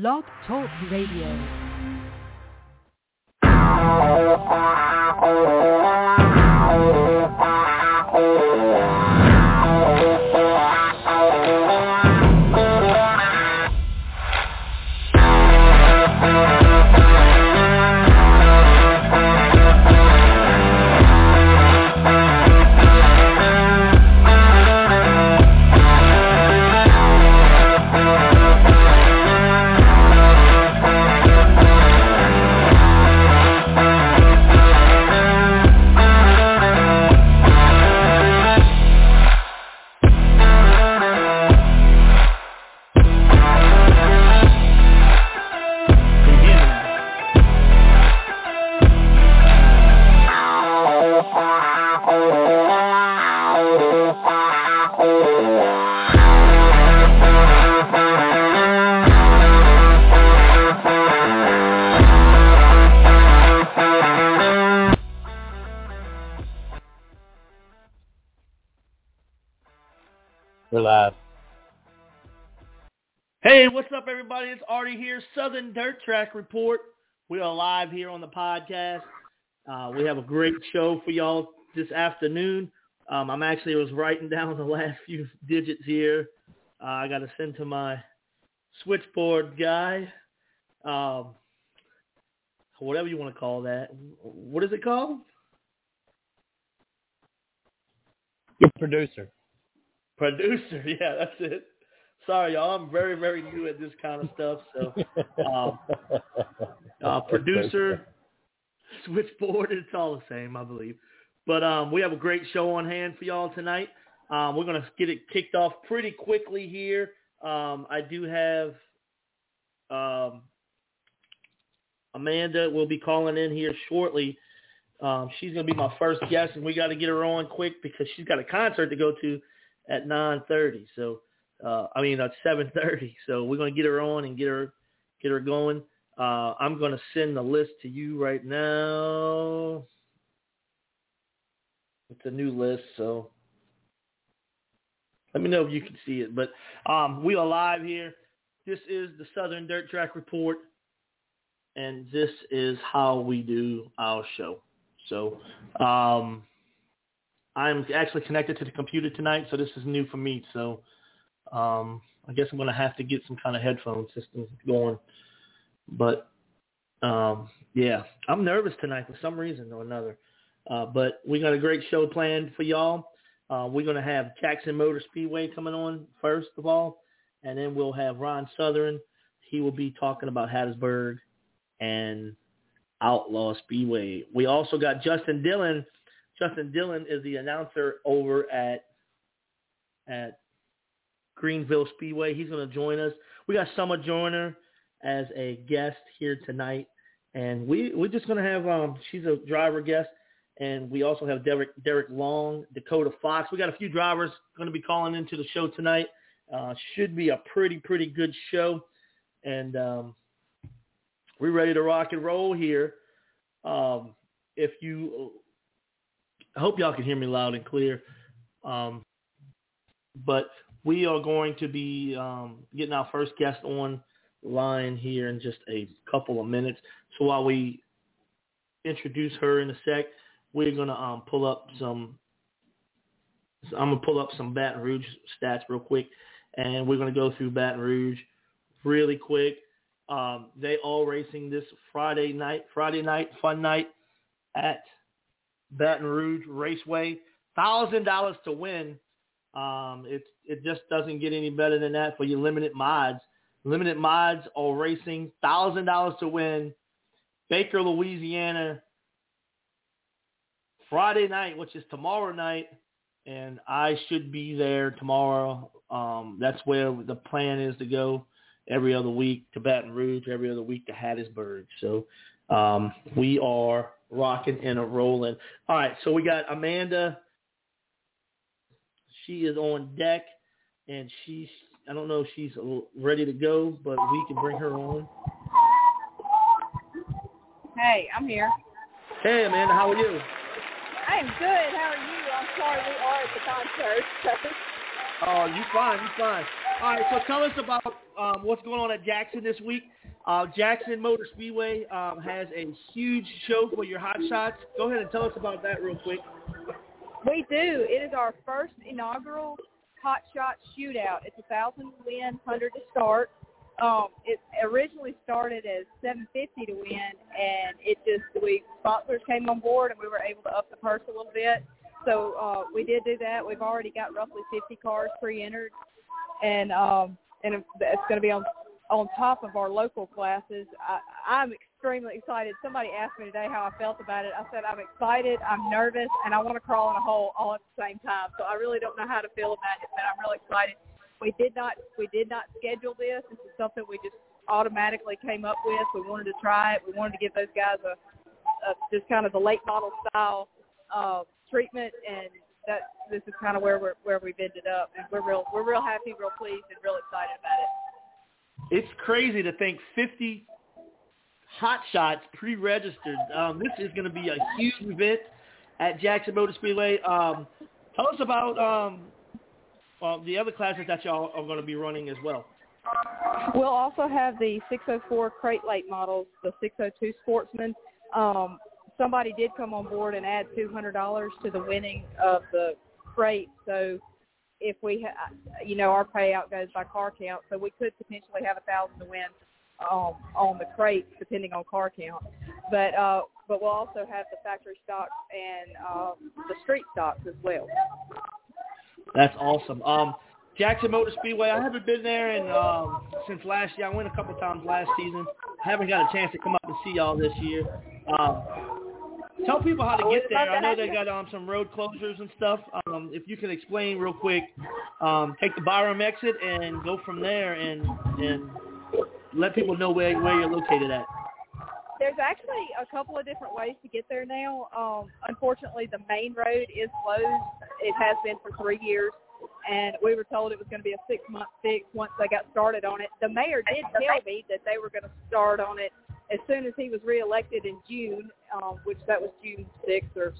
Blog Talk Radio. Southern Dirt Track Report. We are live here on the podcast. Uh, we have a great show for y'all this afternoon. Um, I'm actually was writing down the last few digits here. Uh, I got to send to my switchboard guy, um, whatever you want to call that. What is it called? Your producer. Producer, yeah, that's it. Sorry, y'all. I'm very, very new at this kind of stuff. So, um, uh, producer, switchboard, it's all the same, I believe. But um, we have a great show on hand for y'all tonight. Um, we're going to get it kicked off pretty quickly here. Um, I do have um, Amanda will be calling in here shortly. Um, she's going to be my first guest, and we got to get her on quick because she's got a concert to go to at 9:30. So, uh, I mean at 7:30. So we're to get her on and get her get her going. Uh, I'm to send the list to you right now. It's a new list, so let me know if you can see it. But um, we are live here. This is the Southern Dirt Track Report, and this is how we do our show. So um, I'm actually connected to the computer tonight, so this is new for me. So um, I guess I'm going to have to get some kind of headphone system going. But um, yeah, I'm nervous tonight for some reason or another. Uh, but we got a great show planned for y'all. Uh, we're going to have Jackson Motor Speedway coming on first of all, and then we'll have Ron Southern. He will be talking about Hattiesburg and Outlaw Speedway. We also got Justin Dillon. Justin Dillon is the announcer over at at Greenville Speedway. He's going to join us. We got Summer Joyner as a guest here tonight, and we we're just going to have um she's a driver guest, and we also have Derek Derek Long, Dakota Fox. We got a few drivers going to be calling into the show tonight. Uh, should be a pretty pretty good show, and um, we're ready to rock and roll here. Um, if you, I hope y'all can hear me loud and clear. Um, but we are going to be um, getting our first guest on line here in just a couple of minutes. So while we introduce her in a sec, we're gonna um, pull up some. I'm gonna pull up some Baton Rouge stats real quick, and we're gonna go through Baton Rouge really quick. Um, they all racing this Friday night, Friday night fun night at Baton Rouge Raceway. Thousand dollars to win. Um, it it just doesn't get any better than that for your limited mods. Limited mods are racing thousand dollars to win. Baker, Louisiana, Friday night, which is tomorrow night, and I should be there tomorrow. Um, that's where the plan is to go every other week to Baton Rouge, every other week to Hattiesburg. So um, we are rocking and a rolling. All right, so we got Amanda. She is on deck, and she's I don't know if she's ready to go, but we can bring her on. Hey, I'm here. Hey, Amanda, how are you? I am good. How are you? I'm sorry we are at the concert. oh, you fine, you fine. All right, so tell us about um, what's going on at Jackson this week. Uh, Jackson Motor Speedway um, has a huge show for your hot shots. Go ahead and tell us about that real quick. We do. It is our first inaugural Hot Shot Shootout. It's a thousand to win, hundred to start. Um, it originally started as 750 to win, and it just we sponsors came on board, and we were able to up the purse a little bit. So uh, we did do that. We've already got roughly 50 cars pre-entered, and um, and it's going to be on on top of our local classes. I, I'm extremely excited. Somebody asked me today how I felt about it. I said I'm excited, I'm nervous, and I want to crawl in a hole all at the same time. So I really don't know how to feel about it, but I'm really excited. We did not we did not schedule this. This is something we just automatically came up with. We wanted to try it. We wanted to give those guys a, a just kind of the late model style uh, treatment, and that this is kind of where we're where we've ended up, and we're real we're real happy, real pleased, and real excited about it. It's crazy to think 50 hot shots pre-registered. Um, this is going to be a huge event at Jackson Motor Speedway. Um, tell us about um, well, the other classes that y'all are going to be running as well. We'll also have the 604 crate late models, the 602 Sportsman. Um, somebody did come on board and add $200 to the winning of the crate. So if we, ha- you know, our payout goes by car count, so we could potentially have a thousand to win um, on the crates depending on car count. But uh, but we'll also have the factory stocks and uh, the street stocks as well. That's awesome. Um, Jackson Motor Speedway. I haven't been there and um, since last year. I went a couple times last season. haven't got a chance to come up and see y'all this year. Um, tell people how to get there. I know they got um, some road closures and stuff. Um, if you can explain real quick, um, take the Byram exit and go from there and and let people know where where you're located at. There's actually a couple of different ways to get there now. Um, unfortunately, the main road is closed. It has been for three years, and we were told it was going to be a six-month fix once they got started on it. The mayor did tell me that they were going to start on it as soon as he was reelected in June, um, which that was June 6th or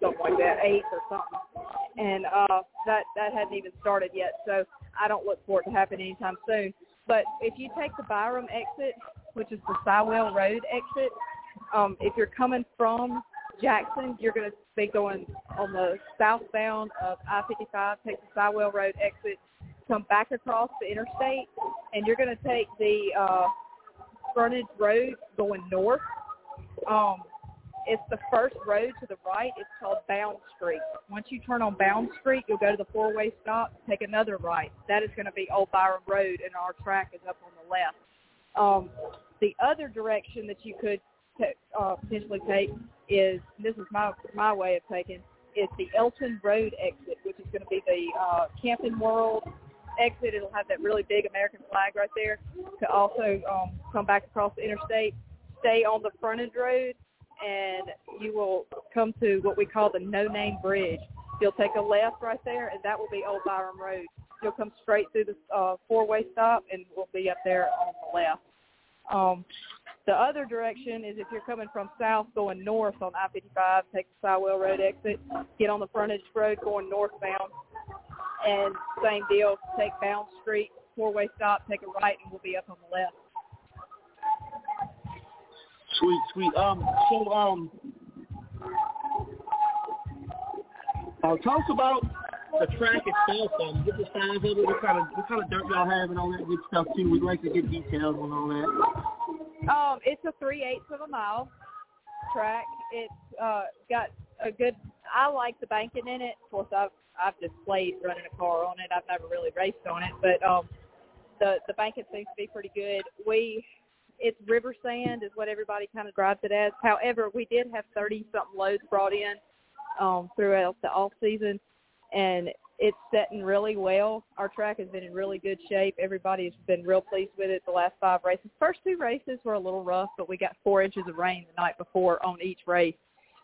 something like that, 8th or something. And uh, that that hadn't even started yet, so I don't look for it to happen anytime soon. But if you take the Byram exit, which is the Siwell Road exit, um, if you're coming from Jackson, you're going to be going on the southbound of I-55, take the Siwell Road exit, come back across the interstate, and you're going to take the uh, frontage road going north. Um, it's the first road to the right. It's called Bound Street. Once you turn on Bound Street, you'll go to the four-way stop, take another right. That is going to be Old Byram Road, and our track is up on the left. Um, the other direction that you could t- uh, potentially take is this is my my way of taking is the Elton Road exit, which is going to be the uh, Camping World exit. It'll have that really big American flag right there to also um, come back across the interstate. Stay on the frontage road, and you will come to what we call the No Name Bridge. You'll take a left right there, and that will be Old Byram Road. You'll come straight through the uh, four-way stop, and we'll be up there on the left. Um, the other direction is if you're coming from south going north on I-55, take the Siwell Road exit, get on the frontage road going northbound, and same deal, take Bound Street, four-way stop, take a right, and we'll be up on the left. Sweet, sweet. Um, so um, uh, tell us about the track itself. Um, get the size of it. What kind of what kind of dirt y'all have and all that good stuff too. We'd like to get details on all that. Um, it's a three eighths of a mile track. It's uh, got a good. I like the banking in it. Of course, I've I've just played running a car on it. I've never really raced on it, but um, the the banking seems to be pretty good. We it's river sand is what everybody kind of drives it as. However, we did have 30 something loads brought in um, throughout the off season, and it's setting really well. Our track has been in really good shape. Everybody's been real pleased with it the last five races. First two races were a little rough, but we got four inches of rain the night before on each race,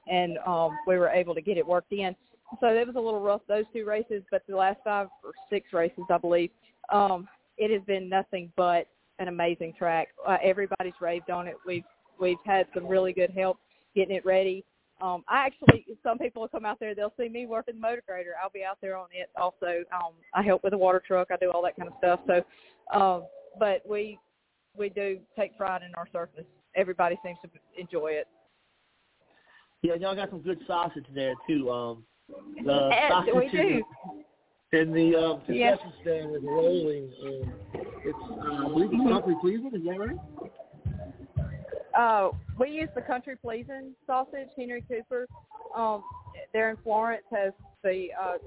and um, we were able to get it worked in. So it was a little rough those two races, but the last five or six races, I believe, um, it has been nothing but an amazing track. Uh, everybody's raved on it. We've we've had some really good help getting it ready. Um, I actually, some people will come out there. They'll see me working the motor grader. I'll be out there on it also. Um, I help with the water truck. I do all that kind of stuff. So um, but we we do take pride in our surface. Everybody seems to enjoy it. Yeah, y'all got some good sausage there too. Um, the Yes, sausage we do. And the um, Yes. stand is rolling. Um, it's uh, I believe it's country pleasing. Is that right? Uh, we use the country pleasing sausage. Henry Cooper, um, there in Florence has the, uh,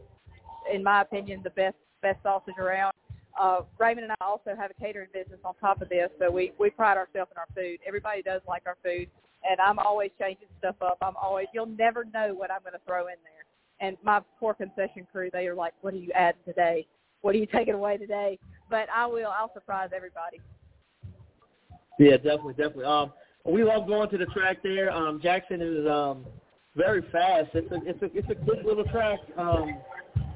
in my opinion, the best best sausage around. Uh, Raymond and I also have a catering business on top of this, so we we pride ourselves in our food. Everybody does like our food, and I'm always changing stuff up. I'm always you'll never know what I'm going to throw in there. And my poor concession crew, they are like, "What are you adding today? What are you taking away today?" But I will. I'll surprise everybody. Yeah, definitely, definitely. Um, we love going to the track there. Um, Jackson is um very fast. It's a it's a it's a good little track. Um,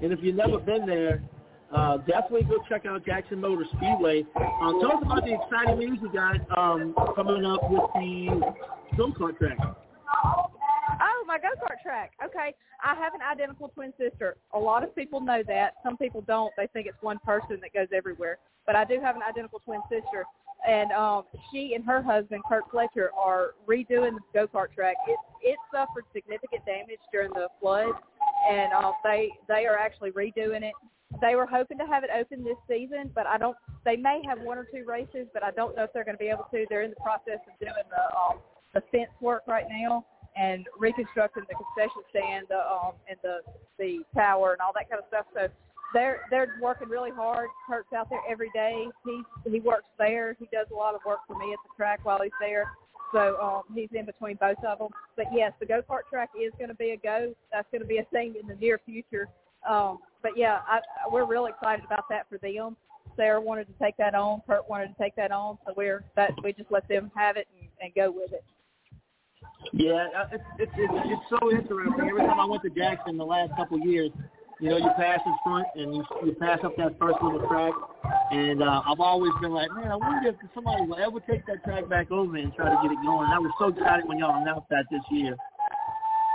and if you've never been there, uh, definitely go check out Jackson Motor Speedway. Um, tell us about the exciting news you got um coming up with the go kart track. Go-kart track. Okay. I have an identical twin sister. A lot of people know that. Some people don't. They think it's one person that goes everywhere. But I do have an identical twin sister. And um, she and her husband, Kurt Fletcher, are redoing the go-kart track. It, it suffered significant damage during the flood, and uh, they they are actually redoing it. They were hoping to have it open this season, but I don't. They may have one or two races, but I don't know if they're going to be able to. They're in the process of doing the um, the fence work right now and reconstructing the concession stand, the um, and the the tower and all that kind of stuff. So they're they're working really hard. Kurt's out there every day. He he works there. He does a lot of work for me at the track while he's there. So um, he's in between both of them. But yes, the go kart track is going to be a go. That's going to be a thing in the near future. Um, but yeah, I, we're really excited about that for them. Sarah wanted to take that on. Kurt wanted to take that on. So we're that we just let them have it and, and go with it. Yeah, it's, it's it's it's so interesting. Every time I went to Jackson the last couple of years, you know, you pass in front and you you pass up that first little track, and uh, I've always been like, man, I wonder if somebody will ever take that track back over and try to get it going. I was so excited when y'all announced that this year.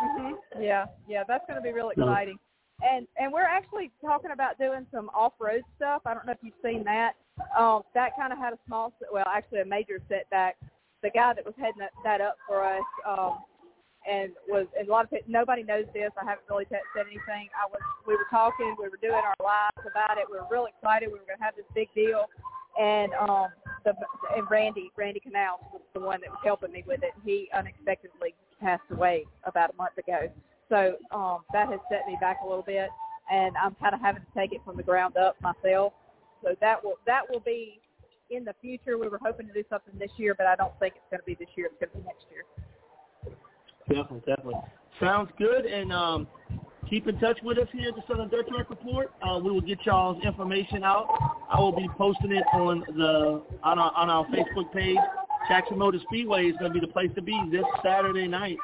hmm Yeah, yeah, that's going to be real exciting. And and we're actually talking about doing some off-road stuff. I don't know if you've seen that. Um, that kind of had a small, well, actually a major setback. The guy that was heading that, that up for us, um, and was and a lot of people, nobody knows this. I haven't really t- said anything. I was we were talking, we were doing our lives about it. We were real excited. We were going to have this big deal, and um, the and Randy Randy Canal was the one that was helping me with it. He unexpectedly passed away about a month ago. So um, that has set me back a little bit, and I'm kind of having to take it from the ground up myself. So that will that will be in the future. We were hoping to do something this year, but I don't think it's going to be this year. It's going to be next year. Definitely, definitely. Sounds good. And um, keep in touch with us here at the Southern Dirt Track Report. Uh, we will get y'all's information out. I will be posting it on the on our on our Facebook page. Jackson Motor Speedway is going to be the place to be this Saturday night.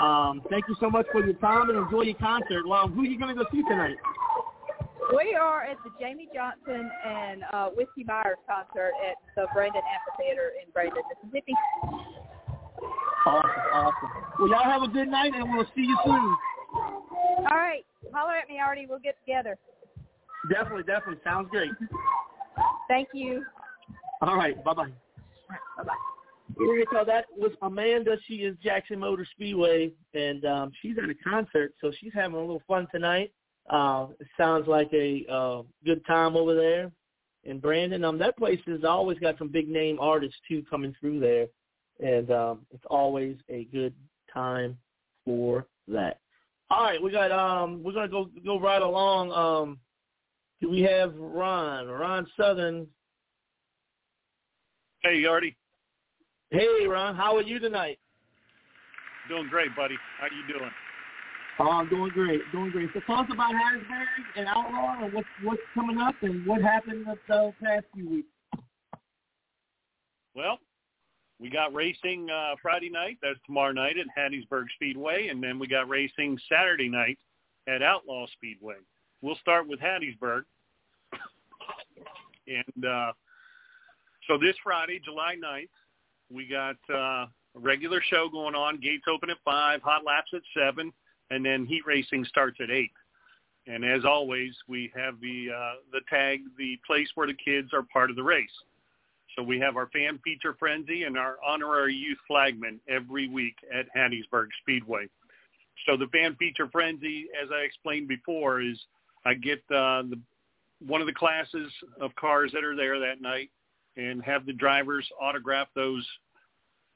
Um, thank you so much for your time and enjoy your concert. Well, who are you going to go see tonight? We are at the Jamey Johnson and uh, Whiskey Myers concert at the Brandon Amphitheater in Brandon, Mississippi. Awesome, awesome. Well, y'all have a good night, and we'll see you soon. All right, holler at me, Artie. We'll get together. Definitely, definitely. Sounds great. Thank you. All right, bye-bye. Bye bye. So that was Amanda. She is Jackson Motor Speedway, and um, she's at a concert, so she's having a little fun tonight. Uh, it sounds like a uh, good time over there in Brandon. Um, that place has always got some big name artists too coming through there, and um, it's always a good time for that. All right, we got um, we're gonna go go right along. Um, do we have Ron? Ron Southern. Hey, Artie. Hey, Ron, how are you tonight? Doing great, buddy. How you doing? Oh, I'm doing great, doing great. So tell us about Hattiesburg and Outlaw and what's what's coming up and what happened the past few weeks. Well, we got racing uh, Friday night. That's tomorrow night at Hattiesburg Speedway, and then we got racing Saturday night at Outlaw Speedway. We'll start with Hattiesburg, and uh, so this Friday, July 9th, we got uh, a regular show going on. Gates open at five, hot laps at seven, and then heat racing starts at eight. And as always, we have the uh, the tag, the place where the kids are part of the race. So we have our fan feature frenzy and our honorary youth flagman every week at Hattiesburg Speedway. So the fan feature frenzy, as I explained before, is I get uh, the one of the classes of cars that are there that night and have the drivers autograph those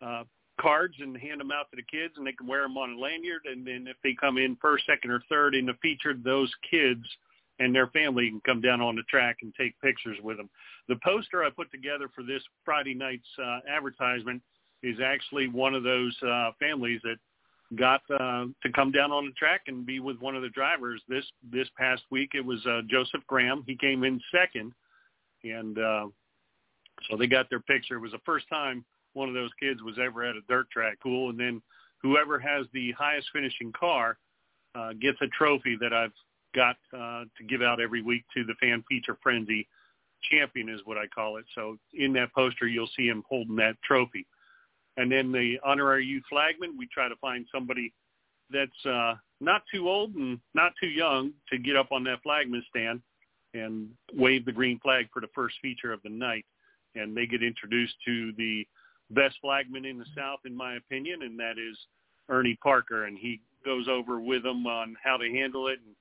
uh, cards and hand them out to the kids, and they can wear them on a lanyard. And then if they come in first, second, or third in the feature, those kids and their family can come down on the track and take pictures with them. The poster I put together for this Friday night's uh, advertisement is actually one of those uh, families that got uh, to come down on the track and be with one of the drivers this this past week. It was uh, Joseph Graham. He came in second, and uh, so they got their picture. It was the first time one of those kids was ever at a dirt track. Cool. And then whoever has the highest finishing car uh, gets a trophy that I've got uh, to give out every week to the fan feature frenzy champion is what I call it. So in that poster, you'll see him holding that trophy. And then the honorary youth flagman, we try to find somebody that's uh, not too old and not too young to get up on that flagman stand and wave the green flag for the first feature of the night. And they get introduced to the best flagman in the South, in my opinion, and that is Ernie Parker. And he goes over with them on how to handle it and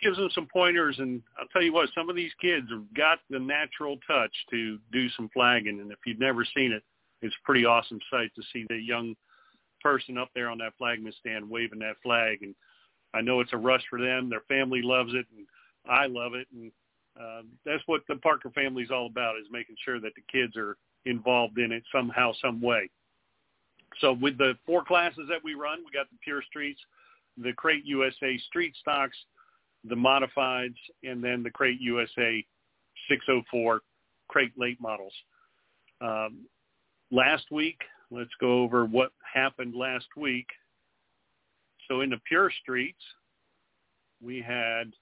gives them some pointers. And I'll tell you what, some of these kids have got the natural touch to do some flagging. And if you've never seen it, it's a pretty awesome sight to see the young person up there on that flagman stand waving that flag. And I know it's a rush for them. Their family loves it, and I love it. And uh, that's what the Parker family is all about: is making sure that the kids are involved in it somehow, some way. So with the four classes that we run, we got the pure streets, the Crate USA street stocks, the modifieds, and then the Crate USA 604 Crate late models. Um, last week, let's go over what happened last week. So in the pure streets, we had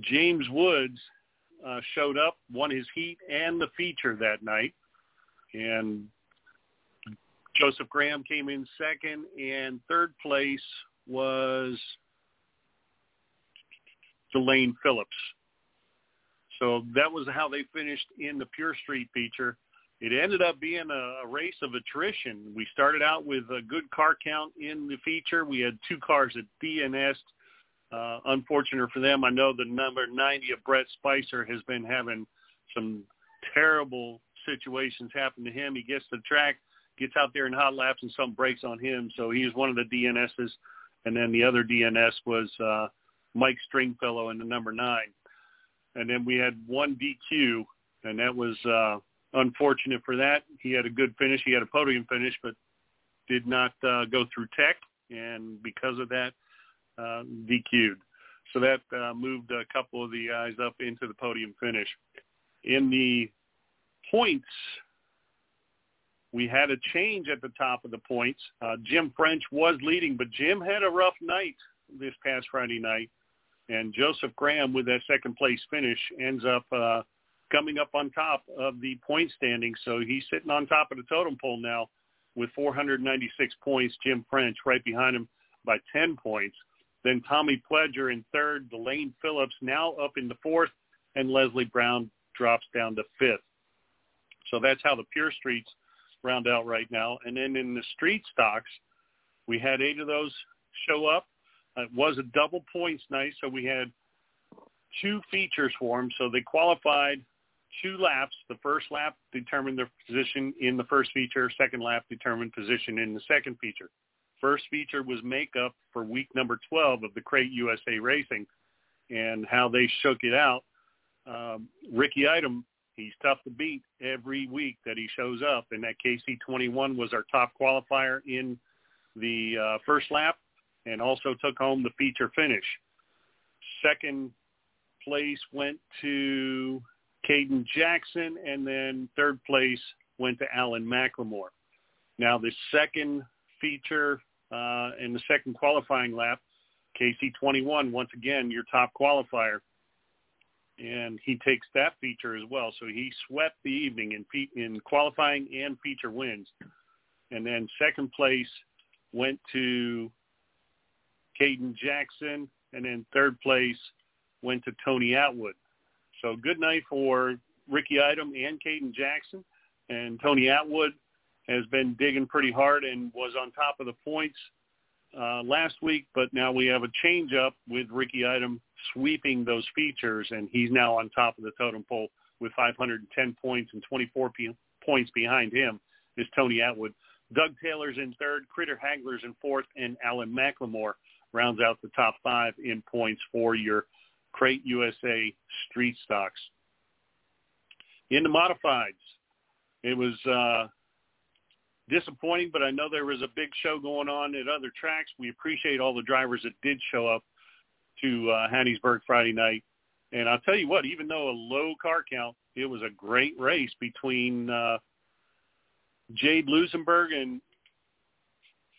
James Woods uh, showed up, won his heat and the feature that night, and Joseph Graham came in second, and third place was Delane Phillips. So that was how they finished in the Pure Street feature. It ended up being a, a race of attrition. We started out with a good car count in the feature. We had two cars at DNS. Uh, unfortunate for them, I know the number 90 of Brett Spicer has been having some terrible situations happen to him. He gets to the track, gets out there in hot laps, and something breaks on him. So he's one of the DNSs. And then the other DNS was uh, Mike Stringfellow in the number nine. And then we had one DQ, and that was uh, unfortunate for that. He had a good finish. He had a podium finish, but did not uh, go through tech, and because of that, uh, DQ'd. So that uh, moved a couple of the guys up into the podium finish. In the points, we had a change at the top of the points. Uh, Jim French was leading, but Jim had a rough night this past Friday night. And Joseph Graham, with that second place finish, ends up uh, coming up on top of the point standing. So he's sitting on top of the totem pole now with 496 points. Jim French right behind him by 10 points. Then Tommy Pledger in third. Delane Phillips now up in the fourth. And Leslie Brown drops down to fifth. So that's how the pure streets round out right now. And then in the street stocks, we had eight of those show up. It was a double points night, so we had two features for them. So they qualified two laps. The first lap determined their position in the first feature. Second lap determined position in the second feature. First feature was makeup for week number 12 of the Crate USA Racing and how they shook it out. Um, Ricky Item He's tough to beat every week that he shows up. And that KC21 was our top qualifier in the uh, first lap and also took home the feature finish. Second place went to Caden Jackson, and then third place went to Alan McLemore. Now, the second feature uh, and the second qualifying lap, KC21, once again, your top qualifier, and he takes that feature as well. So he swept the evening in in qualifying and feature wins, and then second place went to Caden Jackson, and then third place went to Tony Atwood. So good night for Ricky Item and Caden Jackson. And Tony Atwood has been digging pretty hard and was on top of the points uh, last week, but now we have a change up with Ricky Item sweeping those features, and he's now on top of the totem pole with 510 points and 24 p- points behind him is Tony Atwood. Doug Taylor's in third, Critter Hagler's in fourth, and Alan McLemore rounds out the top five in points for your Crate USA street stocks. In the modifieds, it was uh, disappointing, but I know there was a big show going on at other tracks. We appreciate all the drivers that did show up to uh, Hattiesburg Friday night. And I'll tell you what, even though a low car count, it was a great race between uh, Jade Lusenberg and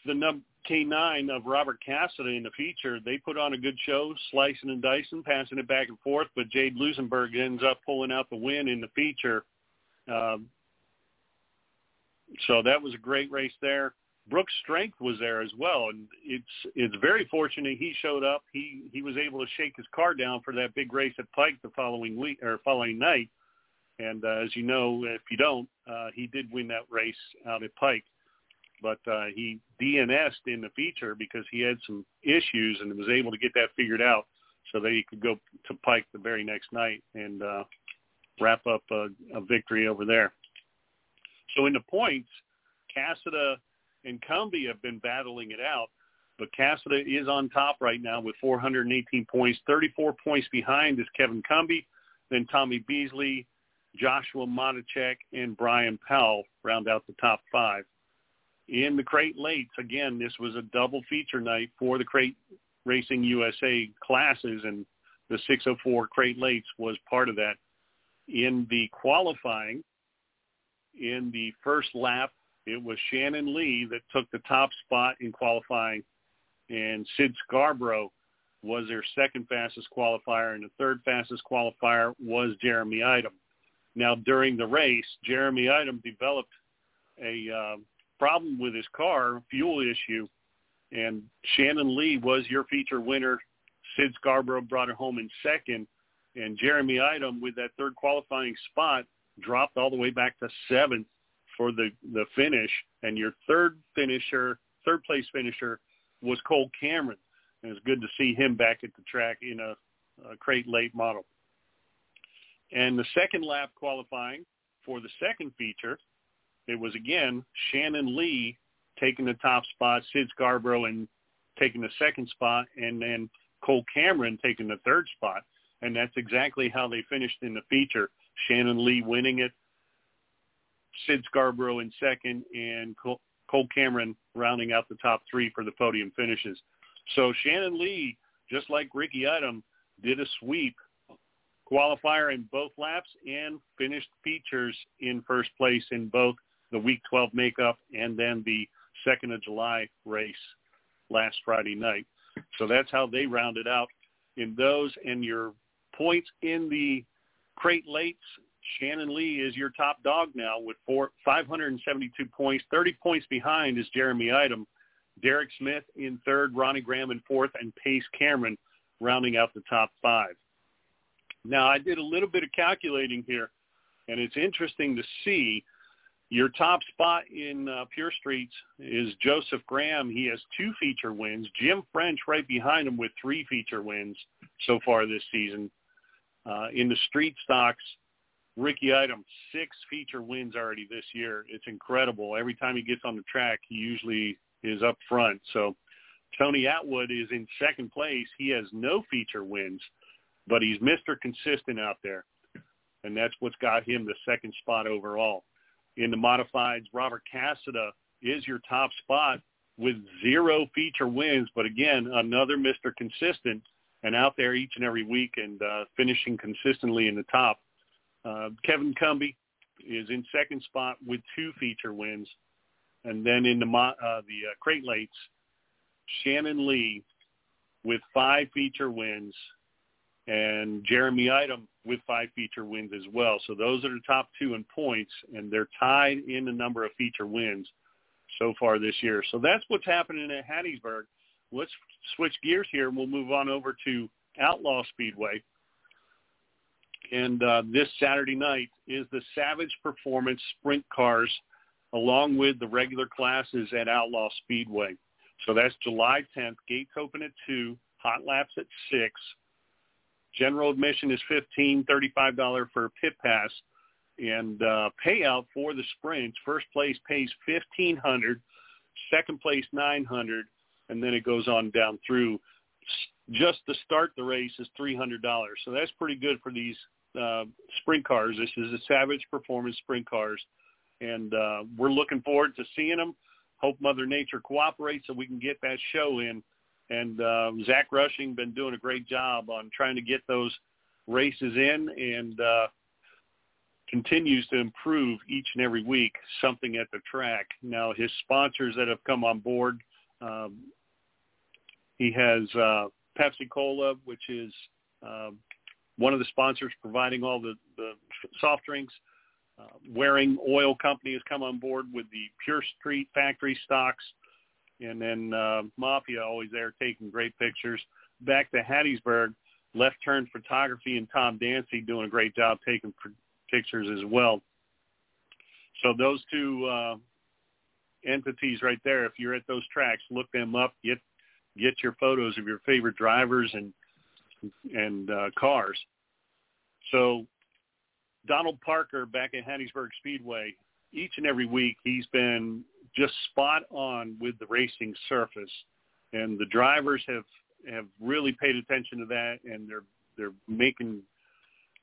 the num- K9 of Robert Cassida in the feature. They put on a good show, slicing and dicing, passing it back and forth, but Jade Lusenberg ends up pulling out the win in the feature. Um, so that was a great race there. Brooks Strength was there as well, and it's it's very fortunate he showed up. He he was able to shake his car down for that big race at Pike the following week or following night. And uh, as you know, if you don't, uh, he did win that race out at Pike, but uh, he DNS'd in the feature because he had some issues and was able to get that figured out so that he could go to Pike the very next night and uh, wrap up a, a victory over there. So in the points, Cassida and Cumbie have been battling it out, but Cassida is on top right now with 418 points. 34 points behind is Kevin Cumbie, then Tommy Beasley, Joshua Monachek, and Brian Powell round out the top five. In the crate lates, again, this was a double feature night for the crate racing USA classes, and the 604 crate lates was part of that. In the qualifying, in the first lap, it was Shannon Lee that took the top spot in qualifying, and Sid Scarborough was their second fastest qualifier, and the third fastest qualifier was Jeremy Item. Now, during the race, Jeremy Item developed a uh, problem with his car, fuel issue, and Shannon Lee was your feature winner. Sid Scarborough brought it home in second, and Jeremy Item, with that third qualifying spot, dropped all the way back to seventh for the the finish. And your third finisher, third place finisher, was Cole Cameron. And it's good to see him back at the track in a, a crate late model. And the second lap qualifying for the second feature, it was again Shannon Lee taking the top spot, Sid Scarborough and taking the second spot, and then Cole Cameron taking the third spot. And that's exactly how they finished in the feature. Shannon Lee winning it, Sid Scarborough in second, and Cole, Cameron rounding out the top three for the podium finishes. So Shannon Lee, just like Ricky Item, did a sweep qualifier in both laps and finished features in first place in both the Week 12 makeup and then the 2nd of July race last Friday night. So that's how they rounded out in those. And your points in the crate lates, Shannon Lee is your top dog now with four, 572 points. 30 points behind is Jeremy Item. Derek Smith in third, Ronnie Graham in fourth, and Pace Cameron rounding out the top five. Now, I did a little bit of calculating here, and it's interesting to see your top spot in uh, Pure Streets is Joseph Graham. He has two feature wins. Jim French right behind him with three feature wins so far this season. Uh, in the street stocks, Ricky Item, six feature wins already this year. It's incredible. Every time he gets on the track, he usually is up front. So Tony Atwood is in second place. He has no feature wins but he's Mr. Consistent out there, and that's what's got him the second spot overall. In the modifieds, Robert Cassida is your top spot with zero feature wins, but again, another Mr. Consistent and out there each and every week and uh, finishing consistently in the top. Uh, Kevin Cumbie is in second spot with two feature wins. And then in the uh, the uh, crate lates, Shannon Lee with five feature wins and Jeremy Item with five feature wins as well. So those are the top two in points, and they're tied in the number of feature wins so far this year. So that's what's happening at Hattiesburg. Let's switch gears here, and we'll move on over to Outlaw Speedway. And uh, this Saturday night is the Savage Performance Sprint Cars along with the regular classes at Outlaw Speedway. So that's July 10th. Gates open at 2, hot laps at 6. General admission is $15, $35 for a pit pass. And uh, payout for the sprints, first place pays 1500 second place 900 and then it goes on down through. Just to start the race is $300. So that's pretty good for these uh, sprint cars. This is a Savage Performance sprint cars and uh, we're looking forward to seeing them. Hope Mother Nature cooperates so we can get that show in. And uh, Zach Rushing been doing a great job on trying to get those races in and uh, continues to improve each and every week something at the track. Now his sponsors that have come on board, um, he has uh, Pepsi Cola, which is uh, one of the sponsors providing all the, the soft drinks. Uh, Waring Oil Company has come on board with the Pure Street factory stocks. And then uh, Mafia always there taking great pictures. Back to Hattiesburg, Left Turn Photography and Tom Dancy doing a great job taking pictures as well. So those two uh, entities right there, if you're at those tracks, look them up. Get get your photos of your favorite drivers and and uh, cars. So Donald Parker back at Hattiesburg Speedway, each and every week he's been just spot on with the racing surface, and the drivers have have really paid attention to that, and they're they're making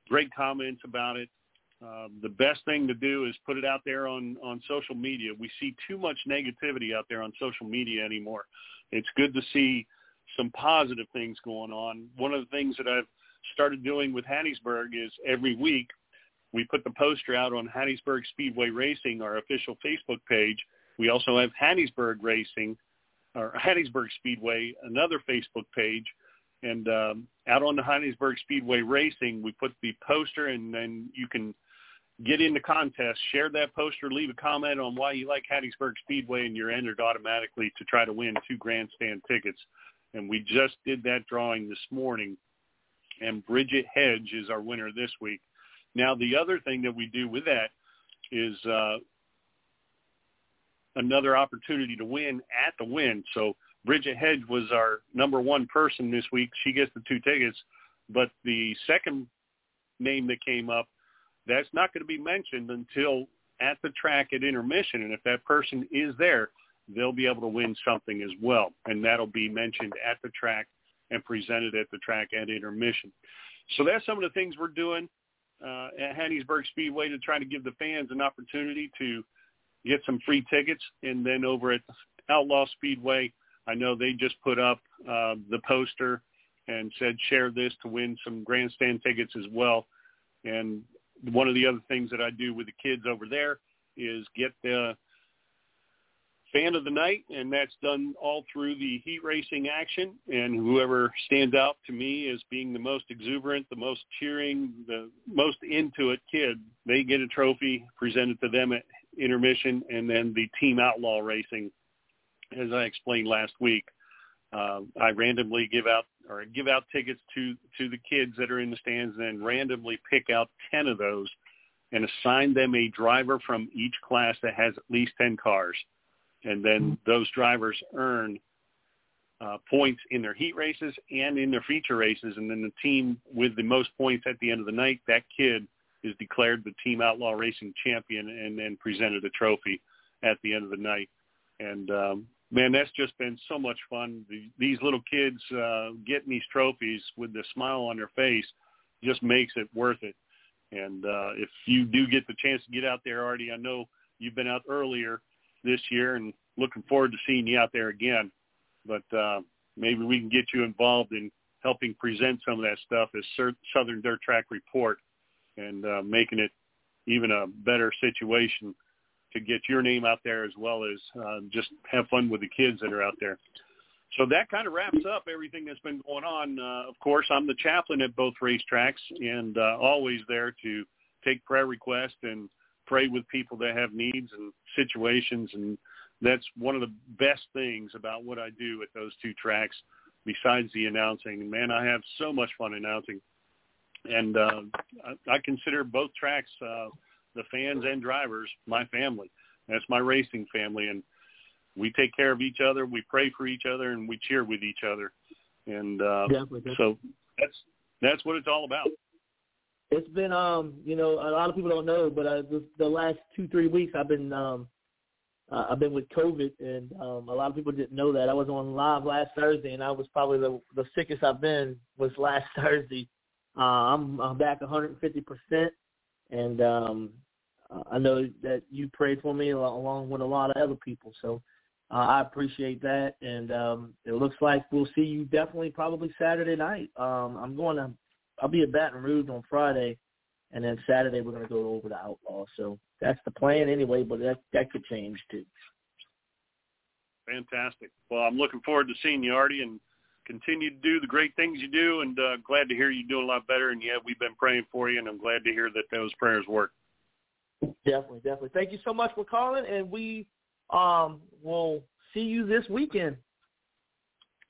great comments about it. Um, the best thing to do is put it out there on on social media. We see too much negativity out there on social media anymore. It's good to see some positive things going on. One of the things that I've started doing with Hattiesburg is every week we put the poster out on Hattiesburg Speedway Racing, our official Facebook page. We also have Hattiesburg Racing, or Hattiesburg Speedway, another Facebook page. And um, out on the Hattiesburg Speedway Racing, we put the poster, and then you can get in the contest, share that poster, leave a comment on why you like Hattiesburg Speedway, and you're entered automatically to try to win two grandstand tickets. And we just did that drawing this morning, and Bridget Hedge is our winner this week. Now, the other thing that we do with that is uh, another opportunity to win at the win. So Bridget Hedge was our number one person this week. She gets the two tickets. But the second name that came up, that's not going to be mentioned until at the track at intermission. And if that person is there, they'll be able to win something as well. And that'll be mentioned at the track and presented at the track at intermission. So that's some of the things we're doing uh, at Hattiesburg Speedway to try to give the fans an opportunity to get some free tickets. And then over at Outlaw Speedway, I know they just put up uh, the poster and said share this to win some grandstand tickets as well. And one of the other things that I do with the kids over there is get the fan of the night, and that's done all through the heat racing action. And whoever stands out to me as being the most exuberant, the most cheering, the most into it kid, they get a trophy presented to them at intermission, and then the team outlaw racing, as I explained last week. Uh, I randomly give out or give out tickets to to the kids that are in the stands, and then randomly pick out ten of those and assign them a driver from each class that has at least ten cars and then those drivers earn uh, points in their heat races and in their feature races, and then the team with the most points at the end of the night, that kid is declared the Team Outlaw Racing champion, and then presented a trophy at the end of the night. And um, man, that's just been so much fun. The, these little kids uh, getting these trophies with the smile on their face just makes it worth it. And uh, if you do get the chance to get out there, Artie, I know you've been out earlier this year and looking forward to seeing you out there again. But uh, maybe we can get you involved in helping present some of that stuff as Southern Dirt Track Report and uh, making it even a better situation to get your name out there as well as uh, just have fun with the kids that are out there. So that kind of wraps up everything that's been going on. Uh, of course, I'm the chaplain at both racetracks and uh, always there to take prayer requests and pray with people that have needs and situations and that's one of the best things about what I do at those two tracks besides the announcing. Man, I have so much fun announcing. and uh, I, I consider both tracks, uh, the fans and drivers, my family. That's my racing family, and we take care of each other. We pray for each other, and we cheer with each other. And uh, Definitely. so that's that's what it's all about. It's been, um, you know, a lot of people don't know, but uh, the, the last two, three weeks I've been, um, uh, I've been with COVID, and um, a lot of people didn't know that. I was on live last Thursday, and I was probably the the sickest I've been was last Thursday. Uh, I'm, I'm back 150 percent, and um, I know that you prayed for me along with a lot of other people. So uh, I appreciate that, and um, it looks like we'll see you definitely probably Saturday night. Um, I'm going to I'll be at Baton Rouge on Friday, and then Saturday we're going to go over to Outlaw. So that's the plan anyway, but that that could change too. Fantastic. Well, I'm looking forward to seeing you, Artie, and continue to do the great things you do. And uh, glad to hear you doing a lot better. And yeah, we've been praying for you, and I'm glad to hear that those prayers work. Definitely, definitely. Thank you so much for calling, and we um will see you this weekend.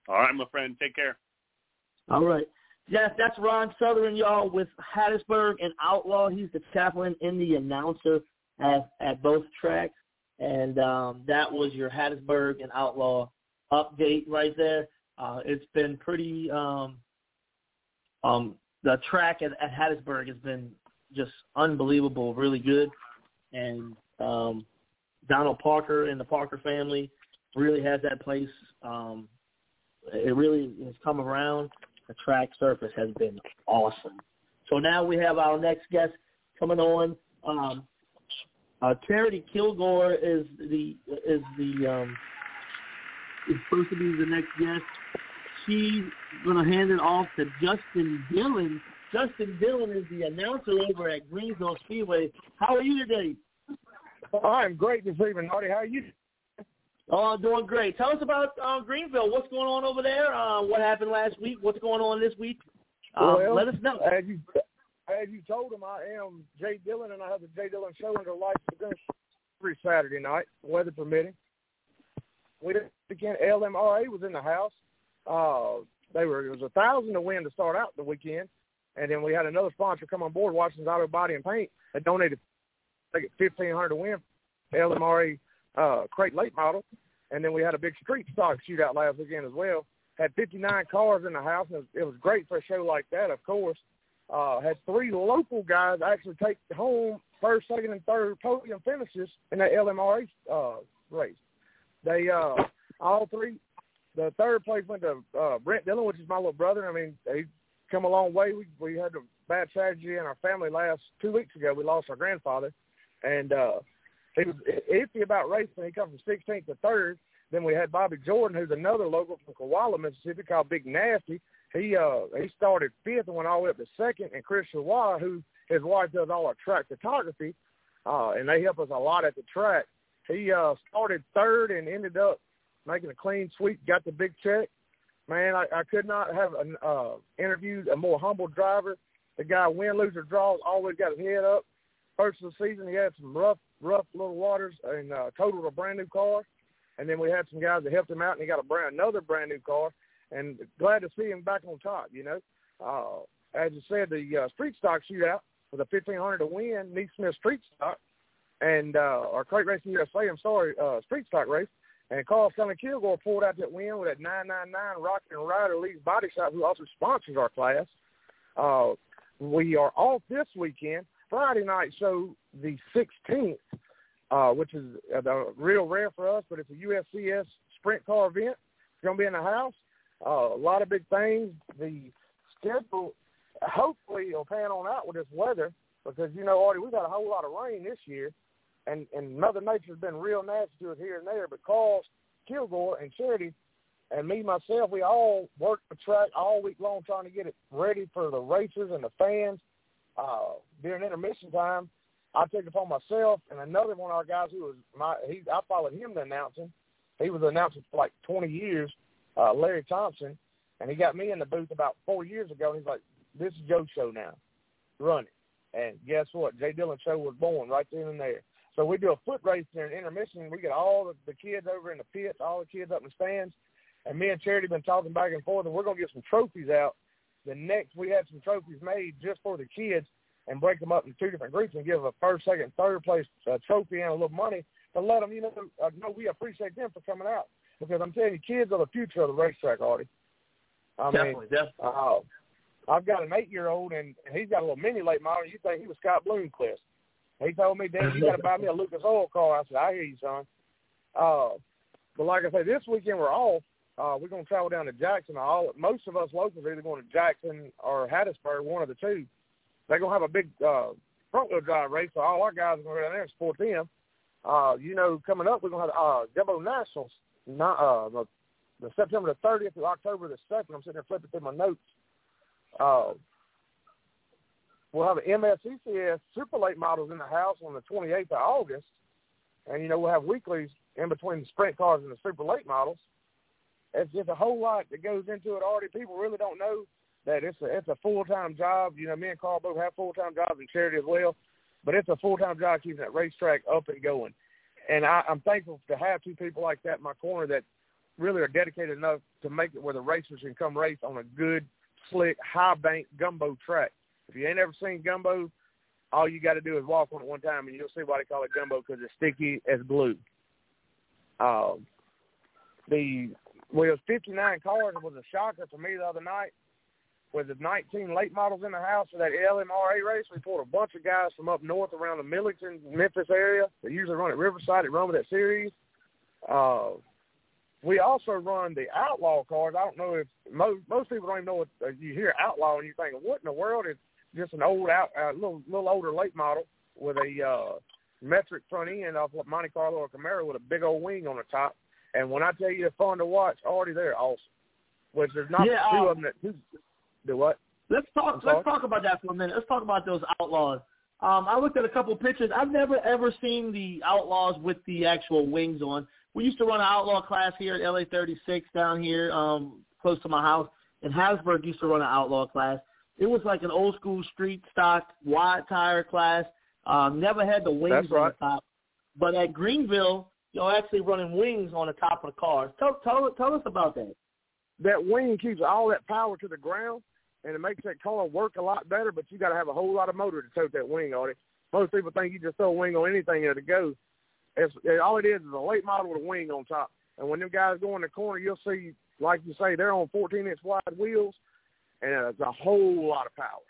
All right, my friend. Take care. All right. Yes, that's Ron Southern, y'all, with Hattiesburg and Outlaw. He's the chaplain and the announcer at, at both tracks. And um, that was your Hattiesburg and Outlaw update right there. Uh, it's been pretty um, um, the track at, at Hattiesburg has been just unbelievable, really good. And um, Donald Parker and the Parker family really has that place. Um, it really has come around the track surface has been awesome. So now we have our next guest coming on. Um, uh, Charity Kilgore is the is the um, is supposed to be the next guest. She's gonna hand it off to Justin Dillon. Justin Dillon is the announcer over at Greenville Speedway. How are you today? I'm great this evening, Artie. How are you? Oh, doing great. Tell us about uh, Greenville. What's going on over there? Uh, what happened last week? What's going on this week? Um, well, let us know. As you as you told him, I am Jay Dillon, and I have the Jay Dillon Show under lights every Saturday night, weather permitting. We did again. LMRA was in the house. Uh, they were it was a thousand to win to start out the weekend, and then we had another sponsor come on board, Washington's Auto Body and Paint, that donated I think fifteen hundred to win. LMRA uh, crate late model, and then we had a big street stock shootout last weekend as well. Had 59 cars in the house, and it was, great for a show like that. Of course, uh, had three local guys actually take home first, second, and third podium finishes in that LMRA uh, race. They uh, all three. The third place went to uh, Brent Dillon, which is my little brother. I mean, he come a long way. We we had a bad tragedy in our family last two weeks ago. We lost our grandfather, and uh, he was iffy about racing. He come from 16th to third. Then we had Bobby Jordan, who's another local from Koala, Mississippi, called Big Nasty. He uh he started fifth and went all the way up to second. And Chris Chalois, who his wife does all our track photography, uh, and they help us a lot at the track. He uh started third and ended up making a clean sweep, got the big check. Man, I, I could not have an, uh, interviewed a more humble driver. The guy win, lose, or draw, always got his head up. First of the season, he had some rough rough little waters and uh, totaled a brand new car. And then we had some guys that helped him out, and he got a brand another brand new car. And glad to see him back on top. You know, uh, as you said, the uh, street stock shootout with a fifteen hundred to win, Neat Smith Street Stock, and uh, our Crate Racing USA. I'm sorry, uh, Street Stock race. And Carl Stanley Kilgore pulled out that win with that 999 Rocket and Rider League Body Shop, who also sponsors our class. Uh, we are off this weekend, Friday night show, the 16th, uh, which is uh, real rare for us, but it's a USCS sprint car event. It's going to be in the house. Uh, a lot of big things. The schedule hopefully will pan on out with this weather because, you know, Artie, we've had a whole lot of rain this year, and, and Mother Nature's been real nasty to us here and there. But Carl Kilgore and Charity and me myself, we all worked the track all week long trying to get it ready for the racers and the fans – uh, during intermission time, I took it upon myself and another one of our guys who was my he I followed him to announcing. He was announcing for like 20 years, uh, Larry Thompson, and he got me in the booth about four years ago. And he's like, "This is Joe's show now, run it." And guess what? Jay Dillon show was born right then and there. So we do a foot race during intermission. We get all the, the kids over in the pits, all the kids up in the stands, and me and Charity been talking back and forth, and we're gonna get some trophies out the next we had some trophies made just for the kids and break them up into two different groups and give a first, second, third place uh, trophy and a little money to let them, you know, uh, know we appreciate them for coming out because I'm telling you, kids are the future of the racetrack, Artie. I definitely, mean, definitely. Uh, I've got an eight-year-old, and he's got a little mini late model. You think he was Scott Bloomquist? He told me, "Dad, you got to buy me a Lucas Oil car." I said, "I hear you, son." Uh, but like I say, this weekend we're off. Uh, we're going to travel down to Jackson. All most of us locals are either going to Jackson or Hattiesburg, one of the two. They're going to have a big uh, front wheel drive race, so all our guys are going to go down there and support them. Uh, you know, coming up, we're going to have uh, Gumbo Nationals, not, uh, the, the September the 30th to October the 2nd. I'm sitting there flipping through my notes. Uh, we'll have an MSCCS Super Late models in the house on the 28th of August, and you know we'll have weeklies in between the sprint cars and the Super Late models. It's just a whole lot that goes into it already. People really don't know that it's a it's a full time job. You know, me and Carl both have full time jobs in charity as well, but it's a full time job keeping that racetrack up and going. And I, I'm thankful to have two people like that in my corner that really are dedicated enough to make it where the racers can come race on a good, slick, high bank gumbo track. If you ain't ever seen gumbo, all you got to do is walk on it one time, and you'll see why they call it gumbo because it's sticky as glue. Um, the well, it was 59 cars. It was a shocker for me the other night with the 19 late models in the house for that LMRA race. We pulled a bunch of guys from up north around the Millington, Memphis area. They usually run at Riverside. They run with that series. Uh, we also run the outlaw cars. I don't know if most most people don't even know what uh, you hear outlaw and you think, what in the world? It's just an old out, uh, little little older late model with a uh, metric front end off of Monte Carlo or Camaro with a big old wing on the top. And when I tell you they're fun to watch, Artie they're awesome. Which there's not Yeah, two um, of them that do what? Let's talk. Let's talk about that for a minute. Let's talk about those outlaws. Um, I looked at a couple pictures. I've never ever seen the outlaws with the actual wings on. We used to run an outlaw class here at LA 36 down here, um, close to my house. And Hasburg used to run an outlaw class. It was like an old school street stock wide tire class. Um, never had the wings That's on right. the top. But at Greenville, you're actually running wings on the top of the cars. Tell tell tell us about that. that wing keeps all that power to the ground, and it makes that car work a lot better. But you got to have a whole lot of motor to tote that wing on it. Most people think you just throw a wing on anything and it goes. It, all it is is a late model with a wing on top. And when them guys go in the corner, you'll see, like you say, they're on 14 inch wide wheels, and it's a whole lot of power.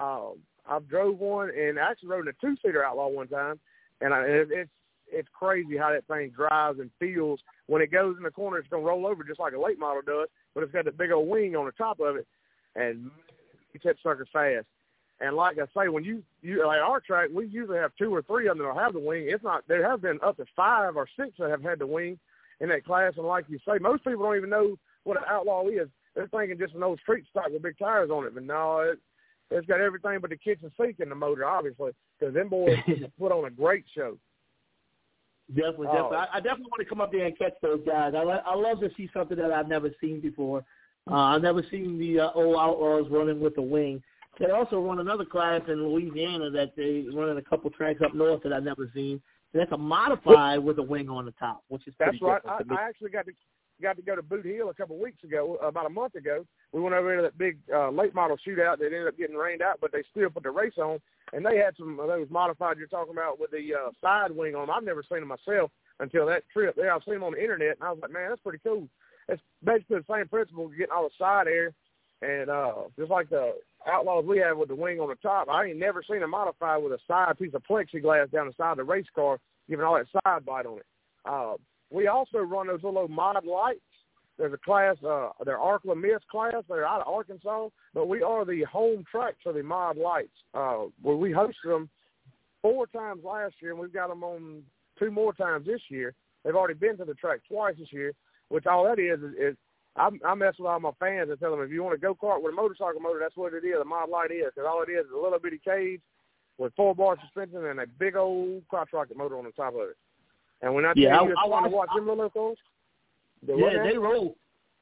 Um, I've drove one and I actually rode in a two seater outlaw one time, and I, it, it's it's crazy how that thing drives and feels. When it goes in the corner, it's gonna roll over just like a late model does, but it's got that big old wing on the top of it, and it's that sucker fast. And like I say, when you you like our track, we usually have two or three of them that'll have the wing. It's not there have been up to five or six that have had the wing in that class. And like you say, most people don't even know what an outlaw is. They're thinking just an old street stock with big tires on it, but no, it, it's got everything but the kitchen sink in the motor, obviously, because them boys put on a great show. Definitely, Oh. definitely. I, I definitely want to come up there and catch those guys. I, I love to see something that I've never seen before. Uh, I've never seen the uh, old Outlaws running with a wing. They also run another class in Louisiana that they run in a couple tracks up north that I've never seen. And that's a modified with a wing on the top, which is That's right. I. I actually got to got to go to Boot Hill a couple of weeks ago, about a month ago. We went over to that big uh, late model shootout that ended up getting rained out, but they still put the race on, and they had some of those modified you're talking about with the uh, side wing on. I've never seen them myself until that trip there. I've seen them on the internet, and I was like, man, that's pretty cool. It's basically the same principle, getting all the side air, and uh, just like the Outlaws we have with the wing on the top. I ain't never seen a modified with a side piece of plexiglass down the side of the race car, giving all that side bite on it. Uh, we also run those little mod lights. There's a class, uh, they're ArkLaMiss class. They're out of Arkansas, but we are the home track for the mod lights. Uh, where we hosted them four times last year, and we've got them on two more times this year. They've already been to the track twice this year, which all that is is, is I, I mess with all my fans and tell them if you want to go kart with a motorcycle motor, that's what it is. A mod light is because all it is is a little bitty cage with four bar suspension and a big old crotch rocket motor on the top of it. And when I tell Yeah, you, I- I fun to watch them little things. The Yeah, they roll.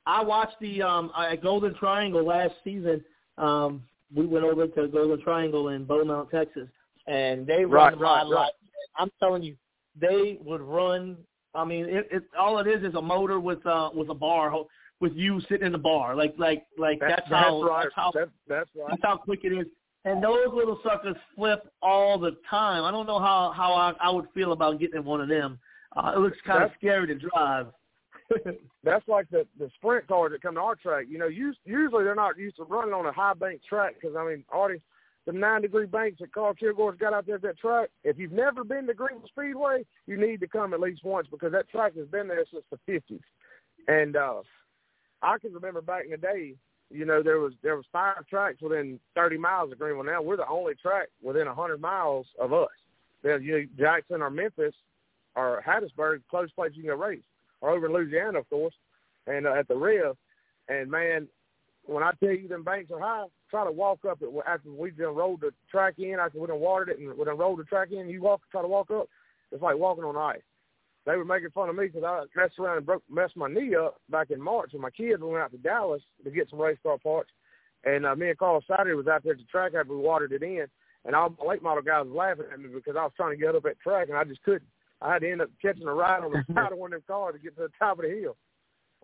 I watched the um at Golden Triangle last season. Um, we went over to Golden Triangle in Beaumont, Texas, and they Right, run right, right. lights. I'm telling you, they would run. I mean, it, it all it is is a motor with uh with a bar with you sitting in the bar. Like like like That- that's how right. that's how That- that's right. that's how quick it is. And those little suckers flip all the time. I don't know how how I, I would feel about getting one of them. Uh, it looks kind of scary to drive. That's like the the sprint cars that come to our track. You know, us- usually they're not used to running on a high bank track because I mean, Artie the nine degree banks that Carl Kilgore's got out there at that track. If you've never been to Greenville Speedway, you need to come at least once because that track has been there since the fifties. And uh I can remember back in the day, you know, there was there was five tracks within thirty miles of Greenville. Now we're the only track within a hundred miles of us. There's you know, Jackson or Memphis or Hattiesburg, close place you can go race or over in Louisiana, of course, and uh, at the Rev. And man, when I tell you them banks are high, try to walk up it after we done rolled the track in, after we done watered it and we done rolled the track in. You walk, try to walk up, it's like walking on ice. They were making fun of me because I messed around and broke messed my knee up back in March with my kids. Went out to Dallas to get some race car parts, and uh, me and Carl Saturday was out there at the track after we watered it in, and all my late model guys was laughing at me because I was trying to get up at track and I just couldn't. I had to end up catching a ride on the side of one of them cars to get to the top of the hill.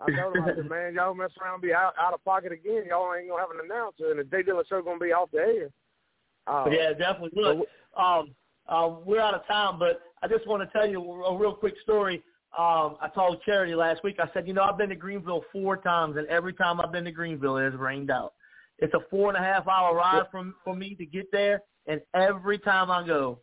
I told him, I said, man, y'all mess around and be out, out of pocket again. Y'all ain't going to have an announcer, and the J Dillon show going to be off the air. Uh, yeah, definitely. Look, um, uh, we're out of time, but I just want to tell you a real quick story. Um, I told Charity last week. I said, you know, I've been to Greenville four times, and every time I've been to Greenville, it has rained out. It's a four and a half hour ride from for me to get there, and every time I go,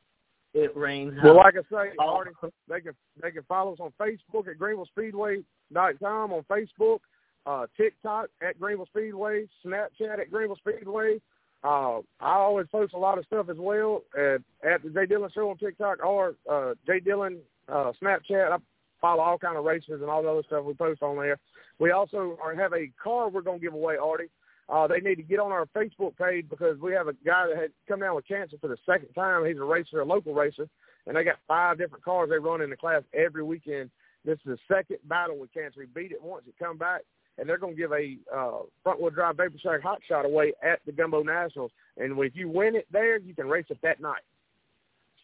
it rains. Well, out. like I say, Oh. They can they can follow us on Facebook at Greenville GreenvilleSpeedway.com on Facebook, uh, TikTok at Greenville Speedway, Snapchat at Greenville Speedway. Uh, I always post a lot of stuff as well at, at the Jay Dillon Show on TikTok or uh, Jay Dillon uh, Snapchat. I follow all kind of races and all the other stuff we post on there. We also are, have a car we're going to give away, Artie. Uh, they need to get on our Facebook page because we have a guy that had come down with cancer for the second time. He's a racer, a local racer, and they got five different cars they run in the class every weekend. This is the second battle with cancer. He beat it once, it come back, and they're going to give a uh, front wheel drive Vapor Shack hot shot away at the Gumbo Nationals. And if you win it there, you can race it that night.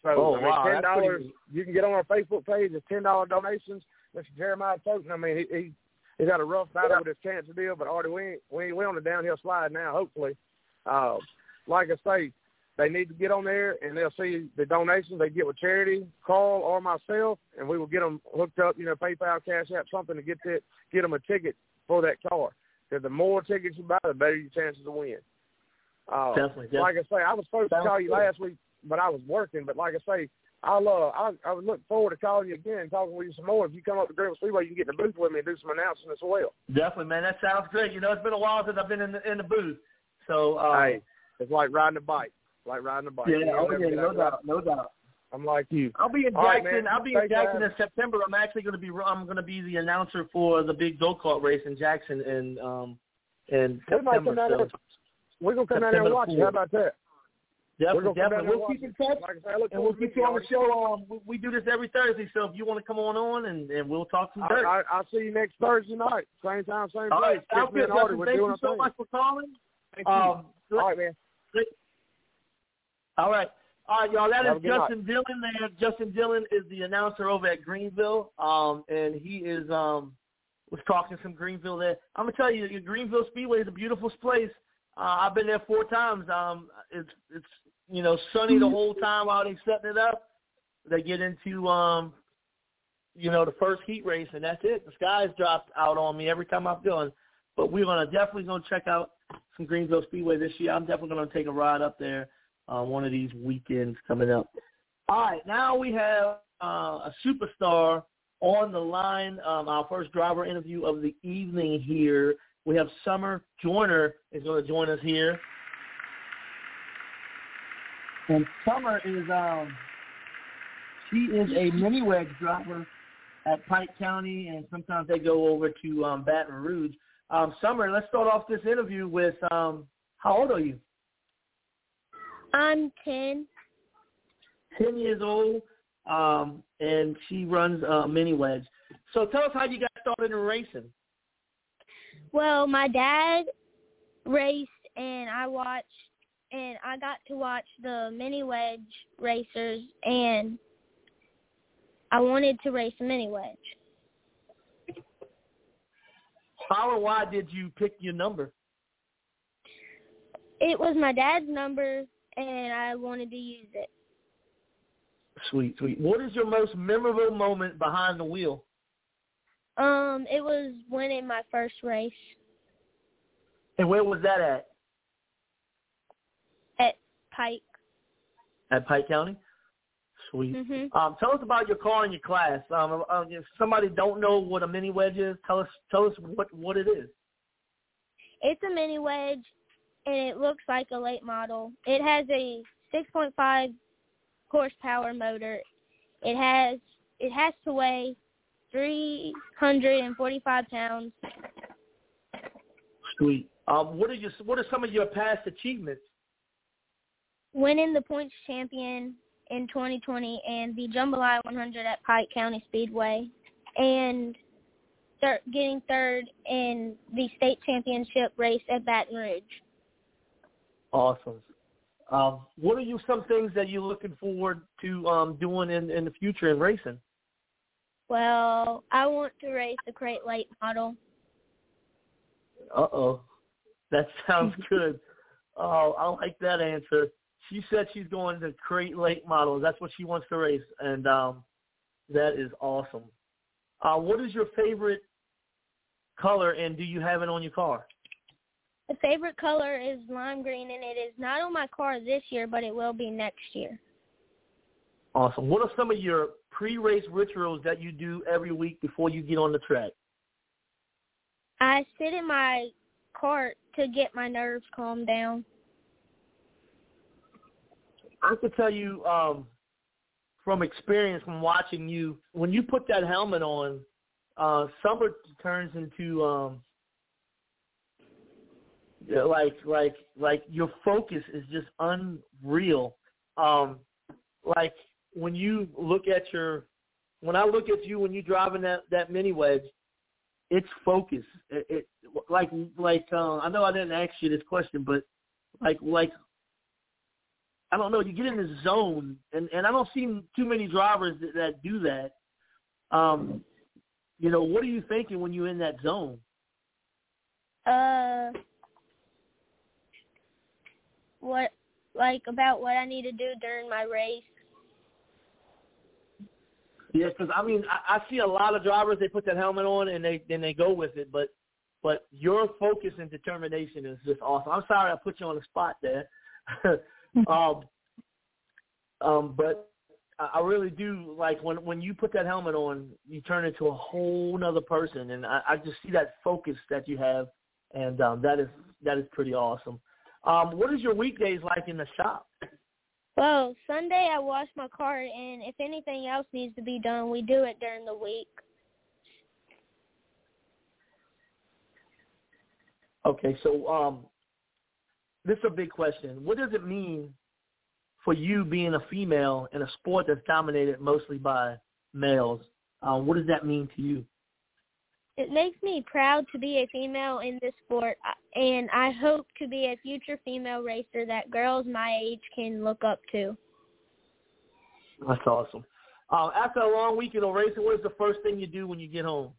So Oh, I mean, wow, ten dollars. You can get on our Facebook page. It's ten dollar donations. Mr. Jeremiah Toten. I mean, he, he he's had a rough battle with his cancer deal, but Artie we we we on the downhill slide now. Hopefully, uh, like I say, they need to get on there and they'll see the donations they get with Charity, Carl or myself, and we will get them hooked up. You know, PayPal, Cash App, something to get that get them a ticket for that car. Because the more tickets you buy, the better your chances of winning. Uh, Definitely, definitely. Like I say, I was supposed to call you good. last week, but I was working. But like I say, I'll uh, I I would look forward to calling you again, and talking with you some more. If you come up to Greenville Speedway, you can get in the booth with me and do some announcing as well. Definitely, man. That sounds great. You know, it's been a while since I've been in the in the booth. So, uh, hey, it's like riding a bike, like riding a bike. yeah, You oh, yeah, no doubt, no doubt. I'm like you. I'll be in All right, Jackson. man. I'll be in Jackson in September. I'm actually going to be I'm going to be the announcer for the big go kart race in Jackson in um in We might September. come So. We're gonna come down there and watch you. How about that? Definitely, gonna come down definitely. We'll keep in touch. Like I say, I look And we'll keep you on the show. Um, we, we do this every Thursday, so if you want to come on on, and, and we'll talk some you. dirt. I, I, I'll see you next Thursday night, same time, same All right, place. sounds Catch good. Justin, thank you so thing. much for calling. Thank you. Um, All right, man. All right. All right, y'all. That is Justin Dillon there. Justin Dillon is the announcer over at Greenville. Um, and he is um was talking some Greenville there. I'm gonna tell you, your Greenville Speedway is a beautiful place. Uh, I've been there four times. Um, it's it's you know sunny the whole time while they setting it up. They get into um, you know, the first heat race, and that's it. The sky's dropped out on me every time I'm going. But we're gonna definitely gonna check out some Greenville Speedway this year. I'm definitely gonna take a ride up there uh, one of these weekends coming up. All right, now we have uh, a superstar on the line. Um, our first driver interview of the evening here. We have Summer Joyner is going to join us here. And Summer is um, she is a mini wedge driver at Pike County, and sometimes they go over to um, Baton Rouge. Um, Summer, let's start off this interview with um, how old are you? I'm 10. 10 years old, um, and she runs uh, mini wedge. So tell us how you got started in racing. Well, my dad raced and I watched and I got to watch the mini wedge racers and I wanted to race a mini wedge. How and why did you pick your number? It was my dad's number, and I wanted to use it. Sweet, sweet. What is your most memorable moment behind the wheel? Um, it was winning my first race And where was that at? at Pike. At Pike County? Sweet. Mhm. Um, tell us about your car and your class. Um, uh, if somebody don't know what a mini wedge is, tell us tell us what what it is. It's a mini wedge, and it looks like a late model. It has a 6.5 horsepower motor. It has it has to weigh 345 pounds. Sweet. Um, what are your what are some of your past achievements? Winning the points champion in 2020 and the Jambalaya 100 at Pike County Speedway, and thir- getting third in the state championship race at Baton Rouge. Awesome. Um, what are you some things that you're looking forward to um, doing in, in the future in racing? Well, I want to race the crate late model. Uh oh, that sounds good. Oh, I like that answer. She said she's going to Crate late models. That's what she wants to race, and um, that is awesome. Uh, what is your favorite color, and do you have it on your car? The favorite color is lime green, and it is not on my car this year, but it will be next year. Awesome. What are some of your pre-race rituals that you do every week before you get on the track? I sit in my cart to get my nerves calmed down. I can tell you um, from experience, from watching you, when you put that helmet on, uh, Summer turns into um, like like like your focus is just unreal. Um, like when you look at your, when I look at you when you're driving that that mini wedge, it's focus. It, it like like uh, I know I didn't ask you this question, but like like I don't know. You get in the zone, and and I don't see too many drivers that, that do that. Um, you know, what are you thinking when you're in that zone? Uh, what like about what I need to do during my race? Yeah, because I mean, I, I see a lot of drivers. They put that helmet on and they then they go with it, but but your focus and determination is just awesome. I'm sorry I put you on the spot there. um, um, but I really do like when when you put that helmet on, you turn into a whole nother person, and I, I just see that focus that you have, and um, that is that is pretty awesome. Um, what is your weekdays like in the shop? Well, Sunday I wash my car, and if anything else needs to be done, we do it during the week. Okay, so um, this is a big question. What does it mean for you being a female in a sport that's dominated mostly by males? Um, what does that mean to you? It makes me proud to be a female in this sport, uh, and I hope to be a future female racer that girls my age can look up to. That's awesome. Uh, after a long weekend of racing, what is the first thing you do when you get home?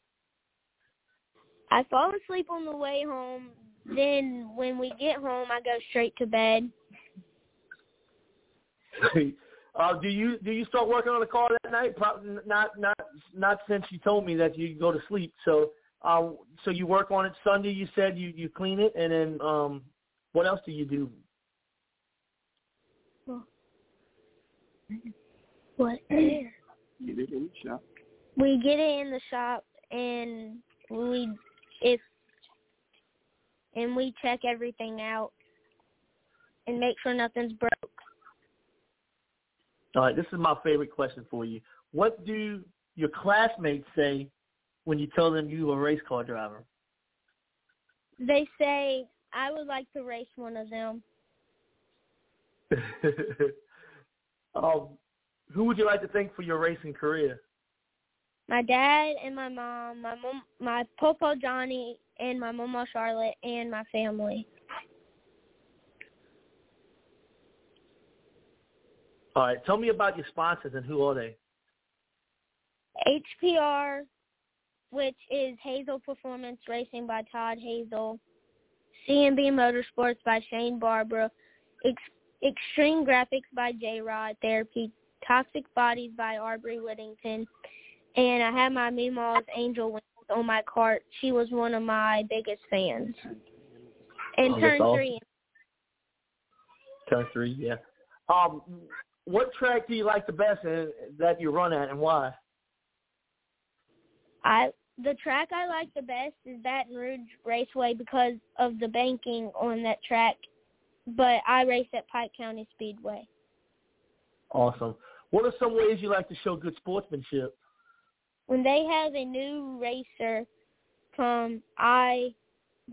I fall asleep on the way home. Then when we get home, I go straight to bed. uh, do you do you start working on the car that night? Probably not not not since you told me that you go to sleep. So uh, so you work on it Sunday. You said you you clean it, and then um, what else do you do? What? Get it in the shop. we get it in the shop, and we if and we check everything out and make sure nothing's broke. All right, this is my favorite question for you. What do your classmates say when you tell them you are a race car driver? They say I would like to race one of them. um, who would you like to thank for your racing career? My dad and my mom, my mom, my popo Johnny, and my mama Charlotte, and my family. All right, tell me about your sponsors and who are they? HPR, which is Hazel Performance Racing by Todd Hazel, CMB Motorsports by Shane Barbara, Ex- Extreme Graphics by J Rod Therapy, Toxic Bodies by Arbery Whittington, and I have my Meemaw's Angel Wings on my cart. She was one of my biggest fans. And Oh, turn awesome. three. Turn three, yeah. Um, what track do you like the best and that you run at, and why? I the track I like the best is Baton Rouge Raceway because of the banking on that track, but I race at Pike County Speedway. Awesome. What are some ways you like to show good sportsmanship? When they have a new racer come, I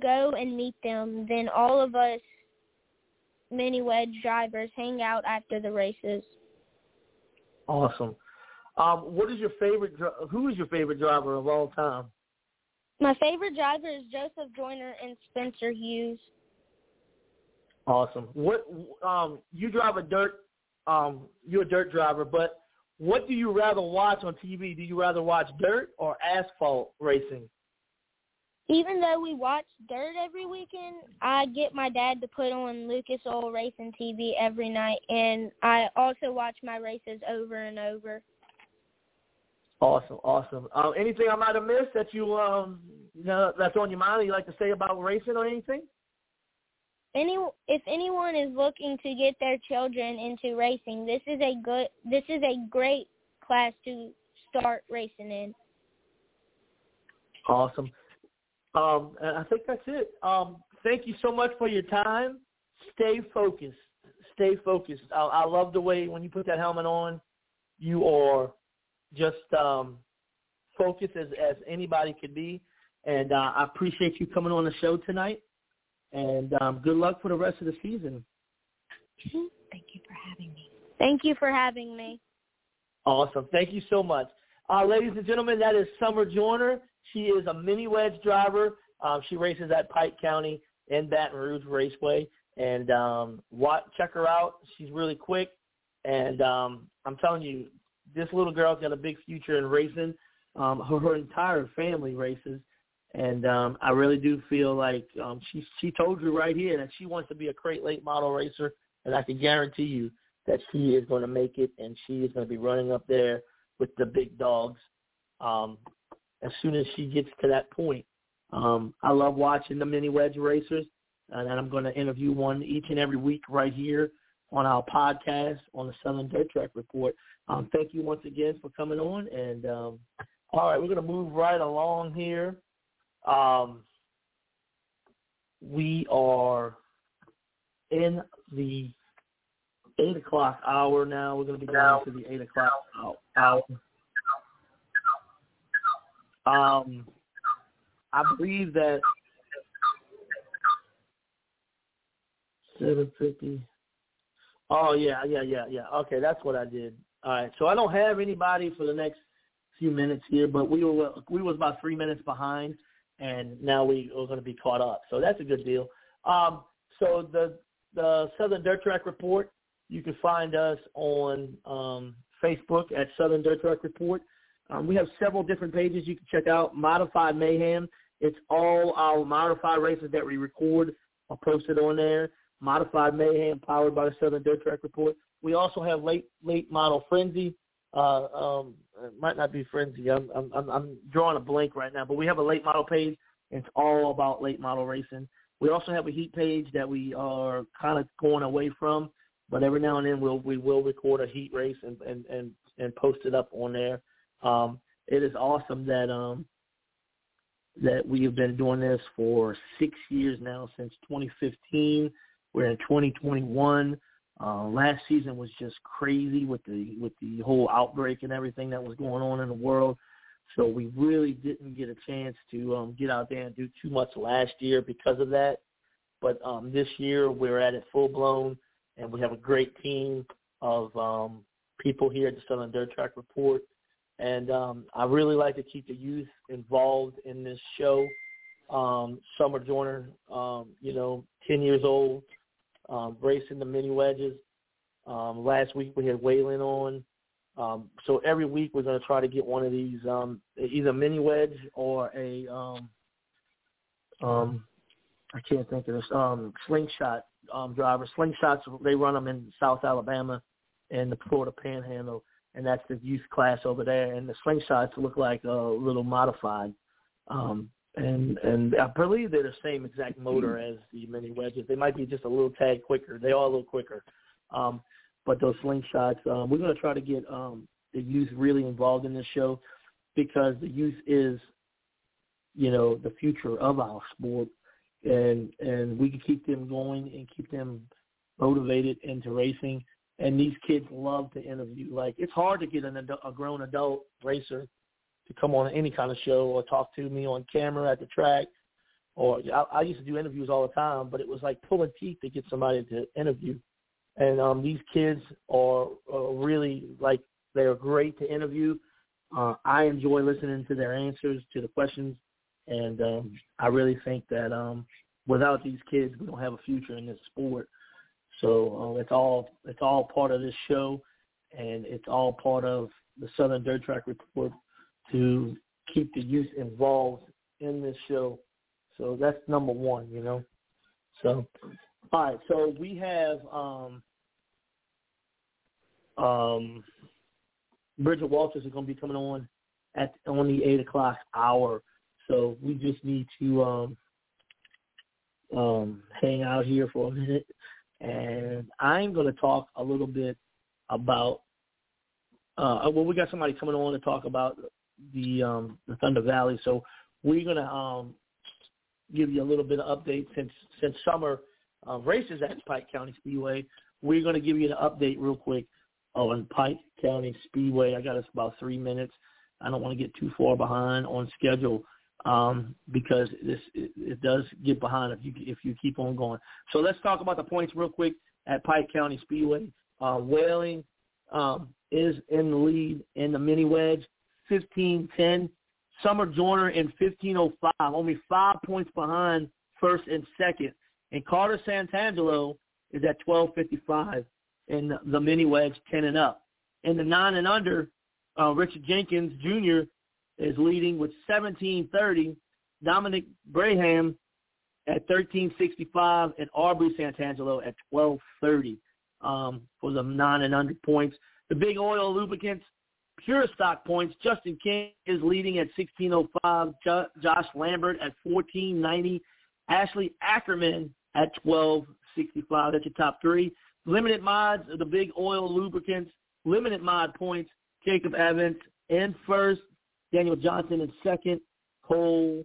go and meet them. Then all of us mini wedge drivers hang out after the races. Awesome. Um, what is your favorite? dri- Who is your favorite driver of all time? My favorite driver is Joseph Joyner and Spencer Hughes. Awesome. What? Um, you drive a dirt. Um, you're a dirt driver, but what do you rather watch on TV? Do you rather watch dirt or asphalt racing? Even though we watch dirt every weekend, I get my dad to put on Lucas Oil Racing TV every night, and I also watch my races over and over. Awesome, awesome. Um, anything I might have missed that you um, you know, that's on your mind that you like to say about racing or anything? Any if anyone is looking to get their children into racing, this is a good this is a great class to start racing in. Awesome. Um, and I think that's it. Um, thank you so much for your time. Stay focused. Stay focused. I, I love the way when you put that helmet on, you are just um, focused as, as anybody could be. And uh, I appreciate you coming on the show tonight. And um, good luck for the rest of the season. Thank you for having me. Thank you for having me. Awesome. Thank you so much. Uh, ladies and gentlemen, that is Summer Joyner. She is a mini wedge driver. Um, she races at Pike County in Baton Rouge Raceway. And um, watch, check her out. She's really quick. And um, I'm telling you, this little girl's got a big future in racing. Um, her, her entire family races. And um, I really do feel like um, she she told you right here that she wants to be a crate late model racer, and I can guarantee you that she is going to make it, and she is going to be running up there with the big dogs um, as soon as she gets to that point. Um, I love watching the mini wedge racers, and I'm going to interview one each and every week right here on our podcast on the Southern Dirt Track Report. Um, thank you once again for coming on, and um, all right, we're going to move right along here. Um, we are in the eight o'clock hour now. We're going to be going to the eight o'clock hour. Um, I believe that seven fifty. Oh yeah, yeah, yeah, yeah. Okay, that's what I did. All right, so I don't have anybody for the next few minutes here, but we were we was about three minutes behind, and now we are going to be caught up. So that's a good deal. Um, so the the Southern Dirt Track Report, you can find us on um, Facebook at Southern Dirt Track Report. Um, we have several different pages you can check out. Modified Mayhem. It's all our modified races that we record are posted on there. Modified Mayhem, powered by the Southern Dirt Track Report. We also have late late model Frenzy. Uh, um, it might not be Frenzy. I'm, I'm I'm drawing a blank right now, but we have a late model page. It's all about late model racing. We also have a heat page that we are kind of going away from, but every now and then we'll we will record a heat race and and and, and post it up on there. Um, it is awesome that um that we have been doing this for six years now since 2015. We're in 2021. Uh, last season was just crazy with the with the whole outbreak and everything that was going on in the world. So we really didn't get a chance to um, get out there and do too much last year because of that. But um, this year we're at it full blown, and we have a great team of um, people here at the Southern Dirt Track Report. And um, I really like to keep the youth involved in this show. Um, Summer Joyner, um, you know, 10 years old, um, racing the mini wedges. Um, last week we had Waylon on. Um, so every week we're going to try to get one of these, um, either mini wedge or a, um, um, I can't think of this, um, slingshot um, driver. Slingshots, they run them in South Alabama and the Florida Panhandle, and that's the youth class over there. And the slingshots look like a little modified. Um, and and I believe they're the same exact motor as the mini wedges. They might be just a little tad quicker. They are a little quicker. Um, but those slingshots, um, we're going to try to get um, the youth really involved in this show because the youth is, you know, the future of our sport, and and we can keep them going and keep them motivated into racing. And these kids love to interview. Like it's hard to get an adult, a grown adult racer to come on any kind of show or talk to me on camera at the track. Or I, I used to do interviews all the time, but it was like pulling teeth to get somebody to interview and um, these kids are, are really like they're great to interview. Uh, I enjoy listening to their answers to the questions, and um, I really think that um, without these kids, we don't have a future in this sport. So uh, it's all it's all part of this show, and it's all part of the Southern Dirt Track Report to keep the youth involved in this show. So that's number one, you know. So all right, so we have um, um, Bridget Walters is going to be coming on at on the eight o'clock hour. So we just need to um, um, hang out here for a minute, and I'm going to talk a little bit about. Uh, well, we got somebody coming on to talk about the um, the Thunder Valley, so we're going to um, give you a little bit of update since since Summer uh, races at Pike County Speedway. We're going to give you an update real quick on Pike County Speedway. I got us about three minutes. I don't want to get too far behind on schedule um, because this it, it does get behind if you if you keep on going. So let's talk about the points real quick at Pike County Speedway. Uh, Waylon um, is in the lead in the mini wedge, 15-10. Summer Joyner in 1505, only five points behind first and second. And Carter Santangelo is at 1255 in the mini wedge 10 and up. In the 9 and under, uh, Richard Jenkins Jr. is leading with 1730. Dominic Braham at 1365 and Aubrey Santangelo at 1230 um, for the 9 and under points. The big oil lubricants, pure stock points. Justin King is leading at 1605. Jo- Josh Lambert at 1490. Ashley Ackerman at 1265. That's your top three. Limited mods, of the big oil lubricants, limited mod points. Jacob Evans in first, Daniel Johnson in second, Cole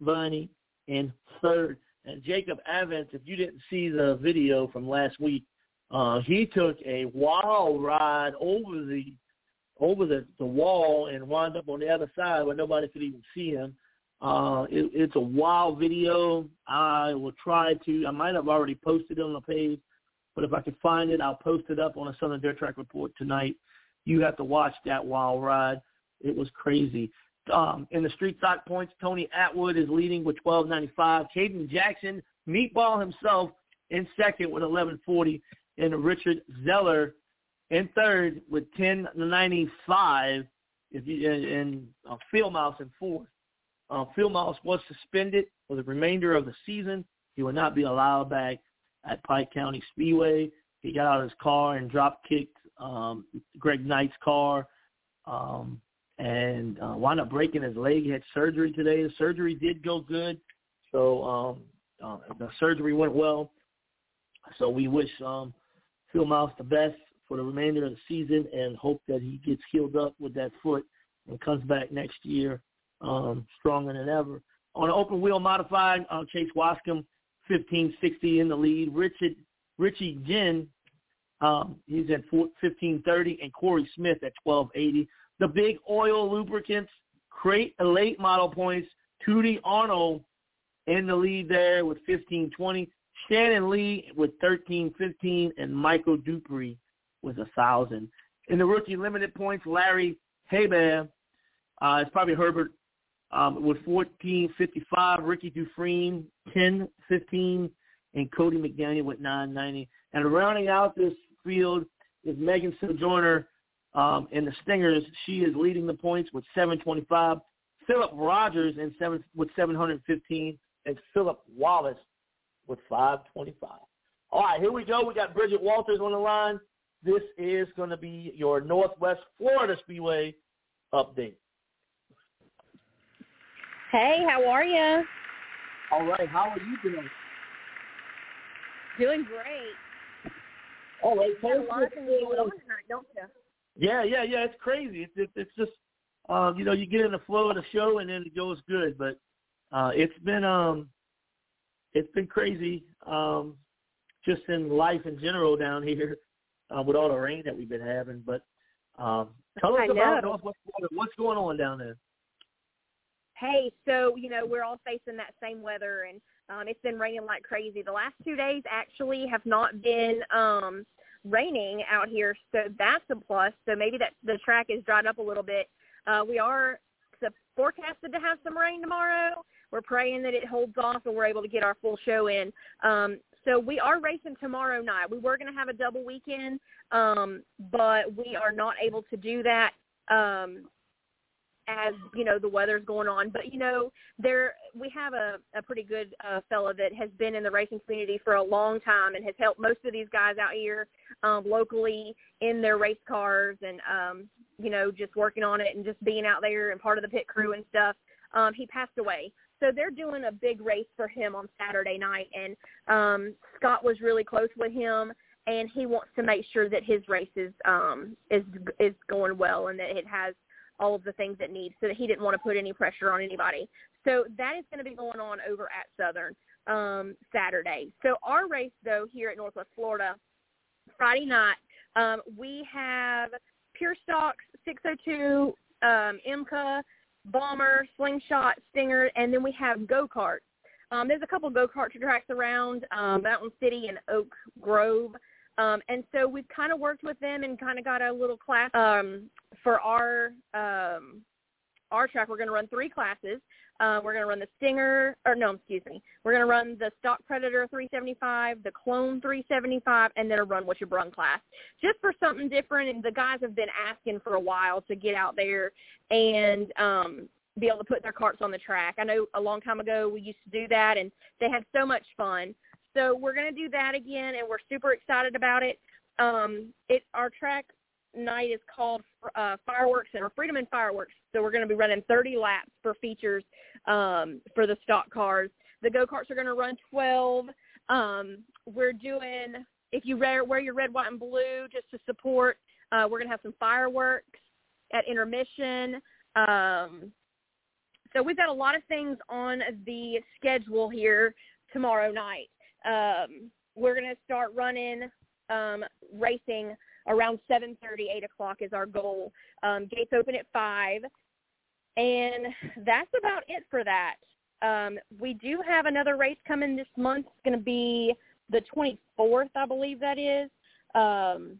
Viney in third. And Jacob Evans, if you didn't see the video from last week, uh, he took a wild ride over the over the, the wall and wound up on the other side where nobody could even see him. Uh, it, it's a wild video. I will try to. I might have already posted it on the page, but if I can find it, I'll post it up on a Southern Dirt Track Report tonight. You have to watch that wild ride. It was crazy. Um, in the street stock points, Tony Atwood is leading with 12.95. Caden Jackson, Meatball himself, in second with 11.40, and Richard Zeller in third with 10.95. If you and uh, Phil Mouse in fourth. Uh, Phil Mouse was suspended for the remainder of the season. He will not be allowed back at Pike County Speedway. He got out of his car and drop kicked um, Greg Knight's car um, and uh, wound up breaking his leg. He had surgery today. The surgery did go good. So um, uh, the surgery went well. So we wish um, Phil Mouse the best for the remainder of the season and hope that he gets healed up with that foot and comes back next year um, stronger than ever. On an open wheel modified, uh, Chase Wascom 1560 in the lead. Richard Richie Ginn, um, he's at 1530, and Corey Smith at 1280. The big oil lubricants, crate late model points. Tootie Arnold in the lead there with 1520. Shannon Lee with 1315, and Michael Dupree with a thousand. In the rookie limited points, Larry Hebert, uh, it's probably Herbert um, with 14.55, Ricky Dufresne 10.15, and Cody McDaniel with 9.90. And rounding out this field is Megan Sojourner Um, in the Stingers, she is leading the points with 725. Philip Rogers in seven with 715, and Philip Wallace with 525. All right, here we go. We got Bridget Walters on the line. This is going to be your Northwest Florida Speedway update. Hey, how are you? All right, how are you doing? Doing great. All right, Got a lot of things going on tonight, don't you? Yeah, yeah, yeah. It's crazy. It's it's, it's just um, you know you get in the flow of the show and then it goes good. But uh, it's been um, it's been crazy um, just in life in general down here uh, with all the rain that we've been having. But um, tell us I about know. Northwest Florida. What's going on down there? Hey, so you know we're all facing that same weather, and um, it's been raining like crazy. The last two days actually have not been um, raining out here, so that's a plus. So maybe that the track is dried up a little bit. Uh, we are forecasted to have some rain tomorrow. We're praying that it holds off and we're able to get our full show in. Um, so we are racing tomorrow night. We were going to have a double weekend, um, but we are not able to do that. Um, as you know the weather's going on. But you know there we have a, a pretty good uh fella that has been in the racing community for a long time and has helped most of these guys out here um locally in their race cars and um you know just working on it and just being out there and part of the pit crew and stuff. Um he passed away. So they're doing a big race for him on Saturday night. And um Scott was really close with him and he wants to make sure that his race is um is is going well and that it has all of the things it needs so that he didn't want to put any pressure on anybody. So that is going to be going on over at Southern um, Saturday. So our race, though, here at Northwest Florida, Friday night, um, we have Pure Stocks, 602, um, IMCA, Bomber, Slingshot, Stinger, and then we have go-karts. Um, there's a couple go-kart tracks around um, Mountain City and Oak Grove. Um, and so we've kind of worked with them and kind of got a little class um, for our um, our track. We're going to run three classes. Uh, we're going to run the Stinger, or no, excuse me. We're going to run the Stock Predator 375, the Clone 375, and then a Run What You Brung class, just for something different. And the guys have been asking for a while to get out there and um, be able to put their karts on the track. I know a long time ago we used to do that, and they had so much fun. So we're going to do that again, and we're super excited about it. Um, it our track night is called uh, Fireworks and or Freedom and Fireworks. So we're going to be running 30 laps for features um, for the stock cars. The go karts are going to run 12. Um, we're doing if you wear, wear your red, white, and blue just to support. Uh, we're going to have some fireworks at intermission. Um, so we've got a lot of things on the schedule here tomorrow night. Um, we're going to start running um, racing around 7.30, 8 o'clock is our goal. Um, gates open at 5. And that's about it for that. Um, we do have another race coming this month. It's going to be the 24th, I believe that is. Um,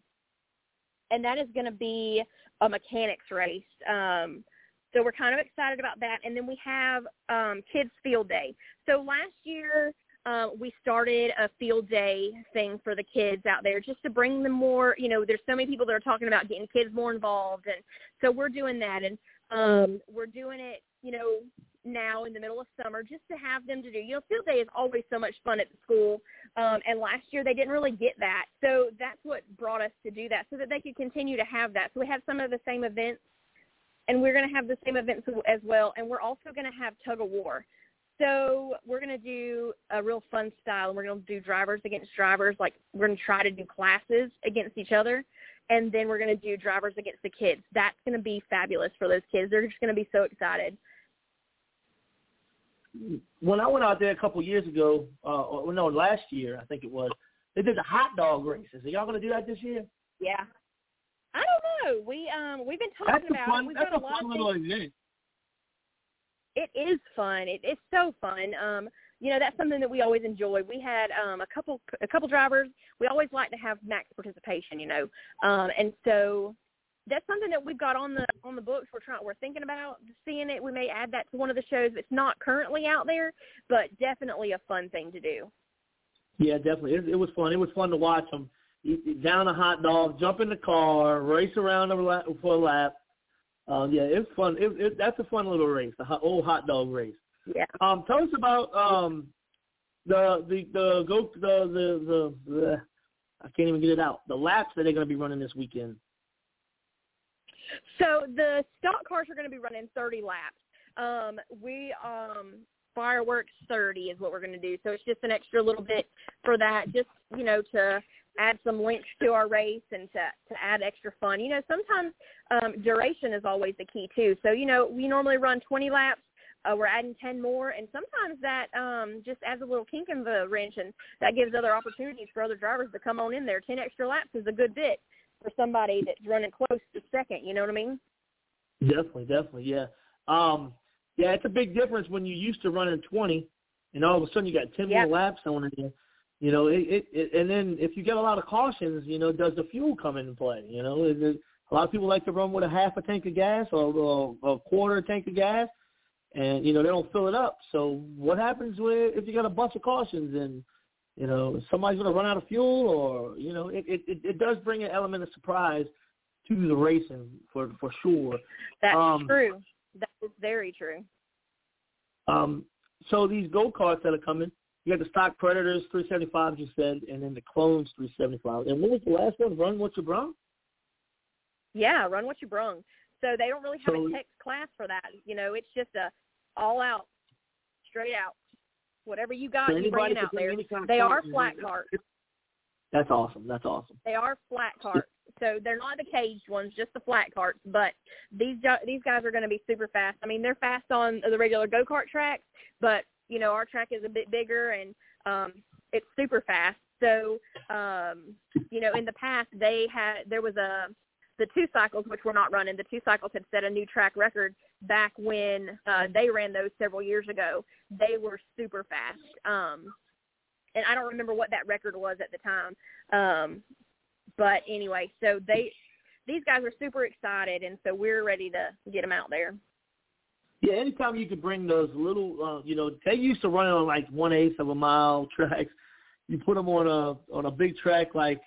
and that is going to be a mechanics race. Um, so we're kind of excited about that. And then we have um, Kids Field Day. So last year uh, we started a field day thing for the kids out there just to bring them more, you know, there's so many people that are talking about getting kids more involved. And so we're doing that. And um, we're doing it, you know, now in the middle of summer just to have them to do. You know, field day is always so much fun at the school. Um, and last year they didn't really get that. So that's what brought us to do that so that they could continue to have that. So we have some of the same events and we're going to have the same events as well. And we're also going to have tug of war. So we're going to do a real fun style. We're going to do drivers against drivers. Like we're going to try to do classes against each other. And then we're going to do drivers against the kids. That's going to be fabulous for those kids. They're just going to be so excited. When I went out there a couple years ago, uh, or no, last year I think it was, they did the hot dog races. Are y'all going to do that this year? Yeah. I don't know. We um we've been talking That's about fun. We've That's a a lot fun of little event. It is fun. It, it's so fun. Um, you know, that's something that we always enjoy. We had um, a couple a couple drivers. We always like to have max participation. You know, um, and so that's something that we've got on the on the books. We're trying. We're thinking about seeing it. We may add that to one of the shows. It's not currently out there, but definitely a fun thing to do. Yeah, definitely. It, it was fun. It was fun to watch them. down a hot dog, jump in the car, race around for a lap. Um, yeah, it's fun. It, it, that's a fun little race, the hot, old hot dog race. Yeah. Um, tell us about um, the the the go the the the, the I can't even get it out. The laps that they're going to be running this weekend. So the stock cars are going to be running 30 laps. Um, we um, fireworks 30 is what we're going to do. So it's just an extra little bit for that, just you know to add some length to our race and to to add extra fun. You know, sometimes um, duration is always the key too. So you know, we normally run 20 laps. Uh, we're adding 10 more, and sometimes that um, just adds a little kink in the wrench, and that gives other opportunities for other drivers to come on in there. 10 extra laps is a good bit for somebody that's running close to second. You know what I mean? Definitely, definitely, yeah. Um, yeah, it's a big difference when you used to running 20, and all of a sudden you got 10 Yeah. more laps on it. You know, it, it, it, and then if you get a lot of cautions, you know, does the fuel come into play? You know, is it, a lot of people like to run with a half a tank of gas or, or a quarter tank of gas, and you know they don't fill it up. So what happens with if you got a bunch of cautions and you know somebody's going to run out of fuel, or you know, it, it it does bring an element of surprise to the racing for for sure. That's Um, true. That is very true. Um, so these go karts that are coming, you got the stock Predators 375, you said, and then the Clones 375. And what was the last one? Run what you brung? Yeah, run what you brung. So they don't really have So- a text class for that. You know, it's just a all out, straight out. Whatever you got, So you bring it out there. kind of They are flat karts. That's awesome. That's awesome. They are flat karts. So they're not the caged ones, just the flat karts. But these these guys are going to be super fast. I mean, they're fast on the regular go kart tracks, but you know our track is a bit bigger and um, it's super fast. So um, you know, in the past they had there was a the two cycles which were not running. The two cycles had set a new track record back when uh, they ran those several years ago. They were super fast. Um, and I don't remember what that record was at the time. Um, but anyway, so they these guys are super excited, and so we're ready to get them out there. Yeah, anytime you could bring those little, uh, you know, they used to run on like one eighth of a mile tracks. You put them on a on a big track like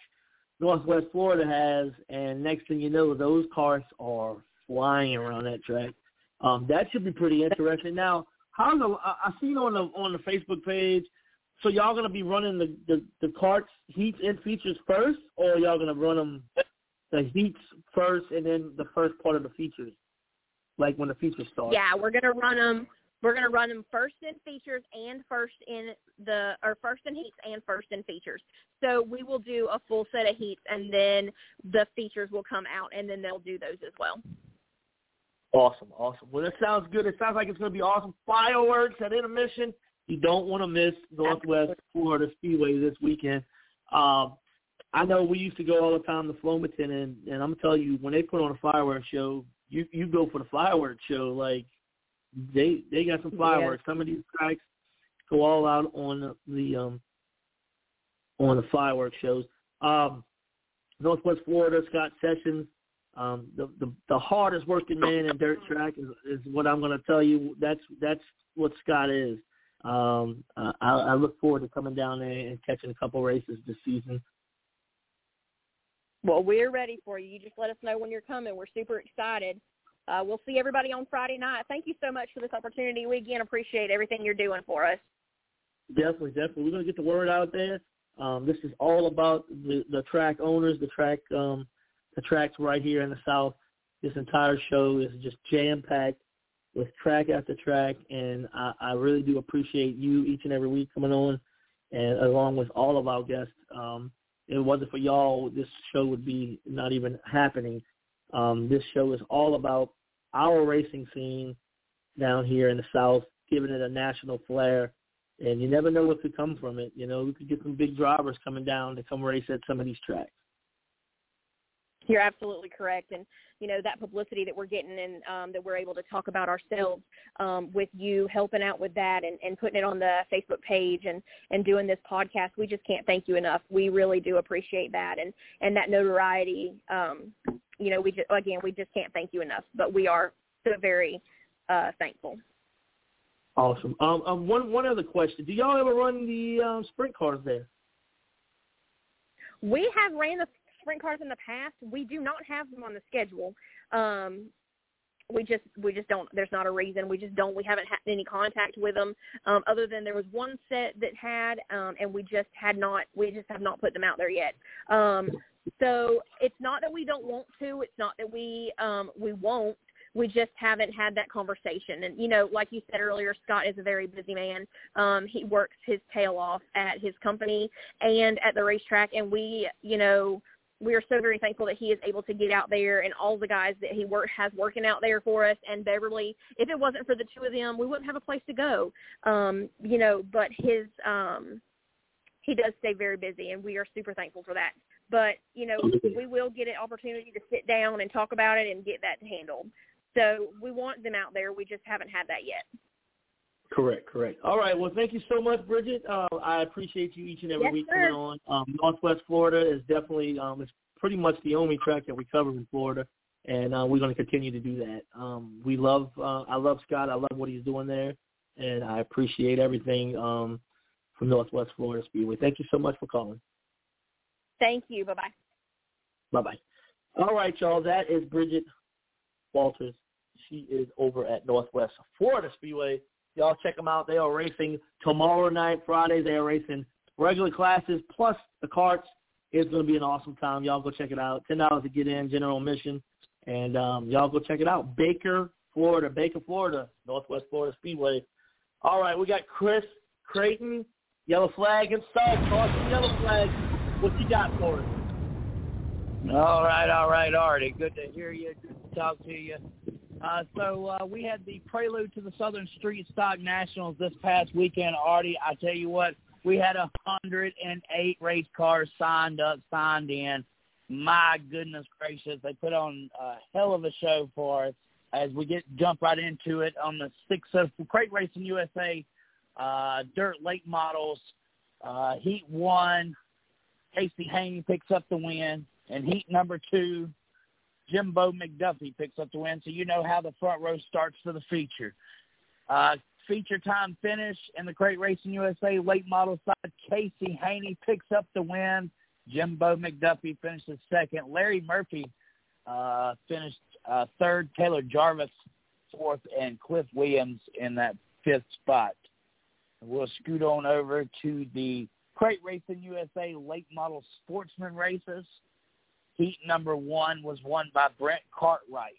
Northwest Florida has, and next thing you know, those cars are flying around that track. Um, that should be pretty interesting. Now, how's the? I I seen on the on the Facebook page. So y'all gonna be running the the, the karts heats and features first, or y'all gonna run them the heats first and then the first part of the features, like when the features start? Yeah, we're gonna run them. We're gonna run them first in features and first in the or first in heats and first in features. So we will do a full set of heats, and then the features will come out, and then they'll do those as well. Awesome, awesome. Well, that sounds good. It sounds like it's going to be awesome. Fireworks at intermission. You don't want to miss Northwest Florida Speedway this weekend. Um, I know we used to go all the time to Flomaton, and, and I'm gonna tell you, when they put on a fireworks show, you you go for the fireworks show. Like they they got some fireworks. Some of these tracks go all out on the, the um on the fireworks shows. Um, Northwest Florida, Scott Sessions, um, the, the the hardest working man in dirt track is, is what I'm going to tell you. That's that's what Scott is. Um, uh, I, I look forward to coming down there and catching a couple races this season. Well, we're ready for you. You just let us know when you're coming. We're super excited. Uh, we'll see everybody on Friday night. Thank you so much for this opportunity. We again appreciate everything you're doing for us. Definitely, definitely. We're going to get the word out there. Um, this is all about the, the track owners, the track, um, the tracks right here in the South. This entire show is just jam packed with track after track, and I, I really do appreciate you each and every week coming on, and along with all of our guests. Um, it wasn't for y'all, this show would be not even happening. Um, this show is all about our racing scene down here in the South, giving it a national flair and you never know what could come from it. You know, we could get some big drivers coming down to come race at some of these tracks. You're absolutely correct, and you know that publicity that we're getting and um, that we're able to talk about ourselves um, with you helping out with that and, and putting it on the Facebook page and and doing this podcast. We just can't thank you enough. We really do appreciate that and and that notoriety. Um, you know, we just again we just can't thank you enough. But we are so very uh, thankful. Awesome. Um, um, one one other question: Do y'all ever run the um, sprint cars there? we have ran the sprint cars in the past. We do not have them on the schedule. Um, we just we just don't there's not a reason. We just don't we haven't had any contact with them um other than there was one set that had um and we just had not we just have not put them out there yet. Um so it's not that we don't want to it's not that we um we won't. We just haven't had that conversation. And you know like you said earlier scott is a very busy man. Um he works his tail off at his company and at the racetrack. And we you know we are so very thankful that he is able to get out there and all the guys that he work has working out there for us and Beverly. If it wasn't for the two of them, we wouldn't have a place to go. Um, you know, but his um he does stay very busy and we are super thankful for that. But, you know, we will get an opportunity to sit down and talk about it and get that handled. So we want them out there. We just haven't had that yet. Correct, correct. All right. Well, thank you so much, Bridget. Uh, I appreciate you each and every yes, week sir. coming on. Um, Northwest Florida is definitely um, it's pretty much the only track that we cover in Florida, and uh, we're going to continue to do that. Um, we love, uh, I love Scott. I love what he's doing there, and I appreciate everything um, from Northwest Florida Speedway. Thank you so much for calling. Thank you. Bye bye. Bye bye. All right, y'all. That is Bridget Walters. She is over at Northwest Florida Speedway. Y'all check them out. They are racing tomorrow night, Friday. They are racing regular classes plus the karts. It's going to be an awesome time. Y'all go check it out. Ten dollars to get in, general admission, and um, y'all go check it out. Baker, Florida, Baker, Florida, Northwest Florida Speedway. All right, we got Chris Creighton, yellow flag installed. The yellow flag. What you got for us? All right, all right, Artie. Good to hear you. Good to talk to you. Uh, so uh, we had the prelude to the Southern Street Stock Nationals this past weekend, Artie. I tell you what, we had a hundred and eight race cars signed up, signed in. My goodness gracious, they put on a hell of a show for us. As we get jump right into it on the six of Crate Racing USA uh, Dirt Late Models uh, Heat One. Casey Haney picks up the win, and Heat number two, Jimbo McDuffie picks up the win. So you know how the front row starts for the feature. Uh, feature time finish in the Crate Racing USA late model side. Casey Haney picks up the win. Jimbo McDuffie finishes second. Larry Murphy uh, finished uh, third. Taylor Jarvis fourth, and Cliff Williams in that fifth spot. We'll scoot on over to the Crate Racing USA late model sportsman races. Heat number one was won by Brent Cartwright.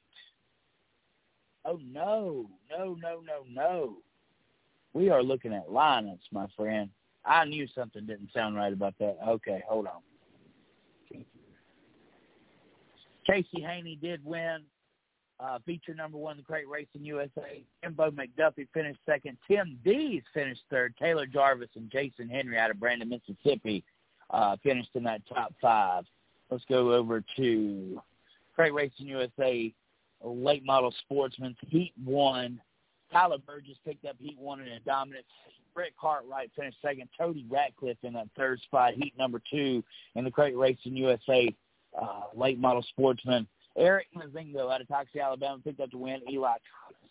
Oh no, no, no, no, no. We are looking at lineups, my friend. I knew something didn't sound right about that. Okay, hold on. Casey Haney did win uh, feature number one, the Crate Racing USA. Jimbo McDuffie finished second. Tim Dees finished third. Taylor Jarvis and Jason Henry out of Brandon, Mississippi uh, finished in that top five. Let's go over to Crate Racing USA late model sportsmen. Heat one. Tyler Burgess picked up Heat one in a dominant. Brett Cartwright finished second. Cody Ratcliffe in that third spot. Heat number two in the Crate Racing USA uh, late model sportsman. Eric Mazingo out of Toxey, Alabama picked up the win. Eli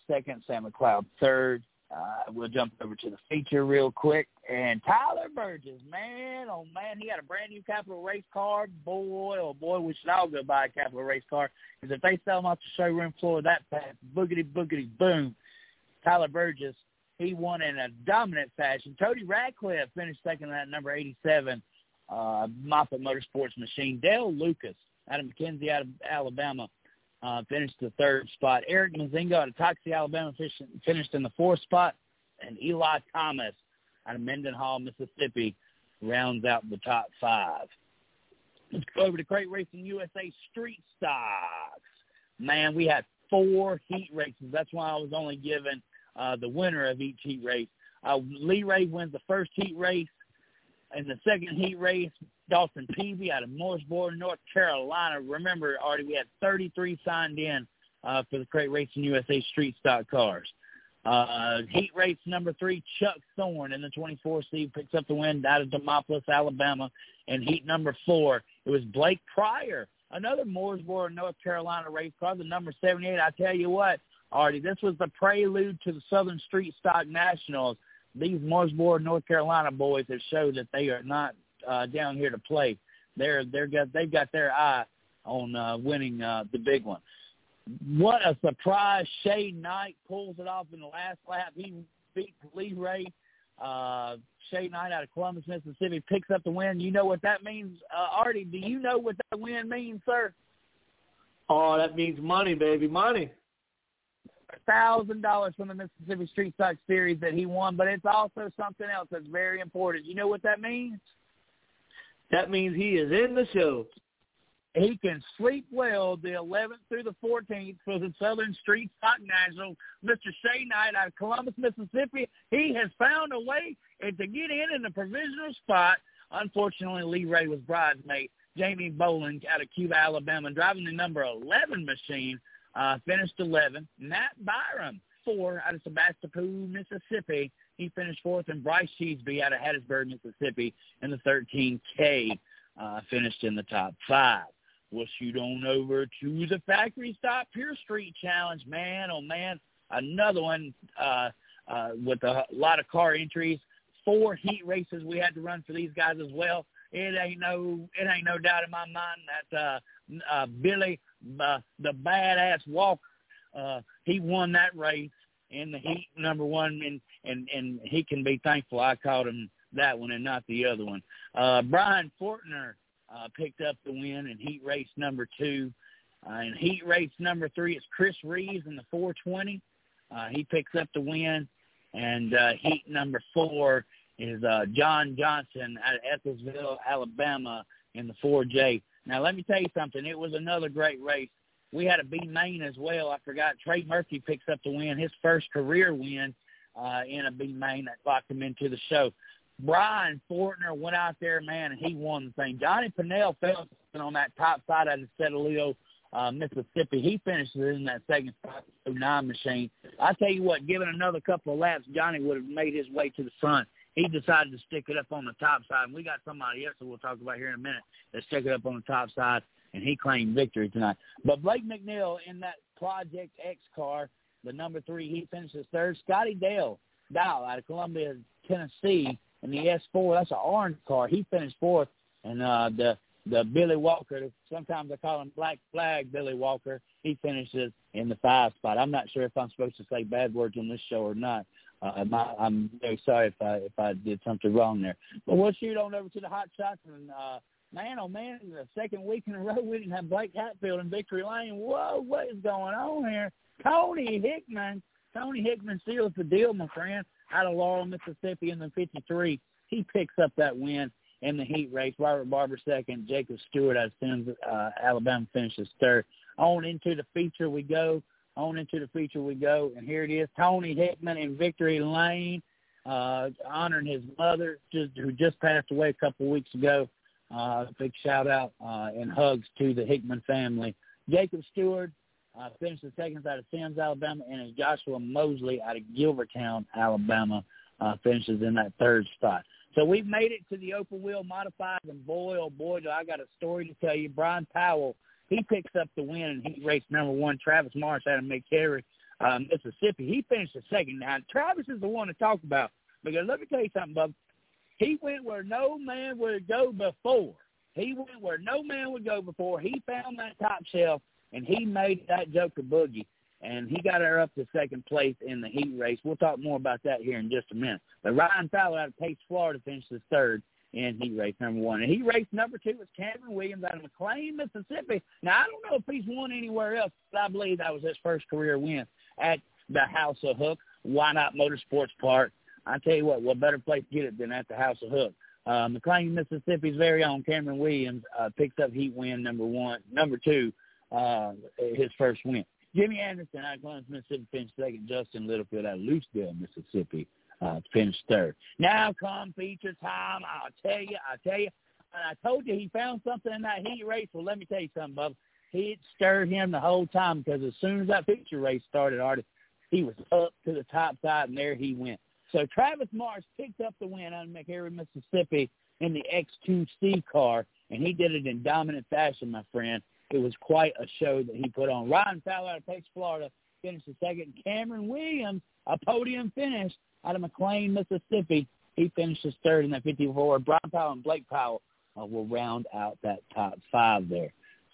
second. Sam McLeod third. Uh, we'll jump over to the feature real quick. And Tyler Burgess, man, oh man, he had a brand new Capital Race car. Boy, oh boy, we should all go buy a Capital Race car. Because if they sell them off the showroom floor that fast, boogity boogity boom, Tyler Burgess, he won in a dominant fashion. Cody Radcliffe finished second at number 87, uh, Moffat Motorsports Machine. Dale Lucas out of McKenzie, out of Alabama, uh, finished the third spot. Eric Mazingo out of Toxie, Alabama, finished in the fourth spot. And Eli Thomas out of Mendenhall, Mississippi, rounds out the top five. Let's go over to Crate Racing USA Street Stocks. Man, we had four heat races. That's why I was only given uh, the winner of each heat race. Uh, Lee Ray wins the first heat race. In the second heat race, Dawson Peavy out of Mooresboro, North Carolina. Remember, Artie, we had 33 signed in uh, for the Crate Racing USA Street Stock cars. Uh, heat race number three, Chuck Thorne in the 24 seed picks up the win out of Demopolis, Alabama. And heat number four, it was Blake Pryor, another Mooresboro, North Carolina race car, the number 78. I tell you what, Artie, this was the prelude to the Southern Street Stock Nationals. These Mooresboro, North Carolina boys have showed that they are not uh, down here to play. they're they're got they've got their eye on uh, winning uh, the big one. What a surprise! Shay Knight pulls it off in the last lap. He beat Lee Ray. Uh, Shay Knight out of Columbus, Mississippi, picks up the win. You know what that means, uh, Artie? Do you know what that win means, sir? Oh, that means money, baby, money. Thousand dollars from the Mississippi Street Stock Series that he won, but it's also something else that's very important. You know what that means? That means he is in the show. He can sleep well the 11th through the 14th for the Southern Street Stock National. Mr. Shay Knight out of Columbus, Mississippi, he has found a way to get in in the provisional spot. Unfortunately, Lee Ray was bridesmaid. Jamie Boland out of Cuba, Alabama, driving the number 11 machine, uh, finished 11. Matt Byram, four out of Sebastopol, Mississippi. He finished fourth, and Bryce Cheeseby out of Hattiesburg, Mississippi, in the 13K, uh, finished in the top five. We'll shoot on over to the Factory Stock Pure Street Challenge. Man, oh man, another one uh, uh, with a lot of car entries. Four heat races we had to run for these guys as well it ain't no it ain't no doubt in my mind that uh, uh, Billy uh, the badass Walker uh, he won that race in the heat number one and and and he can be thankful I caught him that one and not the other one. Uh, Brian Fortner uh, picked up the win in heat race number two. Uh, in heat race number three, it's Chris Reeves in the 420. Uh, he picks up the win. And uh, heat number four is uh, John Johnson out of Ethelsville, Alabama, in the 4J. Now, let me tell you something. It was another great race. We had a B main as well. I forgot. Trey Murphy picks up the win, his first career win uh, in a B main that locked him into the show. Brian Fortner went out there, man, and he won the thing. Johnny Pinnell fell on that top side of the Saltillo, uh, Mississippi. He finishes in that second spot, nine machine. I tell you what, given another couple of laps, Johnny would have made his way to the front he decided to stick it up on the top side. And we got somebody else that we'll talk about here in a minute that stuck it up on the top side, and he claimed victory tonight. But Blake McNeil in that Project X car, the number three, he finishes third. Scotty Dale, Dow out of Columbia, Tennessee, in the S4, that's an orange car. He finished fourth. And uh, the the Billy Walker, sometimes I call him Black Flag Billy Walker, he finishes in the five spot. I'm not sure if I'm supposed to say bad words on this show or not, uh, my, I'm very sorry if I if I did something wrong there. But we'll shoot on over to the hot shots and uh, man, oh man, the second week in a row we didn't have Blake Hatfield in victory lane. Whoa, what is going on here? Tony Hickman, Tony Hickman seals the deal, my friend, out of Laurel, Mississippi in the 53. He picks up that win in the heat race. Robert Barber second, Jacob Stewart of Sims, uh, Alabama finishes third. On into the feature we go. On into the feature we go, and here it is: Tony Hickman in Victory Lane, uh, honoring his mother, just, who just passed away a couple weeks ago. Uh, big shout out uh, and hugs to the Hickman family. Jacob Stewart uh, finished second out of Sims, Alabama, and Joshua Mosley out of Gilbertown, Alabama, uh, finishes in that third spot. So we've made it to the open wheel modified, and boy, oh boy, do I got a story to tell you. Brian Powell he picks up the win and he raced number one. Travis Marsh out of McCary, uh, Mississippi. He finished the second. Now, Travis is the one to talk about because let me tell you something, Bub. He went where no man would go before. He went where no man would go before. He found that top shelf and he made that Joker boogie. And he got her up to second place in the heat race. We'll talk more about that here in just a minute. But Ryan Fowler out of Pace, Florida, finishes third in heat race number one. And heat race number two was Cameron Williams out of McLain, Mississippi. Now, I don't know if he's won anywhere else, but I believe that was his first career win at the House of Hook. Why not Motorsports Park? I tell you what, what better place to get it than at the House of Hook? Uh, McLain, Mississippi's very own Cameron Williams uh, picks up heat win number one, number two, uh, his first win. Jimmy Anderson out of Columbus, Mississippi finished second. Justin Littlefield out of Lucedale, Mississippi uh, finished third. Now come feature time. I'll tell you, I'll tell you. And I told you he found something in that heat race. Well, let me tell you something, Bubba. It stirred him the whole time because as soon as that feature race started, Artie, he was up to the top side, and there he went. So Travis Marsh picked up the win out of McCary, Mississippi in the X2C car, and he did it in dominant fashion, my friend. It was quite a show that he put on. Ryan Fowler out of Pace, Florida, finished second. Cameron Williams, a podium finish out of McLain, Mississippi. He finishes third in that 54. Brian Powell and Blake Powell uh, will round out that top five there.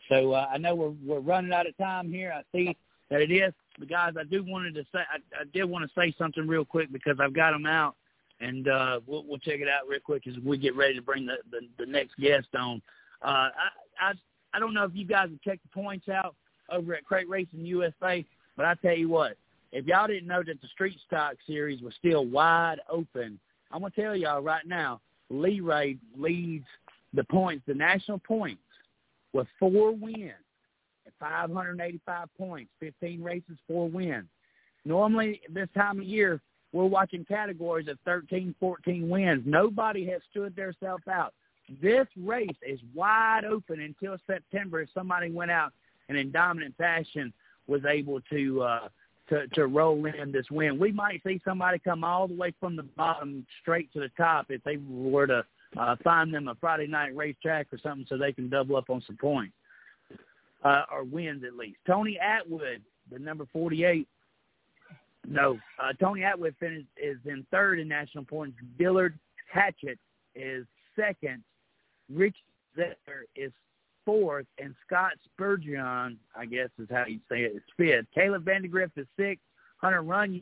So uh, I know we're we're running out of time here. I see that it is, but guys, I do wanted to say I, I did want to say something real quick because I've got them out, and uh, we'll we'll check it out real quick as we get ready to bring the the, the next guest on. Uh, I, I I don't know if you guys have checked the points out over at Crate Racing USA, but I tell you what, if y'all didn't know that the Street Stock Series was still wide open, I'm gonna tell y'all right now, Lee Ray leads the points, the national points, with four wins at 585 points, 15 races, four wins. Normally, this time of year, we're watching categories of 13, 14 wins. Nobody has stood themselves out. This race is wide open until September if somebody went out and in dominant fashion was able to uh, to to roll in this win. We might see somebody come all the way from the bottom straight to the top if they were to uh, find them a Friday night racetrack or something so they can double up on some points uh, or wins at least. Tony Atwood, the number 48. No, uh, Tony Atwood finished is in third in national points. Dillard Hatchett is second. Rich Zetter is fourth, and Scott Spurgeon, I guess is how you say it, is fifth. Caleb Vandergriff is sixth. Hunter Runyon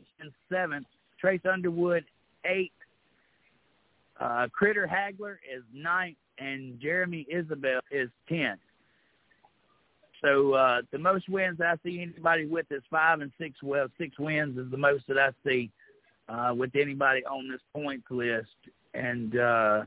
seventh. Trace Underwood eighth. Uh, Critter Hagler is ninth, and Jeremy Isabel is tenth. So uh, the most wins I see anybody with is five and six. Well, six wins is the most that I see uh, with anybody on this points list, and uh,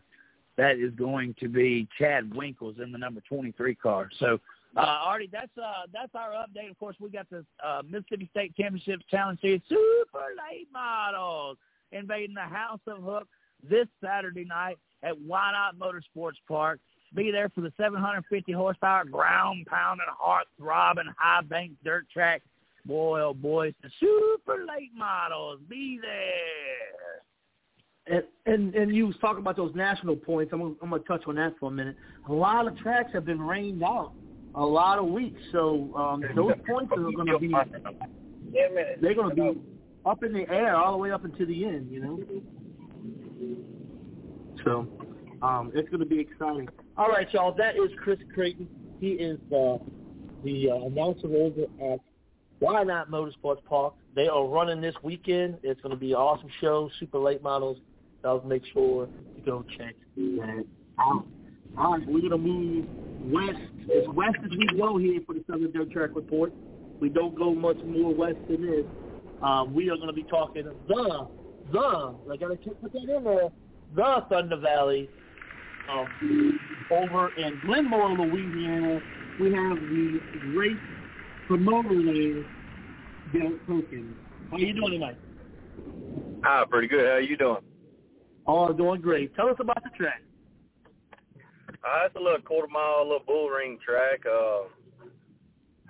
that is going to be Chad Winkles in the number 23 car. So, uh, Artie, that's uh, that's our update. Of course, we got the uh, Mississippi State Championship Challenge Series Super Late Models invading the House of Hook this Saturday night at Why Not Motorsports Park. Be there for the 750 horsepower ground pounding, heart throbbing, high bank dirt track. Boy, oh boy, it's the super late models. Be there. And, and and you was talking about those national points. I'm gonna, I'm gonna touch on that for a minute. A lot of tracks have been rained out a lot of weeks, so um, those points are going to be they're to be up in the air all the way up until the end. You know, so um, it's going to be exciting. All right, y'all. That is Chris Creighton. He is uh, the uh, announcer over at Why Not Motorsports Park. They are running this weekend. It's going to be an awesome show. Super late models. I'll make sure to go check that out. All right, we're going to move west as west as we go here for the Southern Dirt Track Report. We don't go much more west than this. Um, we are going to be talking the, the, I got to put that in there, the Thunder Valley um, over in Glenmora, Louisiana. We have the great promoter there, Derek Perkins. How you doing tonight? Ah, pretty good. How you doing? Oh, doing great. Tell us about the track. Uh, it's a little quarter mile, little bull ring track. Uh,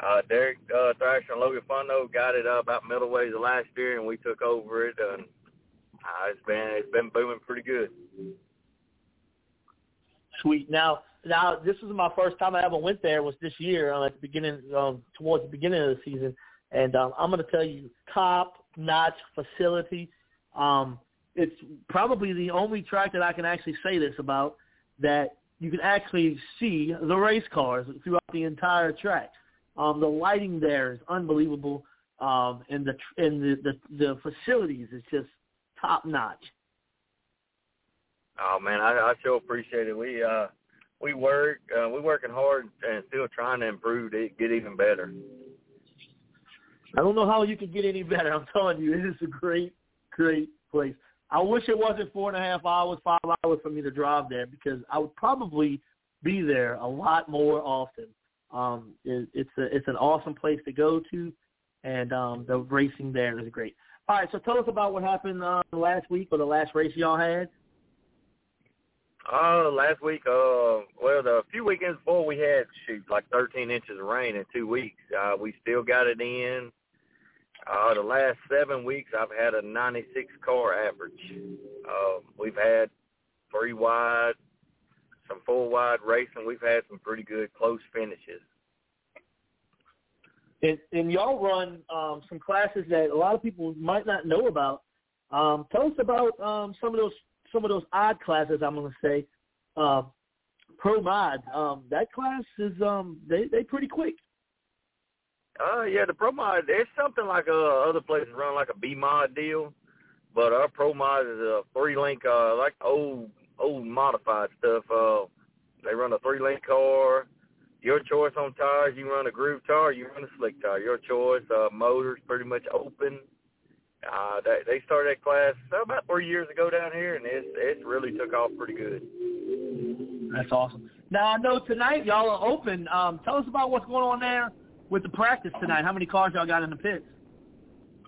uh, Derek uh, Thrasher and Logan Fundo got it uh, about middleways of last year, and we took over it, and uh, it's been it's been booming pretty good. Sweet. Now, now this was my first time I ever went there. Was this year um, at the beginning, um, towards the beginning of the season, and um, I'm going to tell you, top notch facility. Um, it's probably the only track that I can actually say this about that you can actually see the race cars throughout the entire track. Um, the lighting there is unbelievable, um, and the and the, the the facilities is just top notch. Oh man, I, I sure appreciate it. We uh we work uh, we're working hard and still trying to improve to get even better. I don't know how you could get any better. I'm telling you, it is a great, great place. I wish it wasn't four and a half hours, five hours for me to drive there because I would probably be there a lot more often. Um, it, it's a, it's an awesome place to go to, and um, the racing there is great. All right, so tell us about what happened uh, last week or the last race y'all had. Uh, last week, uh, well, the few weekends before we had shoot like 13 inches of rain in two weeks. Uh, we still got it in. Uh, the last seven weeks, I've had a 96 car average. Uh, we've had three wide, some four wide racing. We've had some pretty good close finishes. And, and y'all run um, some classes that a lot of people might not know about. Um, tell us about um, some of those some of those odd classes. I'm going to say uh, pro mod. Um, that class is um they they pretty quick. Uh, yeah, the pro mod it's something like uh other places run like a B mod deal, but our pro mod is a three link uh like old old modified stuff. Uh, they run a three link car. Your choice on tires. You run a groove tire. You run a slick tire. Your choice. Uh, motors pretty much open. Uh, they, they started that class about three years ago down here, and it's it's really took off pretty good. That's awesome. Now I know tonight y'all are open. Um, tell us about what's going on there with the practice tonight. How many cars y'all got in the pits?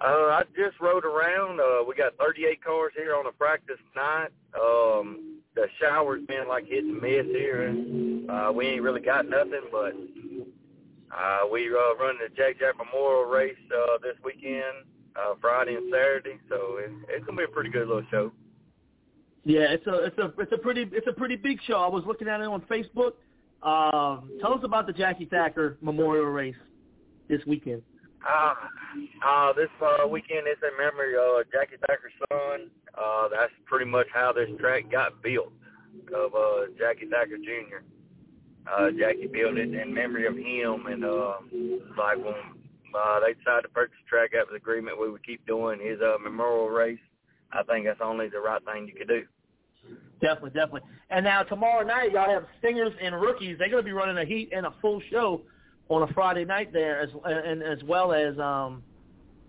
Uh, I just rode around. Uh, we got 38 cars here on a practice night. Um, the shower's been like hit and miss here, and uh, we ain't really got nothing. But uh, we uh, running the Jack Jack Memorial Race uh, this weekend, uh, Friday and Saturday. So it, it's gonna be a pretty good little show. Yeah, it's a it's a it's a pretty it's a pretty big show. I was looking at it on Facebook. Um, tell us about the Jackie Thacker Memorial Race this weekend. Uh, uh, this uh, weekend is in memory of Jackie Thacker's son. Uh, that's pretty much how this track got built of uh, Jackie Thacker Jr. Uh, Jackie built it in memory of him, and uh, like when uh, they decided to purchase the track after the agreement, we would keep doing his uh, memorial race. I think that's only the right thing you could do. Definitely, definitely. And now tomorrow night, y'all have Stingers and rookies. They're going to be running a heat and a full show on a Friday night there, as and as well as um,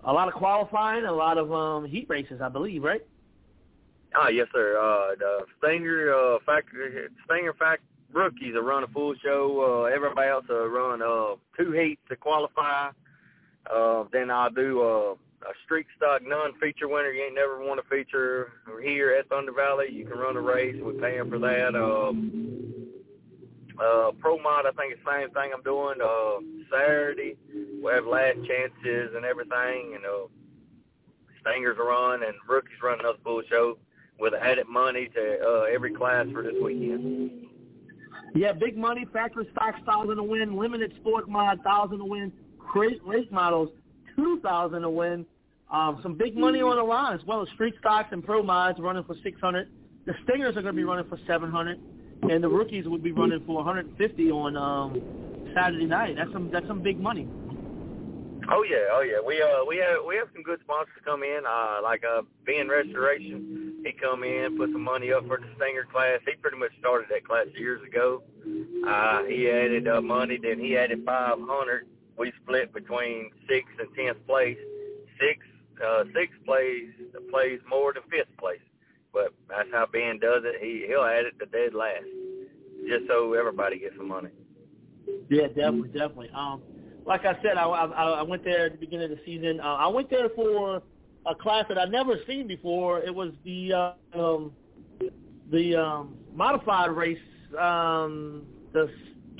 a lot of qualifying, a lot of um, heat races, I believe, right? Ah, yes, sir. Uh, the Stinger uh, factory, Stinger fact rookies will run a full show. Uh, everybody else will run uh, two heats to qualify. Uh, then I'll do uh, a street stock non-feature winner. You ain't never won a feature here at Thunder Valley. You can run a race. We pay them for that. Um, uh, Pro Mod, I think it's the same thing I'm doing. Uh, Saturday, we have last chances and everything. You know, Stingers run and rookies run another full show with added money to uh, every class for this weekend. Yeah, big money, factory stock thousand to win, limited sport mod thousand to win, crate race models two thousand to win. Um, some big money on the line as well as street stocks and pro mods running for six hundred. The Stingers are going to be running for seven hundred and the rookies would be running for 150 on um, Saturday night. That's some that's some big money. Oh yeah, oh yeah. We uh we have we have some good sponsors come in. Uh like uh Ben Restoration, he come in, put some money up for the Stinger class. He pretty much started that class years ago. Uh he added uh money, then he added five hundred. We split between sixth and tenth place. Six uh sixth place plays more than fifth place. But that's how Ben does it. He he'll add it to dead last, just so everybody gets some money. Yeah, definitely, definitely. Um, like I said, I I, I went there at the beginning of the season. Uh, I went there for a class that I'd never seen before. It was the uh, um, the um, modified race, um, the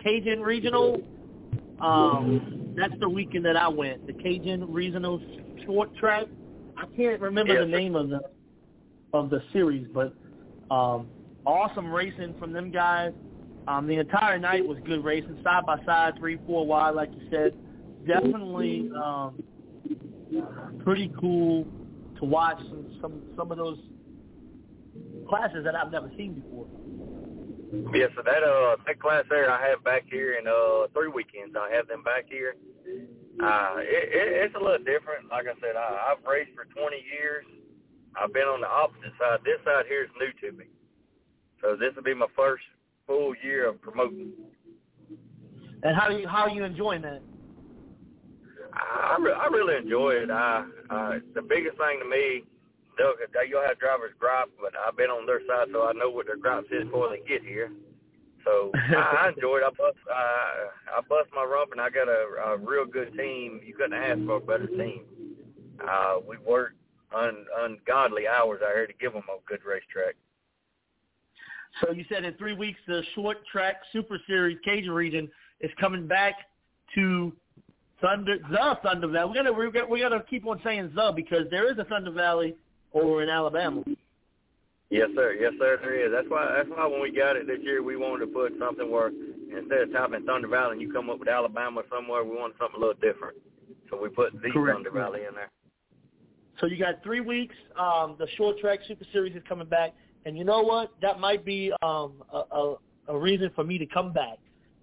Cajun Regional. Um, that's the weekend that I went. The Cajun Regional Short Track. I can't remember yes, the name of the of the series. But um, awesome racing from them guys. Um, the entire night was good racing, side by side, three, four wide, like you said. Definitely um, pretty cool to watch some, some some of those classes that I've never seen before. Yeah, so that uh that class there I have back here in uh three weekends. I have them back here. Uh, it, it, it's a little different. Like I said, I, I've raced for 20 years. I've been on the opposite side. This side here is new to me. So this will be my first full year of promoting. And how are you how are you enjoying that? I, re- I really enjoy it. I, uh, the biggest thing to me, they'll, you'll have drivers gripe, but I've been on their side, so I know what their gripes is before they get here. So I, I enjoy it. I bust, I, I bust my rump, and I got a, a real good team. You couldn't ask for a better team. Uh, we work un, ungodly hours out here to give them a good racetrack. So you said in three weeks the short track Super Series Cajun region is coming back to Thunder the Thunder Valley. We gotta we gotta, we gotta keep on saying the because there is a Thunder Valley over in Alabama. Yes, sir. Yes, sir. There is. That's why. That's why when we got it this year, we wanted to put something where instead of typing Thunder Valley and you come up with Alabama somewhere, we wanted something a little different. So we put the Correct. Thunder Valley in there. So you got three weeks. Um, the short track Super Series is coming back, and you know what? That might be um, a, a, a reason for me to come back.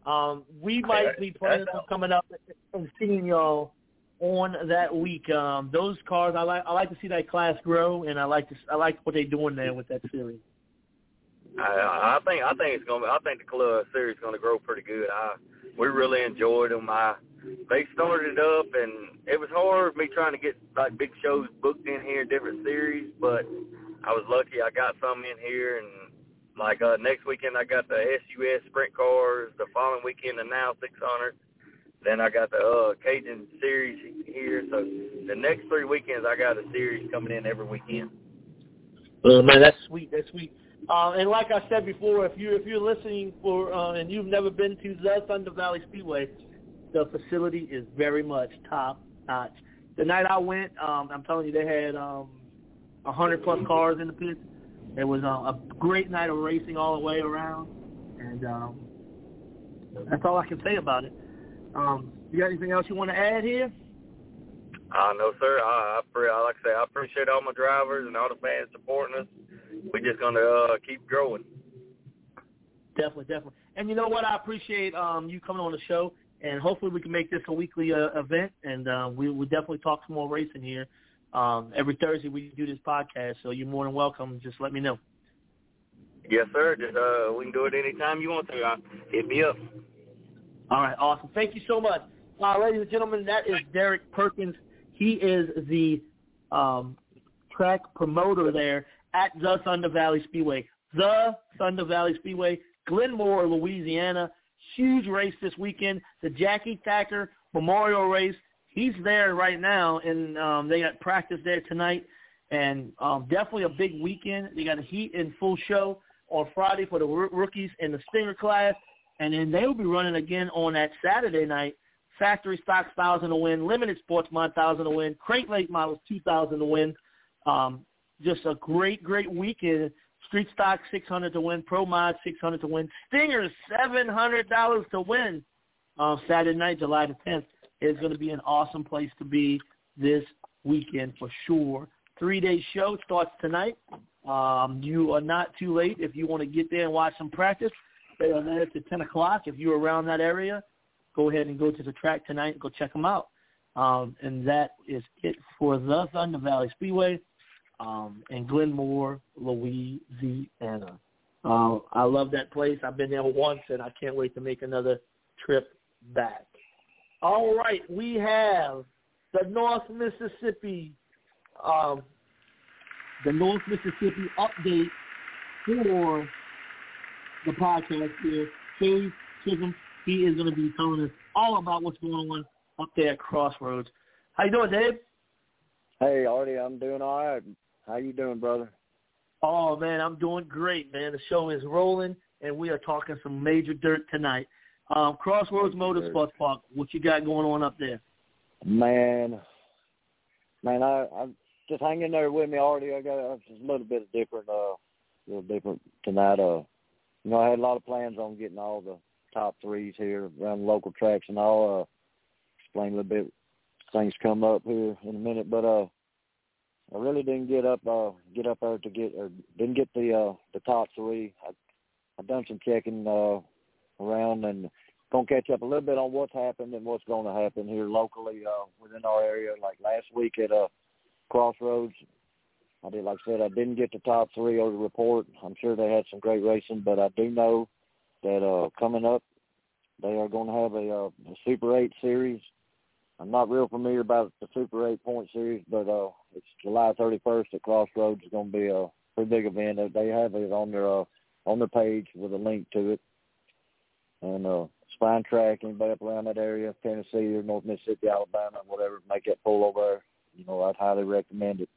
Um, we might be planning on coming up and seeing y'all on that week. Um, those cars, I like. I like to see that class grow, and I like to. I like what they're doing there with that series. I, I think I think it's gonna. I think the club series is gonna grow pretty good. I we really enjoyed them. I they started up, and it was hard me trying to get like big shows booked in here, different series. But I was lucky. I got some in here, and like uh, next weekend I got the SUS sprint cars. The following weekend the Now 600. Then I got the uh, Cajun series here. So the next three weekends I got a series coming in every weekend. Oh man, that's sweet. That's sweet. Uh, and like I said before, if you if you're listening for uh, and you've never been to the Thunder Valley Speedway, the facility is very much top notch. The night I went, um, I'm telling you, they had um, a hundred plus cars in the pits. It was uh, a great night of racing all the way around, and um, that's all I can say about it. Um, you got anything else you want to add here? Uh, no, sir. I, I, like I say, I appreciate all my drivers and all the fans supporting us. We're just gonna uh, keep growing. Definitely, definitely. And you know what? I appreciate um, you coming on the show, and hopefully we can make this a weekly uh, event, and uh, we will definitely talk some more racing here. Um, every Thursday we do this podcast, so you're more than welcome. Just let me know. Yes, sir. Just uh, we can do it anytime you want to. Uh, hit me up. All right, awesome. Thank you so much. Uh, ladies and gentlemen, that is Derek Perkins. He is the um, track promoter there at the Thunder Valley Speedway. The Thunder Valley Speedway, Glenmora, Louisiana. Huge race this weekend. The Jackie Thacker Memorial Race. He's there right now, and um, they got practice there tonight. And um, definitely a big weekend. They got a heat and full show on Friday for the r- rookies in the Stinger class. And then they'll be running again on that Saturday night. Factory Stocks 1,000 to win, Limited Sportsman 1,000 to win, Crate Lake Models 2,000 to win. Um, just a great, great weekend. Street Stock 600 to win, Pro Mod 600 to win, Stinger $700 to win. Uh, Saturday night, July the 10th, is going to be an awesome place to be this weekend for sure. Three-day show starts tonight. Um, you are not too late if you want to get there and watch some practice. They are there at 10 o'clock. If you're around that area, go ahead and go to the track tonight and go check them out. Um, and that is it for the Thunder Valley Speedway um, in Glenmora, Louisiana. Uh, I love that place. I've been there once, and I can't wait to make another trip back. All right, we have the North Mississippi, um, the North Mississippi update for the podcast here. Dave Chisholm, he is going to be telling us all about what's going on up there at Crossroads. How you doing, Dave? Hey, Artie, I'm doing all right. How you doing, brother? Oh man, I'm doing great, man. The show is rolling, and we are talking some major dirt tonight. Um, Crossroads Motorsports Park, what you got going on up there? Man, man, I, I'm just hanging there with me already. I got a little bit of different, uh, little different tonight. Uh, you know, I had a lot of plans on getting all the top threes here around local tracks, and I'll uh, explain a little bit things come up here in a minute. But uh, I really didn't get up uh get up there to get or didn't get the uh the top three. I I done some checking uh around and gonna catch up a little bit on what's happened and what's gonna happen here locally uh within our area. Like last week at uh Crossroads I did like I said, I didn't get the top three or the report. I'm sure they had some great racing, but I do know that uh coming up they are gonna have a uh a Super eight series I'm not real familiar about the Super 8 point series, but uh, it's July 31st at Crossroads. It's going to be a pretty big event. They have it on their uh, on their page with a link to it. And uh, Spine Track, anybody up around that area, Tennessee or North Mississippi, Alabama, whatever, make that pull over. You know, I'd highly recommend it.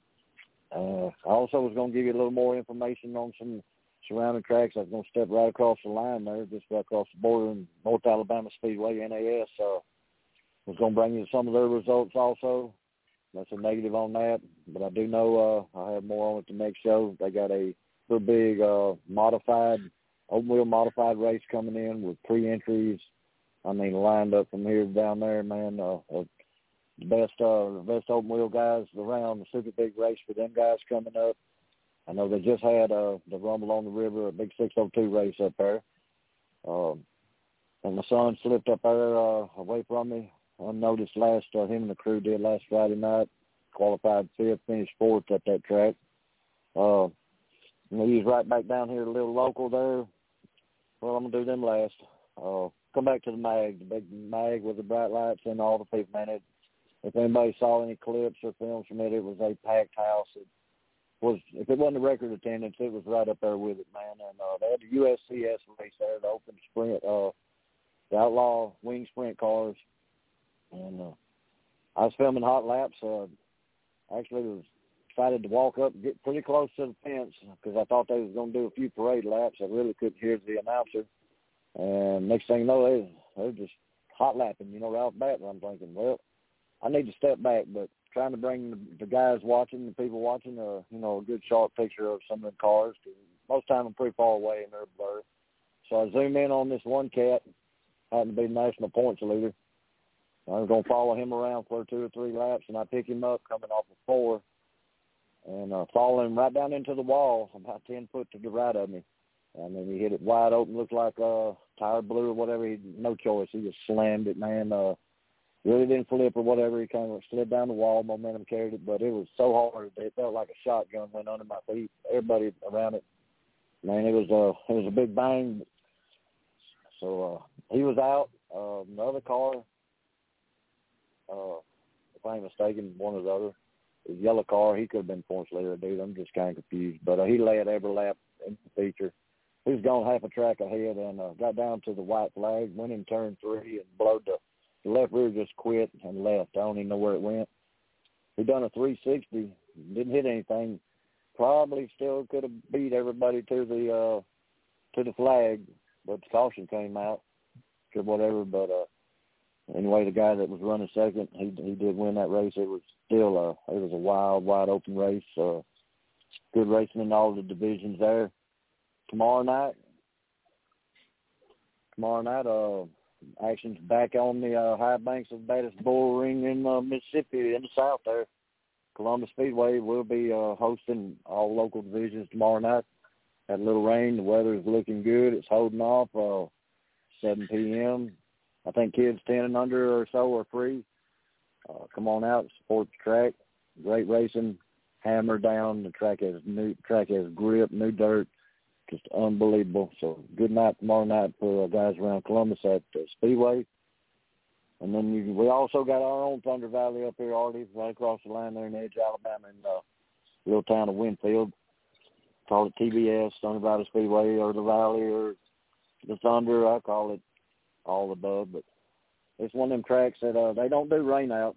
Uh, I also was going to give you a little more information on some surrounding tracks. I was going to step right across the line there, just right across the border in North Alabama Speedway, NAS. Uh, was going to bring you some of their results also. That's a negative on that, but I do know uh, I have more on it the next show. They got a real big uh, modified, open wheel modified race coming in with pre-entries. I mean, lined up from here down there, man. Uh, uh, the best, uh, the best open wheel guys around. The super big race for them guys coming up. I know they just had uh, the Rumble on the River, a big 602 race up there. Um, and my son slipped up there uh, away from me unnoticed last. Uh, him and the crew did last Friday night. Qualified fifth, finished fourth at that track. Uh, and he's right back down here, a little local there. Well, I'm gonna do them last. Uh, come back to the mag, the big mag with the bright lights and all the people. Man, it, if anybody saw any clips or films from it, it was a packed house. It was if it wasn't a record attendance, it was right up there with it, man. And uh, they had the USCS race there, the open sprint, uh, the outlaw wing sprint cars, and uh, I was filming hot laps. Uh, actually, was excited to walk up, get pretty close to the fence because I thought they was going to do a few parade laps. I really couldn't hear the announcer. And next thing you know, they they were just hot lapping, you know, right off the bat. And I'm thinking, well, I need to step back, but trying to bring the, guys watching, the people watching, uh, you know, a good sharp picture of some of the cars. Most time I'm pretty far away and they're blurry. So I zoom in on this one cat, happened to be national points leader. I was gonna follow him around for two or three laps, and I pick him up coming off of four, and uh, follow him right down into the wall, about ten foot to the right of me. I mean, he hit it wide open, looked like a uh, tire blew or whatever. He no choice. He just slammed it, man. Uh, really didn't flip or whatever. He kind of slid down the wall. Momentum carried it, but it was so hard it felt like a shotgun went under my feet. Everybody around it, man, it was a uh, it was a big bang. So uh, he was out. Uh, the other car uh, if I ain't mistaken, one or the other. His yellow car, he could have been points leader, dude. I'm just kind of confused. But uh, he led every lap in the feature. He was going half a track ahead and uh, got down to the white flag, went in turn three and blowed the, the left rear just quit and left. I don't even know where it went. He done a 360, didn't hit anything. Probably still could have beat everybody to the uh, to the flag, but the caution came out or whatever. But uh, anyway, the guy that was running second, he he did win that race. It was still a it was a wild, wide open race. Uh, good racing in all the divisions there. Tomorrow night, tomorrow night, uh, action's back on the uh, high banks of Baddest Bull Ring in uh, Mississippi in the south there. Columbus Speedway will be uh, hosting all local divisions tomorrow night. Had a little rain. The weather is looking good. It's holding off. Uh, 7 p.m. I think kids 10 and under or so are free. Uh, come on out, support the track. Great racing, hammer down. The track has new track has grip, new dirt, just unbelievable. So good night tomorrow night for uh, guys around Columbus at uh, Speedway. And then you, we also got our own Thunder Valley up here already, right across the line there in Edge, Alabama, in uh, little town of Winfield. Call it TVS, Thunder Valley Speedway, or the Valley, or the Thunder. I call it all above, but it's one of them tracks that uh they don't do rainouts.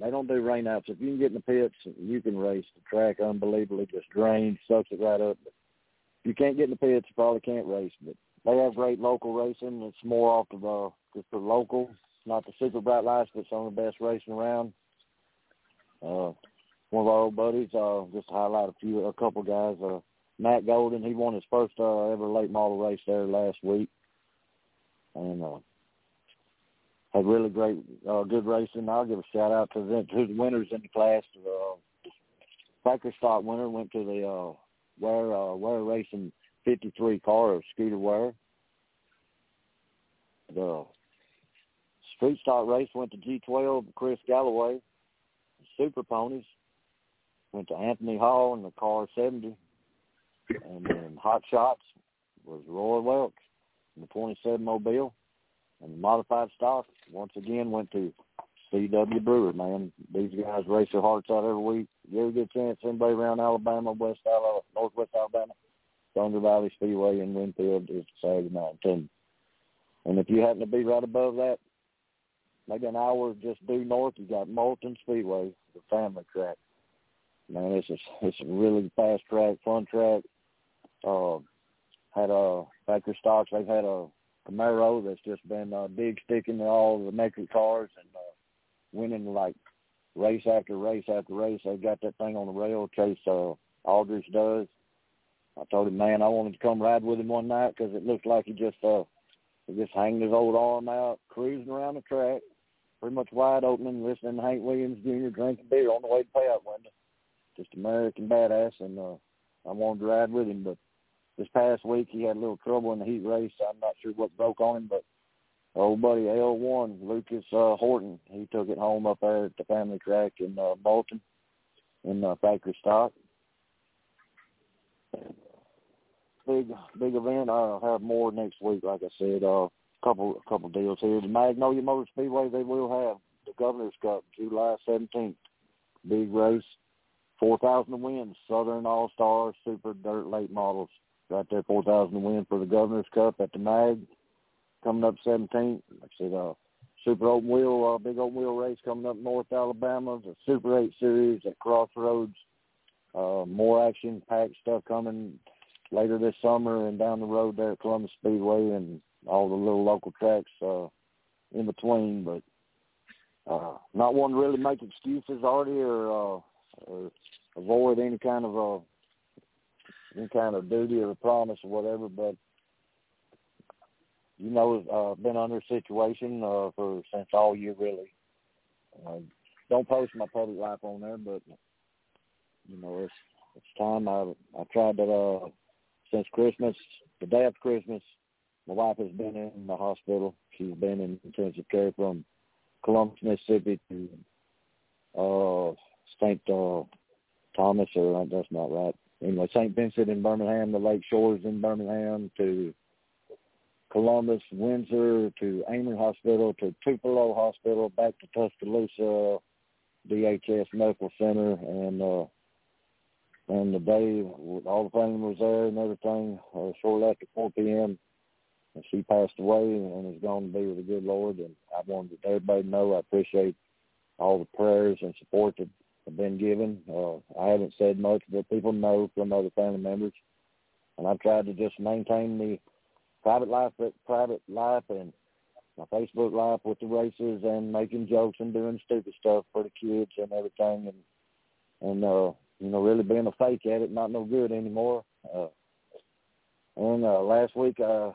They don't do rainouts. If you can get in the pits, you can race. The track unbelievably just drains, sucks it right up. But you can't get in the pits, you probably can't race. But they have great local racing. It's more off of uh just for local, not the super bright lights, but some of the best racing around. Uh one of our old buddies, uh, just to highlight a few a couple guys, uh Matt Golden, he won his first uh, ever late model race there last week. And uh had really great, uh, good racing. I'll give a shout out to the, to the winners in the class. Uh, Baker Stock winner went to the uh, Ware uh, Ware Racing 53 car of Scooter Ware. The Street Stock race went to G12 Chris Galloway. Super Ponies went to Anthony Hall in the car 70. And then Hot Shots was Roy Welch in the 27 Mobile. And the modified stock once again went to C.W. Brewer, man. These guys race their hearts out every week. You ever get a chance, anybody around Alabama, West Alabama, Northwest Alabama, Thunder Valley Speedway in Winfield is Saturday night. And, and if you happen to be right above that, maybe an hour just due north, you got Moulton Speedway, the family track. Man, it's a, it's a really fast track, fun track. Uh, had a Baker Stocks. They've had a Camaro that's just been uh, big sticking all the metric cars and uh, winning like race after race after race. They got that thing on the rail. Chase uh, Aldrich does. I told him, man, I wanted to come ride with him one night because it looked like he just uh, he just hanging his old arm out, cruising around the track, pretty much wide open, listening to Hank Williams Jr. drinking beer on the way to payout window. Just American badass, and uh, I wanted to ride with him, but this past week he had a little trouble in the heat race. I'm not sure what broke on him, but old buddy L1 Lucas uh, Horton, he took it home up there at the family track in uh, Moulton in uh, factory stock. Big big event. I'll have more next week. Like I said, a uh, couple couple deals here. The Magnolia Motor Speedway they will have the Governor's Cup July 17th. Big race. 4,000 wins. Southern All Star Super Dirt Late Models. Right there, 4,000 win for the Governor's Cup at the Mag. Coming up 17th. Like I said, uh, Super Open Wheel, uh, big open wheel race coming up North Alabama. The Super 8 Series at Crossroads. Uh, more action packed stuff coming later this summer and down the road there at Columbus Speedway and all the little local tracks uh, in between. But uh, not one to really make excuses, Artie, or, uh, or avoid any kind of uh, any kind of duty or a promise or whatever. But you know, uh, been under situation uh, for since all year really. Uh, don't post my public life on there, but you know, it's it's time. I I tried to uh, since Christmas, the day after Christmas. My wife has been in the hospital. She's been in intensive care from Columbus, Mississippi to uh, St. Uh, Thomas, or that's not right. Anyway, St. Vincent in Birmingham, the Lake Shores in Birmingham to Columbus, Windsor to Amory Hospital to Tupelo Hospital, back to Tuscaloosa, DHS Medical Center, and uh, and the day all the family was there and everything. Uh, shortly after 4 p.m., and she passed away and is gone to be with the good Lord. And I wanted everybody to know I appreciate all the prayers and support that have been given. Uh, I haven't said much, but people know from other family members, and I've tried to just maintain the private life, private life, and my Facebook life with the races and making jokes and doing stupid stuff for the kids and everything, and and uh, you know really being a fake at it, not no good anymore. Uh, and uh, last week, uh,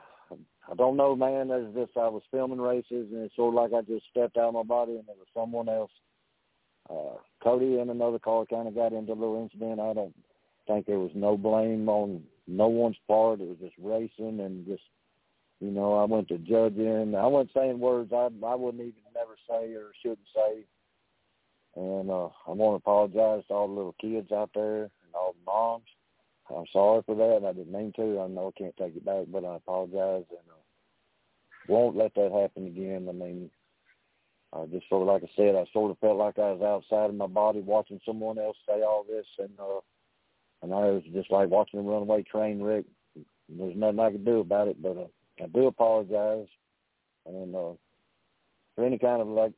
I don't know, man. As just I was filming races, and it's sort of like I just stepped out of my body, and there was someone else. Uh, Cody and another car kind of got into a little incident. I don't think there was no blame on no one's part. It was just racing and just you know, I went to judging. I wasn't saying words I I wouldn't even never say or shouldn't say. And uh, I want to apologize to all the little kids out there and all the moms. I'm sorry for that. I didn't mean to. I know I can't take it back, but I apologize and uh, won't let that happen again. I mean, I just sort of like I said, I sort of felt like I was outside of my body watching someone else say all this, and uh, and I was just like watching a runaway train wreck. There's nothing I could do about it, but uh, I do apologize, and uh, for any kind of like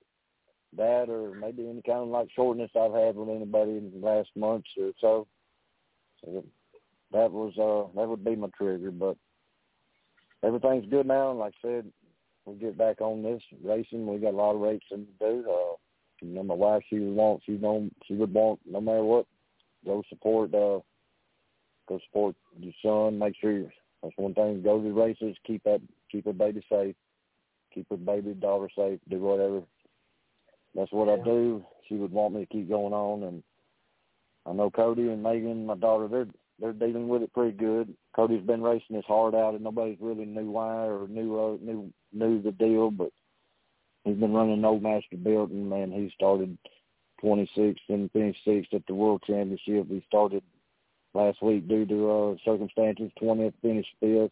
that, or maybe any kind of like shortness I've had with anybody in the last months or so. so that was uh that would be my trigger, but everything's good now. And like I said, we'll get back on this racing. We got a lot of racing to do. Uh, you know, my wife, she would want, she don't, she would want, no matter what, go support, uh, go support your son. Make sure that's one thing. Go to the races. Keep that. Keep her baby safe. Keep her baby daughter safe. Do whatever. That's what I do. She would want me to keep going on, and I know Cody and Megan, my daughter, they're they're dealing with it pretty good. Cody's been racing his heart out, and nobody's really knew why or knew uh, knew knew the deal, but he's been running Old Master Building. Man, he started 26th and finished sixth at the World Championship. He started last week due to uh, circumstances. 20th finished fifth.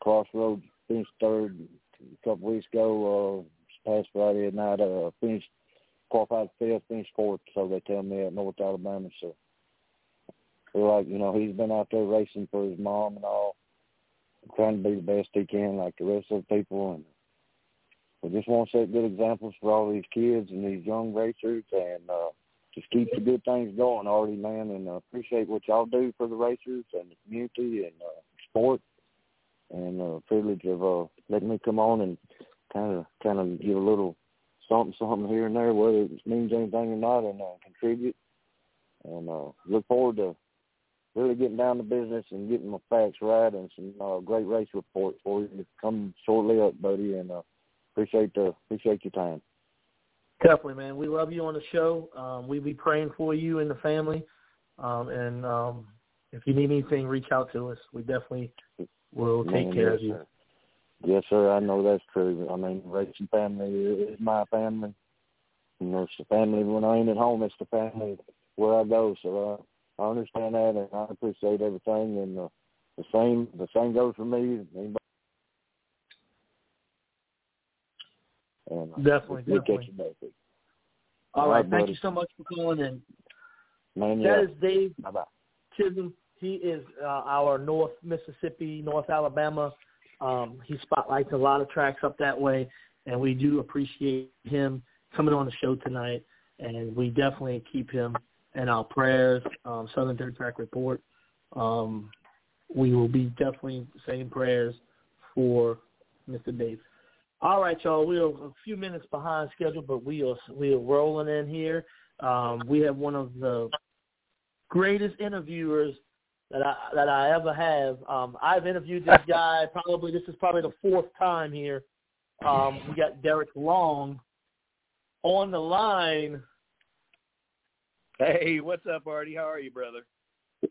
Crossroads finished third a couple weeks ago. Uh, past Friday night, uh, finished qualified fifth, finished fourth. So they tell me at North Alabama. So like you know he's been out there racing for his mom and all, trying to be the best he can, like the rest of the people. And we just want to set good examples for all these kids and these young racers, and uh, just keep the good things going, Artie, man, and uh, appreciate what y'all do for the racers and the community and uh, sport, and uh, privilege of uh, letting me come on and kind of kind of give a little something something here and there, whether it means anything or not, and uh, contribute. And uh, look forward to really getting down to business and getting my facts right and some uh, great race reports for you. To come shortly up, buddy, and uh, appreciate the appreciate your time. Definitely, man. We love you on the show. Um, we be praying for you and the family, um, and um, if you need anything, reach out to us. We definitely will take Man, care yes, of you. Sir. Yes, sir. I know that's true. I mean, racing family is my family. You know, it's the family when I ain't at home. It's the family where I go. So uh, I understand that, and I appreciate everything. And uh, the same, the same goes for me. Anybody and, uh, Definitely, we'll definitely. catch you back. All right, thank you so much for calling in. Man, That is Dave Bye bye. Chisholm. He is uh, our North Mississippi, North Alabama. Um, he spotlights a lot of tracks up that way, and we do appreciate him coming on the show tonight. And we definitely keep him in our prayers. Um, Southern Dirt Track Report. Um, we will be definitely saying prayers for Mr. Dave. All right, y'all. We're a few minutes behind schedule, but we are we are rolling in here. Um, we have one of the greatest interviewers that I that I ever have. Um, I've interviewed this guy probably this is probably the fourth time here. Um, we got Derek Long on the line. Hey, what's up, Artie? How are you, brother?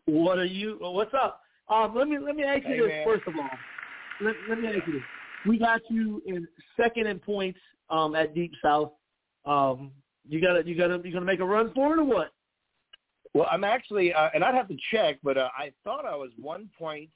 What are you? What's up? Um, let me let me ask you Hey, this man. first of all. Let, let me ask you this. We got you in second in points um, at Deep South. Um, you gotta you gotta you gonna make a run for it or what? Well, I'm actually, uh, and I'd have to check, but uh, I thought I was one point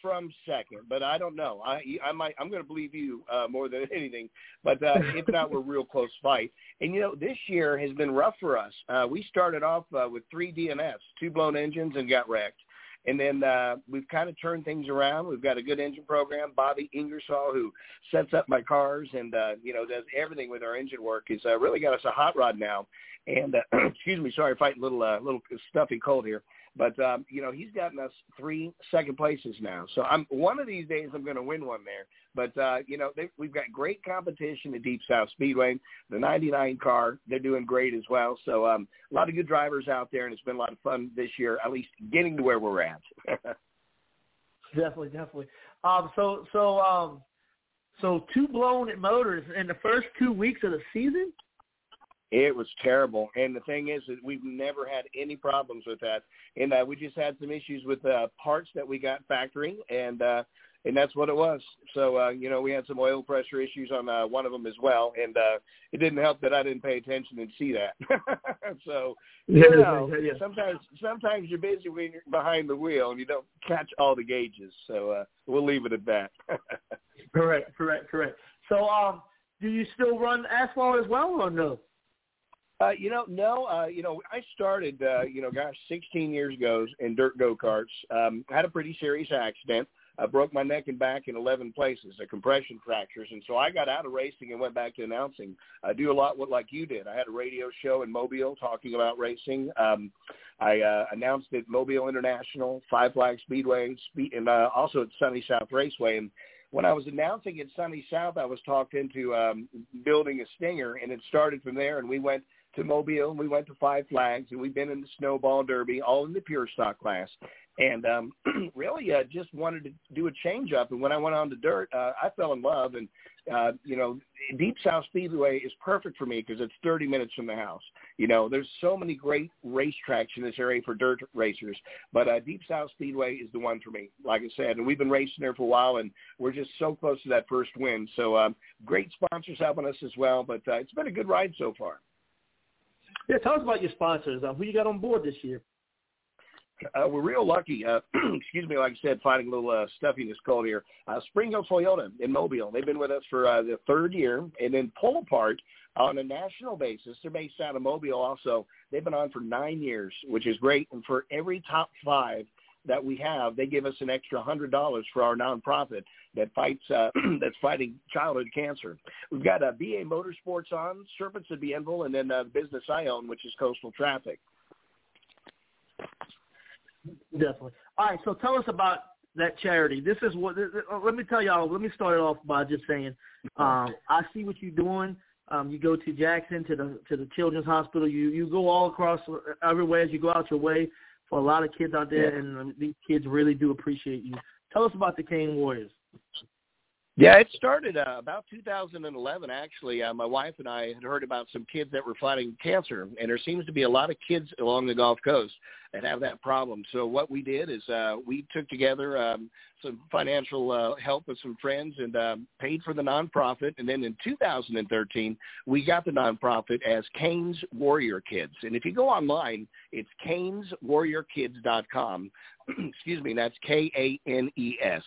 from second, but I don't know. I, I might, I'm going to believe you uh, more than anything. But uh, if not, we're real close fight. And you know, this year has been rough for us. Uh, we started off uh, with three DNFs, two blown engines, and got wrecked. And then uh, we've kind of turned things around. We've got a good engine program. Bobby Ingersoll, who sets up my cars and uh, you know does everything with our engine work, has uh, really got us a hot rod now. And uh, excuse me, sorry, fighting a little uh, little stuffy cold here. But um, you know he's gotten us three second places now. So I'm one of these days I'm going to win one there. But uh, you know they, we've got great competition at Deep South Speedway. The 99 car they're doing great as well. So um, a lot of good drivers out there, and it's been a lot of fun this year. At least getting to where we're at. Definitely, definitely. Um, so so um, so two blown at motors in the first two weeks of the season. It was terrible, and the thing is that we've never had any problems with that, and uh, we just had some issues with uh, parts that we got factory, and uh, and that's what it was. So uh, you know, we had some oil pressure issues on uh, one of them as well, and uh, it didn't help that I didn't pay attention and see that. so you Yeah, know, yeah, yeah. sometimes sometimes you're busy when you're behind the wheel and you don't catch all the gauges. So uh, we'll leave it at that. Correct, correct, correct. So um, do you still run asphalt as well or no? Uh, you know, no. Uh, you know, I started, uh, you know, gosh, 16 years ago in dirt go karts. Um, had a pretty serious accident. I broke my neck and back in 11 places, a compression fractures, and so I got out of racing and went back to announcing. I do a lot what like you did. I had a radio show in Mobile talking about racing. Um, I uh, announced at Mobile International, Five Flag Speedway, Spe- and uh, also at Sunny South Raceway. And when I was announcing at Sunny South, I was talked into um, building a stinger, and it started from there. And we went to Mobile, and we went to Five Flags, and we've been in the Snowball Derby, all in the pure stock class. And um, really, uh, just wanted to do a change up. And when I went on to dirt, uh, I fell in love. And uh, you know, Deep South Speedway is perfect for me because it's 30 minutes from the house. You know, there's so many great racetracks in this area for dirt racers, but uh, Deep South Speedway is the one for me. Like I said, and we've been racing there for a while, and we're just so close to that first win. So um, great sponsors helping us as well. But uh, it's been a good ride so far. Yeah, tell us about your sponsors. Um, who you got on board this year? Uh, we're real lucky. Uh, excuse me, like I said, fighting a little uh, stuffiness cold here. Uh, Spring Hill Toyota in Mobile. They've been with us for uh, the third year, and then Pull Apart on a national basis. They're based out of Mobile. Also, they've been on for nine years, which is great. And for every top five that we have, they give us an extra hundred dollars for our nonprofit that fights uh, that's fighting childhood cancer. We've got uh, BA Motorsports on, Serpents of Bienville, and then uh, the business I own, which is Coastal Traffic. Definitely. All right, so tell us about that charity. This is what. Uh, let me tell y'all. Let me start it off by just saying, um, I see what you're doing. Um, you go to Jackson to the to the Children's Hospital. You you go all across uh, everywhere as you go out your way for a lot of kids out there, Yeah. and these kids really do appreciate you. Tell us about the Kane Warriors. Yeah, it started uh, about 2011. Actually, uh, my wife and I had heard about some kids that were fighting cancer, and there seems to be a lot of kids along the Gulf Coast that have that problem. So what we did is uh, we took together um, some financial uh, help with some friends and uh, paid for the nonprofit. And then in 2013, we got the nonprofit as Kanes Warrior Kids. And if you go online, it's kaneswarriorkids.com. Excuse me, that's K-A-N-E-S.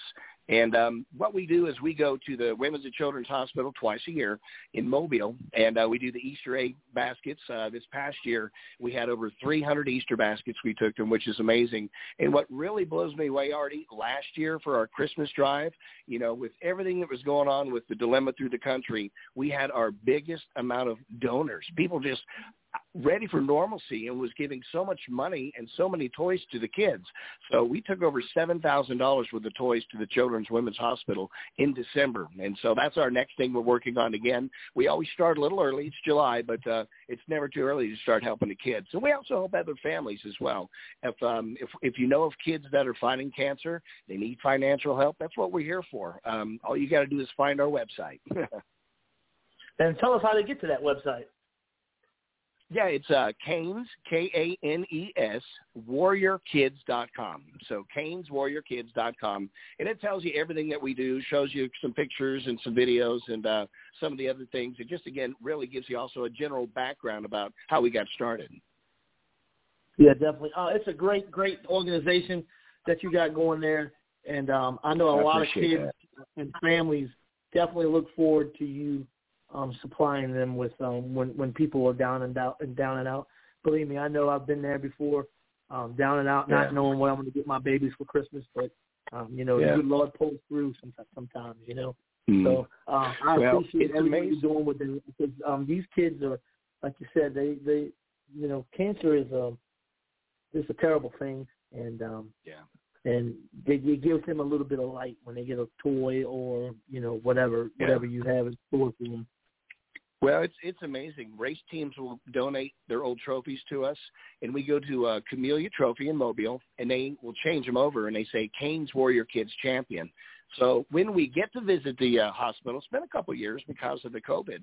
And um, what we do is we go to the Women's and Children's Hospital twice a year in Mobile, and uh, we do the Easter egg baskets. Uh, this past year, we had over 300 Easter baskets we took them, which is amazing. And what really blows me away, Artie, last year for our Christmas drive, you know, with everything that was going on with the dilemma through the country, we had our biggest amount of donors. People just ready for normalcy and was giving so much money and so many toys to the kids. So we took over $7,000 worth of toys to the Children's Women's Hospital in December. And so that's our next thing we're working on again. We always start a little early. It's July, but uh, it's never too early to start helping the kids. So we also help other families as well. If, um, if, if you know of kids that are fighting cancer, they need financial help, that's what we're here for. Um, all you got to do is find our website. and tell us how to get to that website. Yeah, it's uh, Kanes, K-A-N-E-S, warriorkids.com. So kaneswarriorkids.com. And it tells you everything that we do, shows you some pictures and some videos and uh, some of the other things. It just, again, really gives you also a general background about how we got started. Yeah, definitely. Uh, it's a great, great organization that you got going there. And um, I know a I lot of kids that. and families definitely look forward to you um, supplying them with um, when when people are down and out and down and out. Believe me, I know I've been there before, um, down and out, not Yeah. knowing what I'm going to get my babies for Christmas. But um, you know, Yeah. the good Lord pulls through sometimes. Sometimes, you know. Mm. So uh, I Well, appreciate it's everything amazing. you're doing with them because um, these kids are, like you said, they they you know, cancer is a is a terrible thing, and um, Yeah. and it, it gives them a little bit of light when they get a toy or you know whatever Yeah. whatever you have in store for them. Well, it's it's amazing. Race teams will donate their old trophies to us, and we go to uh, Camellia Trophy in Mobile, and they will change them over, and they say Kanes Warrior Kids Champion. So when we get to visit the uh, hospital, it's been a couple years because of the COVID.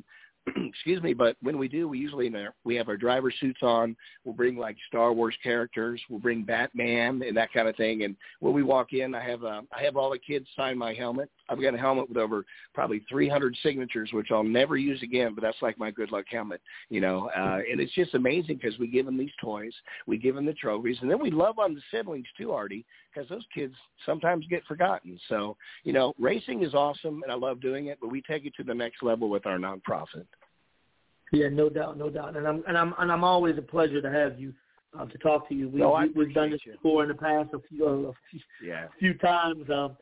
Excuse me, but when we do, we usually in our, we have our driver suits on. We'll bring like Star Wars characters. We'll bring Batman and that kind of thing. And when we walk in, I have uh, I have all the kids sign my helmet. I've got a helmet with over probably 300 signatures, which I'll never use again. But that's like my good luck helmet, you know. Uh, and it's just amazing because we give them these toys, we give them the trophies, and then we love on the siblings too, Artie, because those kids sometimes get forgotten. So you know, racing is awesome, and I love doing it. But we take it to the next level with our nonprofit. Yeah, no doubt, no doubt. And I'm and I'm and I'm always a pleasure to have you uh, to talk to you. We, No, we, we've done this you. before in the past a few a few, Yeah. few times. Um,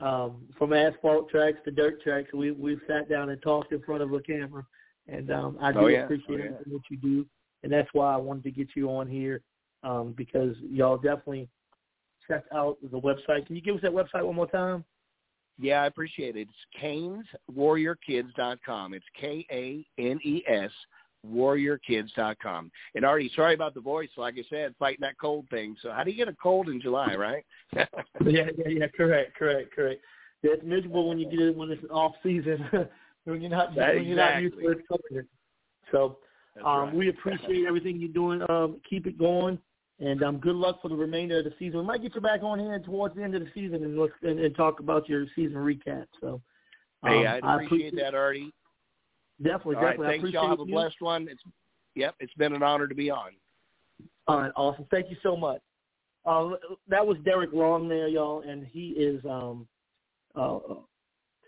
um, from asphalt tracks to dirt tracks, we we've sat down and talked in front of a camera, and um, I do Oh, yeah. appreciate Oh, yeah. that you do, and that's why I wanted to get you on here um, because y'all definitely check out the website. Can you give us that website one more time? Yeah, I appreciate it. It's kaneswarriorkids.com. It's K A N E S warriorkids.com. And Artie, sorry about the voice. Like I said, fighting that cold thing. So how do you get a cold in July, right? yeah, yeah, yeah. Correct, correct, correct. Yeah, it's miserable when you get it when it's off season. when you're not That- when you're not used to it. So um, right. we appreciate everything you're doing. Um, keep it going, and um, good luck for the remainder of the season. We might get you back on here towards the end of the season and look and, and talk about your season recap. So Hey, um, I appreciate that, Artie. Definitely, All right, definitely. I thanks, appreciate y'all. Have a blessed one. It's yep, it's been an honor to be on. All right, awesome. Thank you so much. Uh, that was Derek Long there, y'all, and he is um, uh,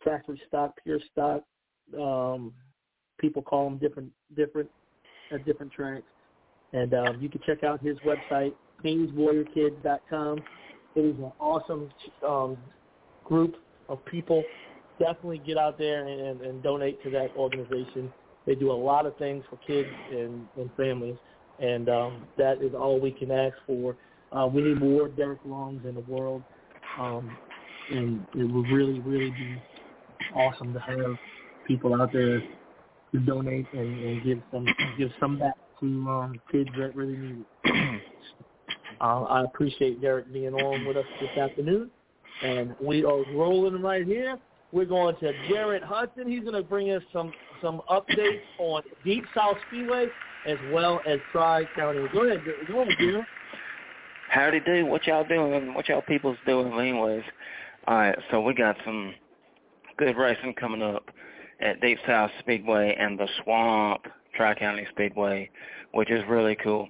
factory stock, pure stock. Um, people call him different, different at different tracks, and um, you can check out his website, KanesWarriorKids.com. It is an awesome um, group of people. Definitely get out there and, and donate to that organization. They do a lot of things for kids and, and families and um, that is all we can ask for. Uh, we need more Derek Longs in the world, um, and it would really, really be awesome to have people out there to donate and, and give some give some back to um, kids that really need it. uh, I appreciate Derek being on with us this afternoon, and we are rolling right here we're going to Jared Hudson. He's going to bring us some some updates on Deep South Speedway as well as Tri County. Go ahead, go ahead, Jared. Howdy do. What y'all doing? What y'all people's doing anyways? All right, so we got some good racing coming up at Deep South Speedway and the Swamp Tri-County Speedway, which is really cool.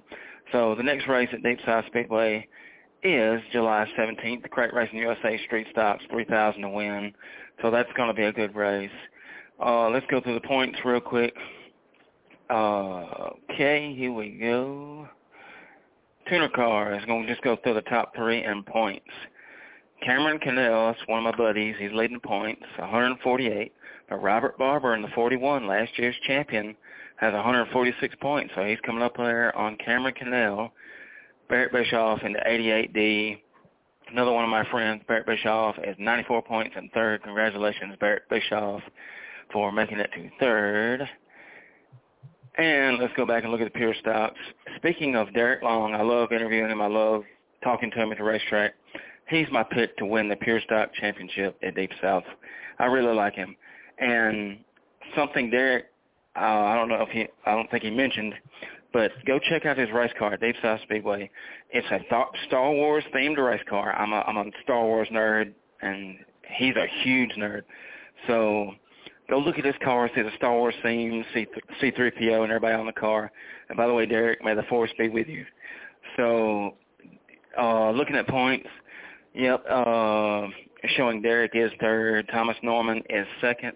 So the next race at Deep South Speedway is July 17th, the Crate Racing USA Street Stocks 3000 to win. So that's going to be a good race. Uh, let's go through the points real quick. Uh, okay, here we go. Tuner car is going to just go through the top three in points. Cameron Cannell, one of my buddies, he's leading points, 148. But Robert Barber in the 41, last year's champion, has 146 points. So he's coming up there on Cameron Cannell. Barrett Bischoff in the 88D. Another one of my friends, Barrett Bischoff, is 94 points in third. Congratulations, Barrett Bischoff, for making it to third. And let's go back and look at the pure stocks. Speaking of Derek Long, I love interviewing him. I love talking to him at the racetrack. He's my pick to win the pure stock championship at Deep South. I really like him. And something Derek, uh, I don't know if he, I don't think he mentioned, but go check out his race car Deep South Speedway. It's a th- Star Wars themed race car. I'm a, I'm a Star Wars nerd, and he's a huge nerd. So go look at this car, see the Star Wars theme, see C3PO and everybody on the car. And by the way, Derek, may the force be with you. So uh, looking at points, yep, uh, showing Derek is third, Thomas Norman is second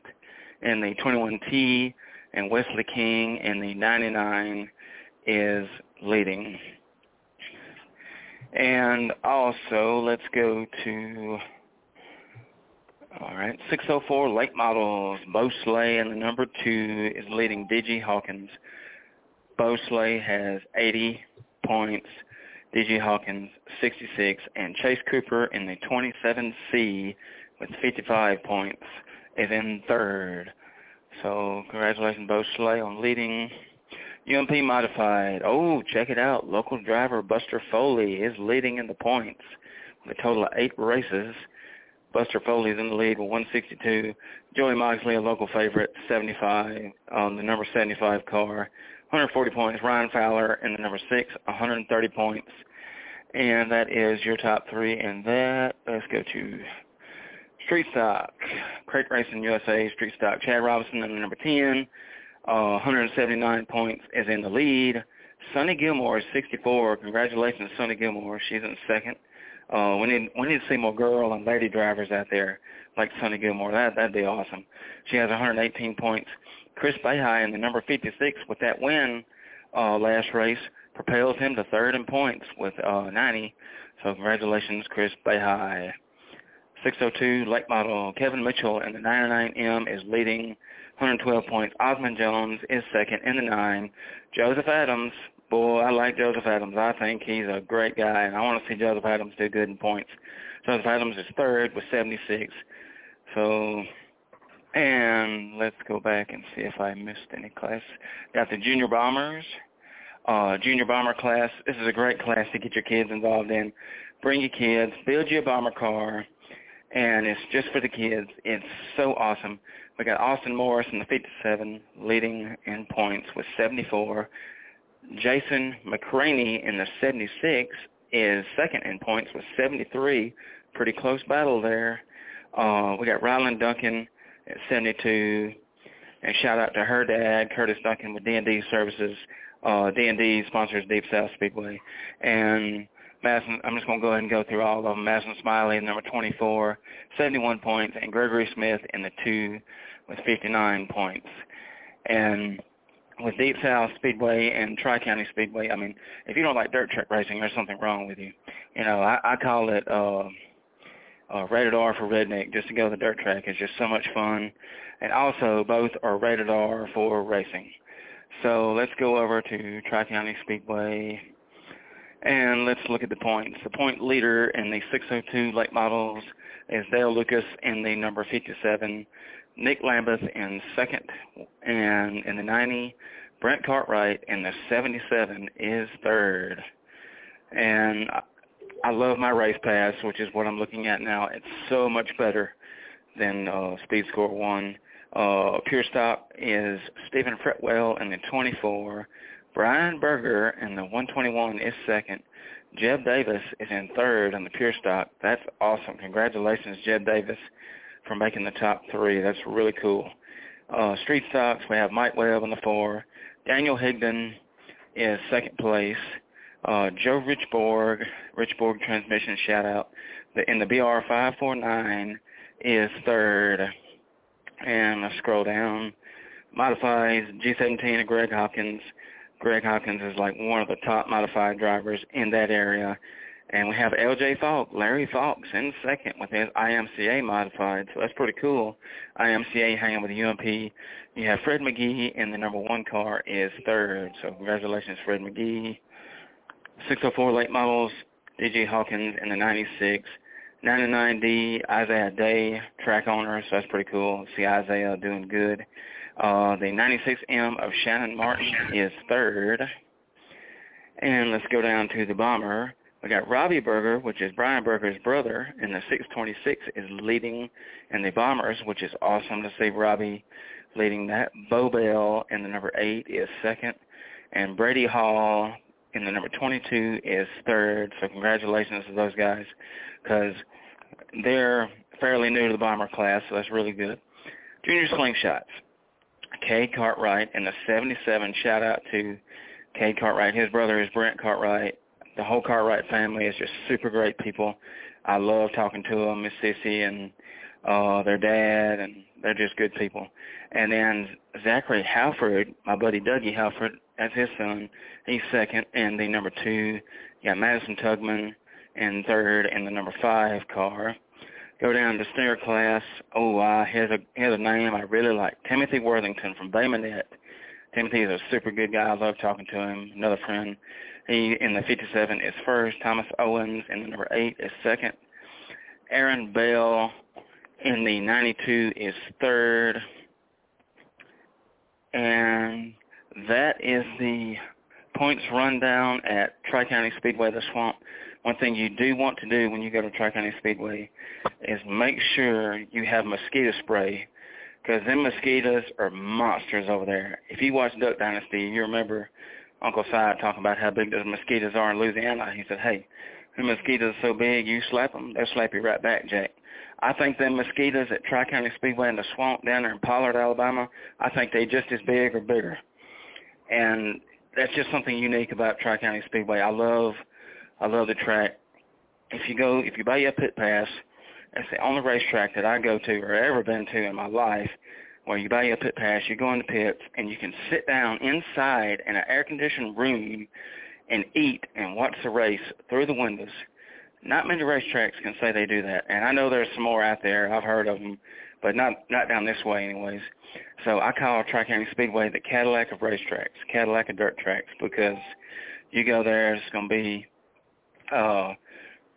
in the 21T, and Wesley King in the 99 is leading. And also, let's go to, all right, 604 late models. Bo Slay in the number two is leading DG Hawkins. Bo Slay has 80 points. DG Hawkins 66, and Chase Cooper in the 27C with 55 points is in third. So congratulations, Bo Slay, on leading. UMP Modified. Oh, check it out. Local driver Buster Foley is leading in the points with a total of eight races. Buster Foley is in the lead with 162. Joey Moxley, a local favorite, 75 on the number 75 car. 140 points. Ryan Fowler in the number six, 130 points. And that is your top three. And that, let's go to Street Stock. Crate Racing USA, Street Stock. Chad Robinson in the number 10, uh, 179 points is in the lead. Sonny Gilmore is 64. Congratulations, Sonny Gilmore. She's in second. Uh, we need we need to see more girl and lady drivers out there like Sonny Gilmore. That that'd be awesome. She has 118 points. Chris Bayhigh in the number 56 with that win uh, last race propels him to third in points with uh, 90. So congratulations, Chris Bayhigh. 602 late model Kevin Mitchell in the 99M is leading 112 points. Osmond Jones is second in the 9. Joseph Adams, boy, I like Joseph Adams. I think he's a great guy, and I want to see Joseph Adams do good in points. Joseph Adams is third with 76. So and let's go back and see if I missed any class. Got the junior bombers, uh, junior bomber class. This is a great class to get your kids involved in. Bring your kids, build you a bomber car, and it's just for the kids. It's so awesome. We got Austin Morris in the 57 leading in points with 74. Jason McCraney in the 76 is second in points with 73. Pretty close battle there. Uh, we got Ryland Duncan at 72. And shout out to her dad, Curtis Duncan with D&D Services. Uh, D&D sponsors Deep South Speedway. And Madison, I'm just going to go ahead and go through all of them. Madison Smiley, number 24, 71 points, and Gregory Smith in the two with 59 points. And with Deep South Speedway and Tri-County Speedway, I mean, if you don't like dirt track racing, there's something wrong with you. You know, I, I call it uh, uh, rated R for redneck just to go to the dirt track. It's just so much fun. And also, both are rated R for racing. So let's go over to Tri-County Speedway and let's look at the points. The point leader in the 602 late models is Dale Lucas in the number 57. Nick Lambeth in second. And in the 90, Brent Cartwright in the 77 is third. And I love my race pass, which is what I'm looking at now. It's so much better then uh, Speed Score one. Uh, Pure Stock is Stephen Fretwell in the 24. Brian Berger in the 121 is second. Jeb Davis is in third on the Pure Stock. That's awesome. Congratulations, Jeb Davis, for making the top three. That's really cool. Uh, street stocks, we have Mike Webb on the four. Daniel Higdon is second place. Uh, Joe Richborg, Richborg Transmission shout out. The, in the BR549 is third. And I scroll down. Modifies G17 of Greg Hopkins. Greg Hopkins is like one of the top modified drivers in that area. And we have LJ Falk, Larry Falks in second with his IMCA modified. So that's pretty cool. IMCA hanging with UMP. You have Fred McGee in the number one car is third. So congratulations, Fred McGee. 604 late models, DJ Hawkins in the 96. 99D, Isaiah Day, track owner, so that's pretty cool. See Isaiah doing good. Uh, the 96M of Shannon Martin is third. And let's go down to the bomber. We got Robbie Berger, which is Brian Berger's brother, and the 626 is leading in the bombers, which is awesome to see Robbie leading that. Bo Bell in the number 8 is second. And Brady Hall in the number 22 is third. So congratulations to those guys because they're fairly new to the bomber class, so that's really good. Junior slingshots. Cade Cartwright in the 77. Shout out to Cade Cartwright. His brother is Brent Cartwright. The whole Cartwright family is just super great people. I love talking to them, Miss Sissy and uh, their dad, and they're just good people. And then Zachary Halford, my buddy Dougie Halford, that's his son. He's second, and the number two, you got Madison Tugman in third, and the number five car. Go down to stair class. Oh, uh, here's a here's a name I really like. Timothy Worthington from Bay Minette. Timothy is a super good guy. I love talking to him. Another friend. He in the 57 is first. Thomas Owens in the number eight is second. Aaron Bell in the 92 is third. And that is the points rundown at Tri-County Speedway the Swamp. One thing you do want to do when you go to Tri-County Speedway is make sure you have mosquito spray because them mosquitoes are monsters over there. If you watch Duck Dynasty, you remember Uncle Si talking about how big those mosquitoes are in Louisiana. He said, hey, the mosquitoes are so big, you slap them, they'll slap you right back, Jack. I think them mosquitoes at Tri-County Speedway in the swamp down there in Pollard, Alabama, I think they just as big or bigger. And that's just something unique about Tri-County Speedway. I love, I love the track. If you go, if you buy your pit pass, that's the only racetrack that I go to or ever been to in my life where you buy your pit pass, you go in the pits, and you can sit down inside in an air-conditioned room and eat and watch the race through the windows. Not many racetracks can say they do that, and I know there's some more out there. I've heard of them, but not not down this way, anyways. So I call Tri-County Speedway the Cadillac of racetracks, Cadillac of dirt tracks, because you go there, it's going to be uh,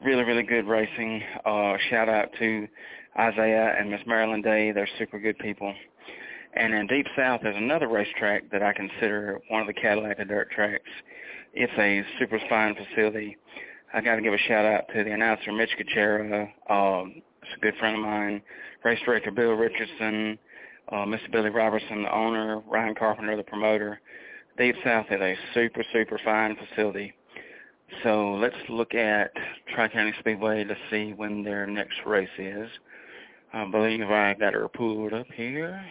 really, really good racing. Uh, shout out to Isaiah and Miss Marilyn Day. They're super good people. And in Deep South, there's another racetrack that I consider one of the Cadillac of dirt tracks. It's a super fine facility. I got to give a shout out to the announcer Mitch Kuchera. Um, it's a good friend of mine. Race director Bill Richardson, uh, Mr. Billy Robertson, the owner, Ryan Carpenter, the promoter. Deep South is a super, super fine facility. So let's look at Tri-County Speedway to see when their next race is. I believe I got her pulled up here.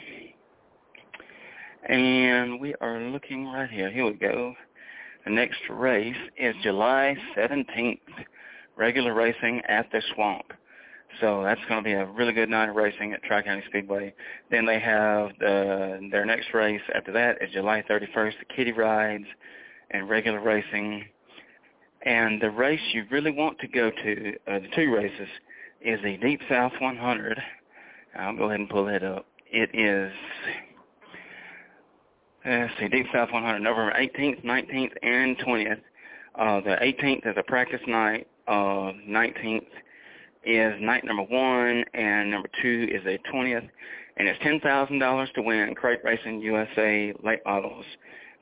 And we are looking right here. Here we go. The next race is July 17th, regular racing at the Swamp. So that's going to be a really good night of racing at Tri-County Speedway. Then they have the, their next race after that is July 31st, the Kitty Rides and regular racing. And the race you really want to go to, uh, the two races, is the Deep South 100. I'll go ahead and pull that up. It is Let's see, Deep South 100, November 18th, 19th, and 20th. Uh, the 18th is a practice night. Uh, 19th is night number one, and number two is a 20th. And it's $10,000 to win Crate Racing USA late models.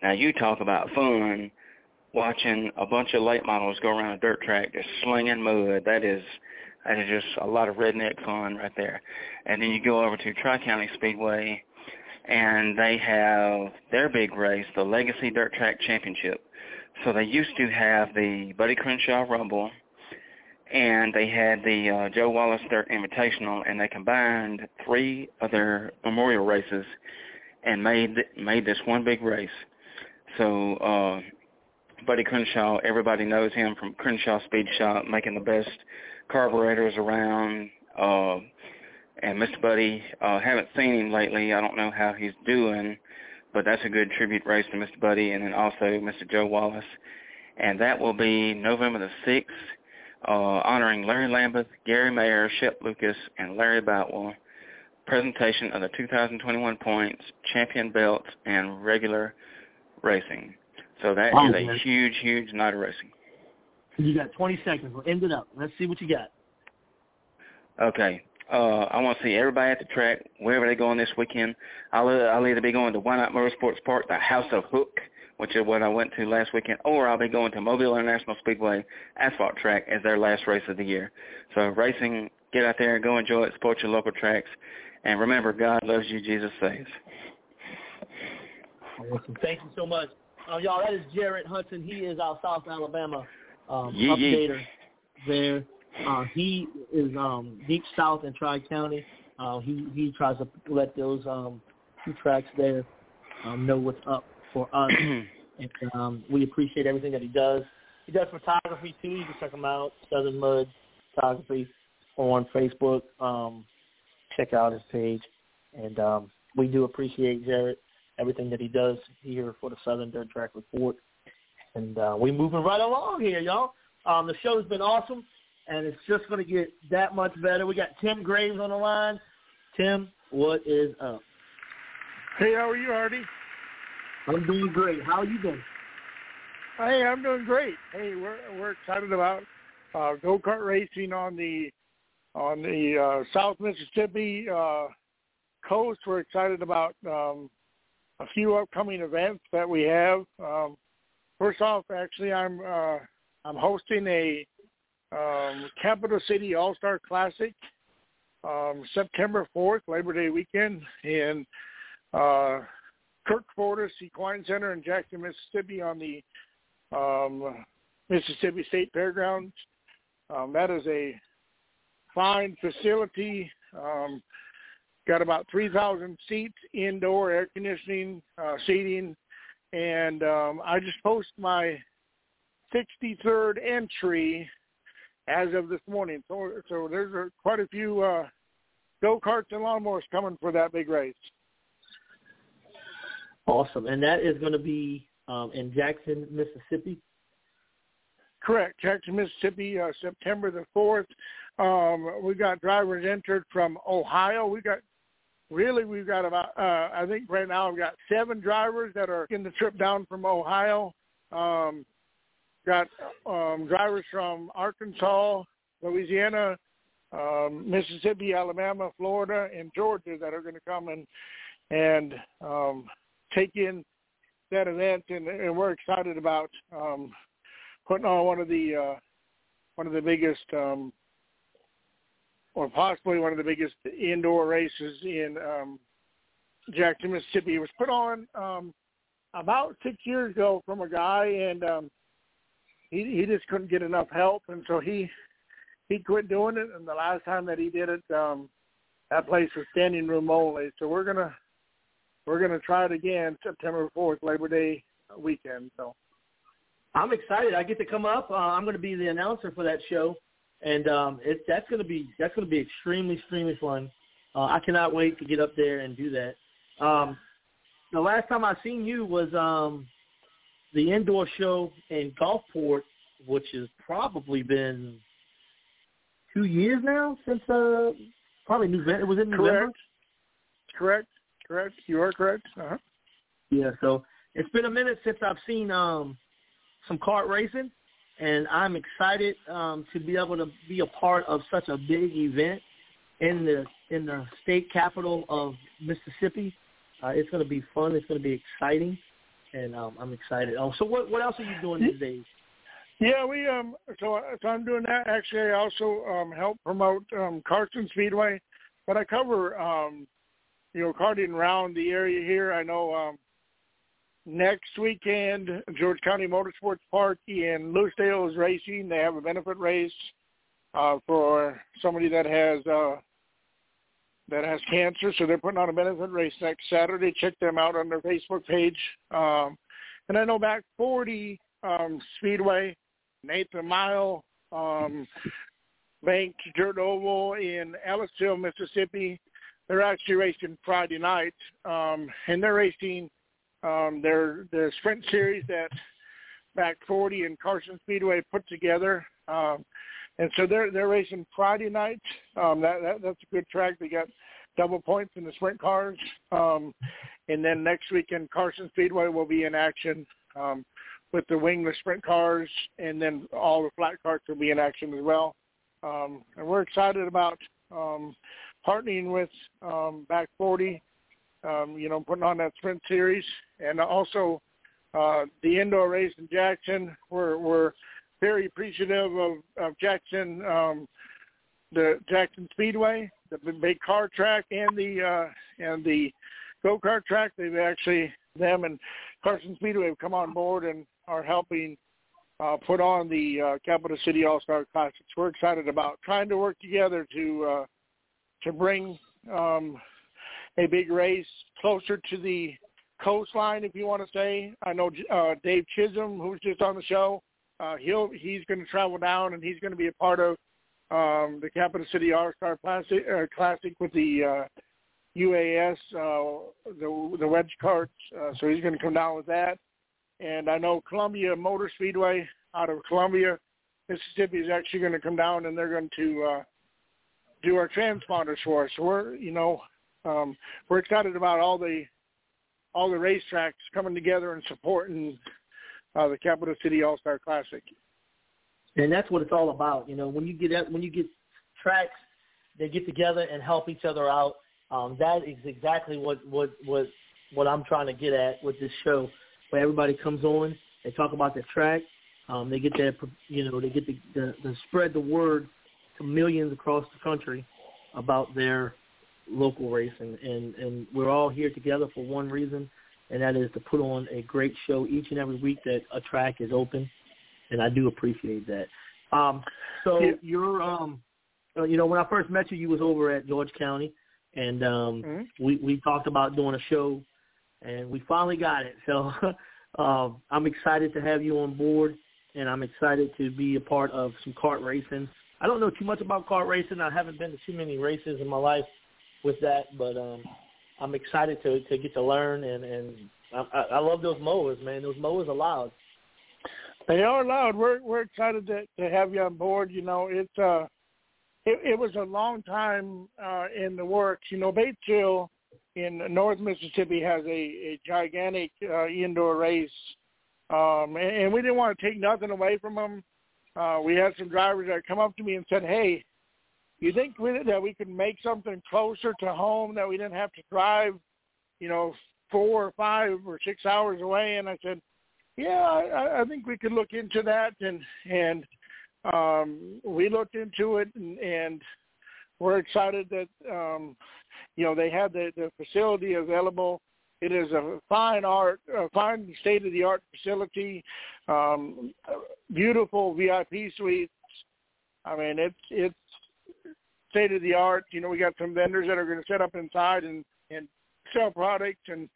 Now, you talk about fun watching a bunch of late models go around a dirt track just slinging mud. That is That is just a lot of redneck fun right there. And then you go over to Tri-County Speedway, and they have their big race, the Legacy Dirt Track Championship. So they used to have the Buddy Crenshaw Rumble, and they had the uh, Joe Wallace Dirt Invitational, and they combined three of their memorial races and made made this one big race. So uh, Buddy Crenshaw, everybody knows him from Crenshaw Speed Shop, making the best carburetors around. Uh, and Mr. Buddy, uh, haven't seen him lately. I don't know how he's doing, but that's a good tribute race to Mr. Buddy, and then also Mr. Joe Wallace. And that will be November the 6th, uh, honoring Larry Lambeth, Gary Mayer, Shep Lucas, and Larry Boutwell. Presentation of the 2021 points, champion belts, and regular racing. So that Wow, is a man. huge, huge night of racing. You got 20 seconds. We'll end it up. Let's see what you got. Okay. Uh, I want to see everybody at the track, wherever they're going this weekend. I'll, I'll either be going to Why Not Motorsports Park, the House of Hook, which is what I went to last weekend, or I'll be going to Mobile International Speedway Asphalt Track as their last race of the year. So racing, get out there, go enjoy it, support your local tracks, and remember, God loves you, Jesus saves. Awesome. Thank you so much. Uh, y'all, that is Jarrett Hudson. He is our South Alabama um, yee. updater there. Uh, he is um, deep south in Tri-County. Uh, he, he tries to let those um, two tracks there um, know what's up for us. and um, we appreciate everything that he does. He does photography, too. You can check him out, Southern Mud Photography on Facebook. Um, check out his page. And um, we do appreciate Jarrett, everything that he does here for the Southern Dirt Track Report. And uh, we're moving right along here, y'all. Um, the show's been awesome, and it's just going to get that much better. We got Tim Graves on the line. Tim, what is up? Hey, how are you, Artie? I'm doing great. How are you been? Hey, I'm doing great. Hey, we're we're excited about uh, go kart racing on the on the uh, South Mississippi uh, coast. We're excited about um, a few upcoming events that we have. Um, first off, actually, I'm uh, I'm hosting a um, Capital City All Star Classic um, September 4th, Labor Day weekend, in uh, Kirk Fordice Equine Center in Jackson, Mississippi, on the um, Mississippi State Fairgrounds. Um, that is a fine facility. Um, got about 3,000 seats, indoor air conditioning, uh, seating, and um, I just posted my 63rd entry as of this morning. So, so there's a, quite a few uh, go karts and lawnmowers coming for that big race. Awesome. And that is going to be um, in Jackson, Mississippi. Correct. Jackson, Mississippi, uh, September the 4th. Um, we got drivers entered from Ohio. We got really we've got about uh, I think right now we've got seven drivers that are in the trip down from Ohio. Um, got um, drivers from Arkansas, Louisiana, um, Mississippi, Alabama, Florida, and Georgia that are going to come and and um, take in that event, and, and we're excited about um, putting on one of the uh, one of the biggest, um, or possibly one of the biggest indoor races in um, Jackson, Mississippi. It was put on um, about six years ago from a guy, and um, he he just couldn't get enough help, and so he he quit doing it. And the last time that he did it, um, that place was standing room only. So we're gonna we're gonna try it again September fourth, Labor Day weekend. So I'm excited. I get to come up. Uh, I'm going to be the announcer for that show, and um, it, that's going to be that's going to be extremely extremely fun. Uh, I cannot wait to get up there and do that. Um, the last time I seen you was um, the indoor show in Gulfport, which has probably been two years now since uh, probably November. It was in November. correct, correct, correct. You are correct. Uh-huh. Yeah, so it's been a minute since I've seen um some kart racing, and I'm excited um to be able to be a part of such a big event in the in the state capital of Mississippi. Uh, it's going to be fun. It's going to be exciting, and um, I'm excited. Oh, so what what else are you doing these days? Yeah, we um so so I'm doing that. Actually, I also um help promote um Carson Speedway, but I cover um you know karting around the area here. I know um next weekend George County Motorsports Park in Lucedale is racing. They have a benefit race uh for somebody that has uh that has cancer, so they're putting on a benefit race next Saturday. Check them out on their Facebook page. Um and I know back 40 um Speedway Nathan Mile, um, Banked Dirt Oval in Ellisville, Mississippi. They're actually racing Friday night, um, and they're racing um, their the sprint series that Back 40 and Carson Speedway put together. Um, and so they're they're racing Friday night. Um, that, that that's a good track. They got double points in the sprint cars. Um, and then next weekend, Carson Speedway will be in action. Um, with the wingless sprint cars, and then all the flat karts will be in action as well. Um, and we're excited about um, partnering with um, Back 40, um, you know, putting on that sprint series, and also uh, the indoor race in Jackson. We're we're very appreciative of, of Jackson, um, the Jackson Speedway, the big car track, and the uh, and the go kart track. They've actually them and Carson Speedway have come on board and are helping uh, put on the uh, Capital City All Star Classics. We're excited about trying to work together to uh, to bring um, a big race closer to the coastline, if you want to say. I know uh, Dave Chisholm, who's just on the show, uh, he'll he's going to travel down and he's going to be a part of um, the Capital City All Star Classic, uh, Classic with the uh, UAS, uh, the the wedge karts. Uh, so he's going to come down with that. And I know Columbia Motor Speedway out of Columbia, Mississippi is actually going to come down and they're going to uh, do our transponders for us. So we're, you know, um, we're excited about all the all the racetracks coming together and supporting uh, the Capital City All Star Classic. And that's what it's all about. You know, when you get when you get tracks, they get together and help each other out. Um, that is exactly what what what what I'm trying to get at with this show where everybody comes on, they talk about the track, um, they get that you know they get the, the, the spread the word to millions across the country about their local racing, and and we're all here together for one reason, and that is to put on a great show each and every week that a track is open, and I do appreciate that. Um, so yeah. you're um, uh, you know when I first met you, you was over at George County, and um, mm-hmm. we we talked about doing a show and we finally got it. So um, I'm excited to have you on board, and I'm excited to be a part of some kart racing. I don't know too much about kart racing. I haven't been to too many races in my life with that, but um, I'm excited to to get to learn, and and I, I love those mowers, man. Those mowers are loud. They are loud. We're we're excited to to have you on board. You know, it's uh, it, it was a long time uh in the works. You know, Batesville in North Mississippi has a, a gigantic uh, indoor race, um, and, and we didn't want to take nothing away from them. Uh, we had some drivers that come up to me and said, "Hey, you think that we could make something closer to home that we didn't have to drive, you know, four or five or six hours away?" And I said, "Yeah, I, I think we could look into that." And and um, we looked into it, and, and we're excited that um, you know they have the, the facility available. It is a fine art, a fine state of the art facility, um, beautiful VIP suites. I mean, it's it's state of the art. You know, we got some vendors that are going to set up inside and and sell products, and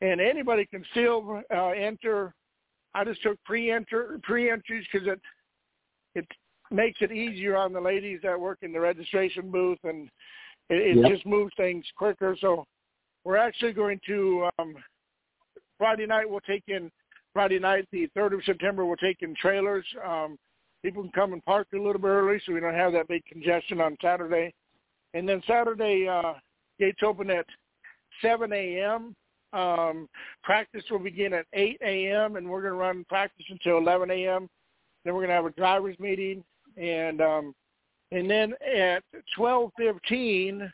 and anybody can still uh, enter. I just took pre-enter pre-entries because it it makes it easier on the ladies that work in the registration booth, and it, it yep. just moves things quicker. So we're actually going to um, Friday night. We'll take in Friday night, the third of September. We'll take in trailers. Um, people can come and park a little bit early, so we don't have that big congestion on Saturday. And then Saturday, uh, gates open at 7 a.m. Um, practice will begin at 8 a.m. and we're going to run practice until 11 a.m. Then we're going to have a drivers meeting, and um, and then at 12:15,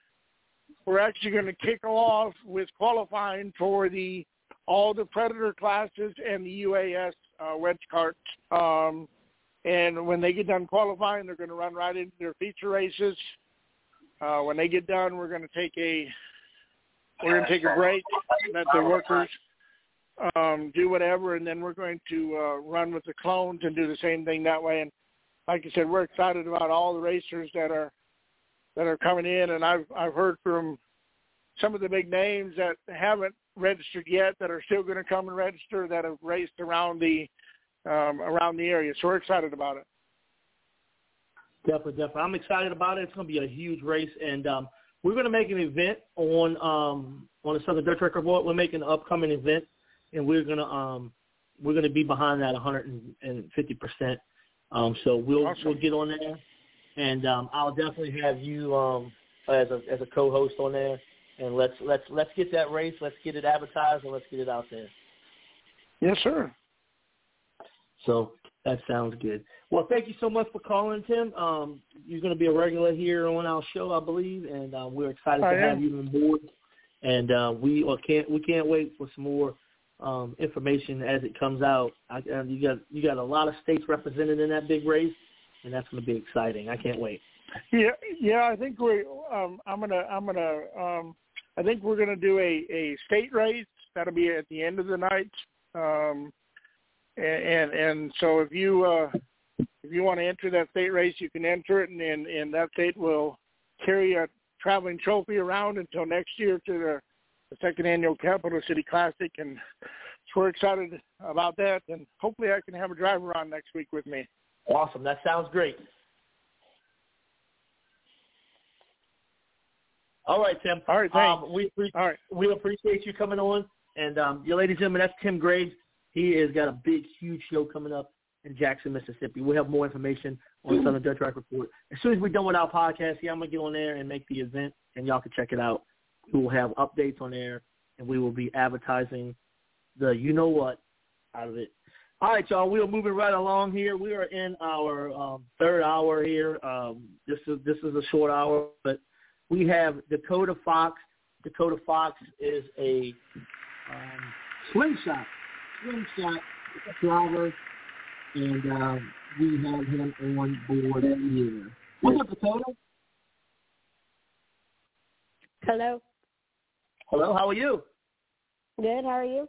we're actually going to kick off with qualifying for the all the Predator classes and the UAS uh, wedge kart. Um, and when they get done qualifying, they're going to run right into their feature races. Uh, when they get done, we're going to take a we're going to take a break, let the workers um, do whatever, and then we're going to uh, run with the clones and do the same thing that way. And like I said, we're excited about all the racers that are that are coming in, and I've I've heard from some of the big names that haven't registered yet that are still going to come and register that have raced around the um, around the area. So we're excited about it. Definitely, definitely. I'm excited about it. It's going to be a huge race, and um, we're going to make an event on um, on the Southern Dirt Track Report. We're making an upcoming event, and we're going to um, we're going to be behind that 150 percent. Um, so we'll awesome. we'll get on there, and um, I'll definitely have you um, as a as a co-host on there, and let's let's let's get that race, let's get it advertised, and let's get it out there. Yes, sir. So that sounds good. Well, thank you so much for calling, Tim. Um, you're going to be a regular here on our show, I believe, and uh, we're excited I to am. have you on board. And uh, we uh, can't we can't wait for some more um, information as it comes out. I, uh, you got you got a lot of states represented in that big race, and that's going to be exciting. I can't wait. Yeah, yeah. I think we. Um, I'm gonna. I'm gonna. Um, I think we're gonna do a a state race. That'll be at the end of the night. Um, and and, so if you uh, if you want to enter that state race, you can enter it, and and, and that state will carry a traveling trophy around until next year to the, the second annual Capital City Classic, and so we're excited about that. And hopefully, I can have a driver on next week with me. Awesome. That sounds great. All right, Tim. All right, thanks. Um, we All right. we appreciate you coming on. And um, you ladies and gentlemen, that's Tim Graves. He has got a big, huge show coming up in Jackson, Mississippi. We'll have more information on the Southern Dirt Track Report. As soon as we're done with our podcast, yeah, I'm going to get on there and make the event, and y'all can check it out. We will have updates on there, and we will be advertising the you know what out of it. All right, y'all. We are moving right along here. We are in our um, third hour here. Um, this is this is a short hour, but we have Dakota Fox. Dakota Fox is a um, slingshot slingshot driver, and uh, we have him on board here. What's up, Dakota? Hello. Hello. How are you? Good. How are you?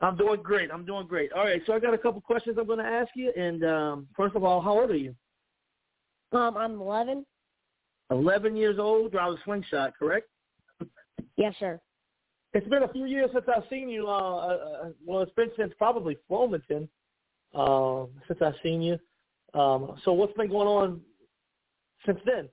I'm doing great. I'm doing great. All right, so I got a couple questions I'm going to ask you. And um, first of all, how old are you? Um, I'm 11. 11 years old, drives a slingshot, correct? Yes, sir. It's been a few years since I've seen you. Uh, uh, well, it's been since probably Wilmington uh, since I've seen you. Um, so what's been going on since then?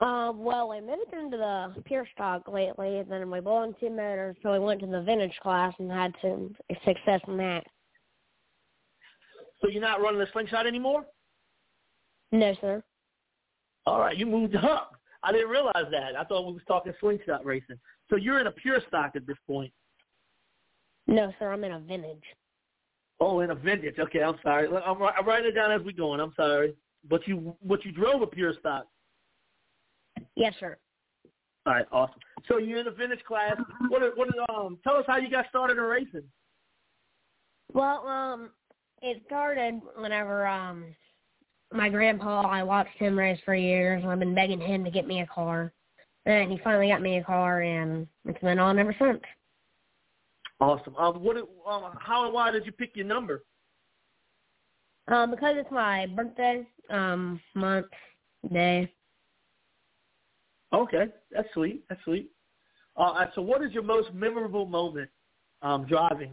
Um, well, I moved into the pure stock lately, and then bought in two motors, so we went to the vintage class and had some success in that. So you're not running the slingshot anymore? No, sir. All right, you moved up. I didn't realize that. I thought we was talking slingshot racing. So you're in a pure stock at this point. No, sir. I'm in a vintage. Oh, in a vintage. Okay, I'm sorry. I'm, I'm writing it down as we're going. I'm sorry. But you, but you drove a pure stock. Yes, sir. All right, awesome. So you're in a vintage class. What? What? Um, tell us how you got started in racing. Well, um, it started whenever um my grandpa. I watched him race for years. and I've been begging him to get me a car, and he finally got me a car, and it's been on ever since. Awesome. Um, what? Um, how and why did you pick your number? Um, because it's my birthday, um, month, day. Okay, that's sweet. That's sweet. Uh, so, what is your most memorable moment um, driving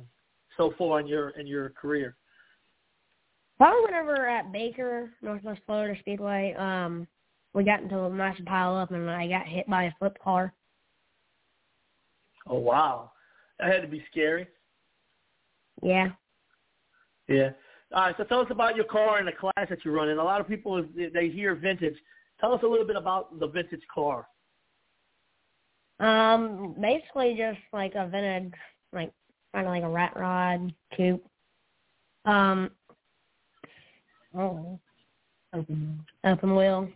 so far in your in your career? Probably whenever at Baker, Northwest Florida Speedway, um, we got into a nice pile up and I got hit by a flip car. Oh wow, that had to be scary. Yeah. Yeah. All right. So tell us about your car and the class that you're running. A lot of people they hear vintage. Tell us a little bit about the vintage car. Um, basically just like a vintage, like kind of like a rat rod coupe. Um, oh, open open wheel.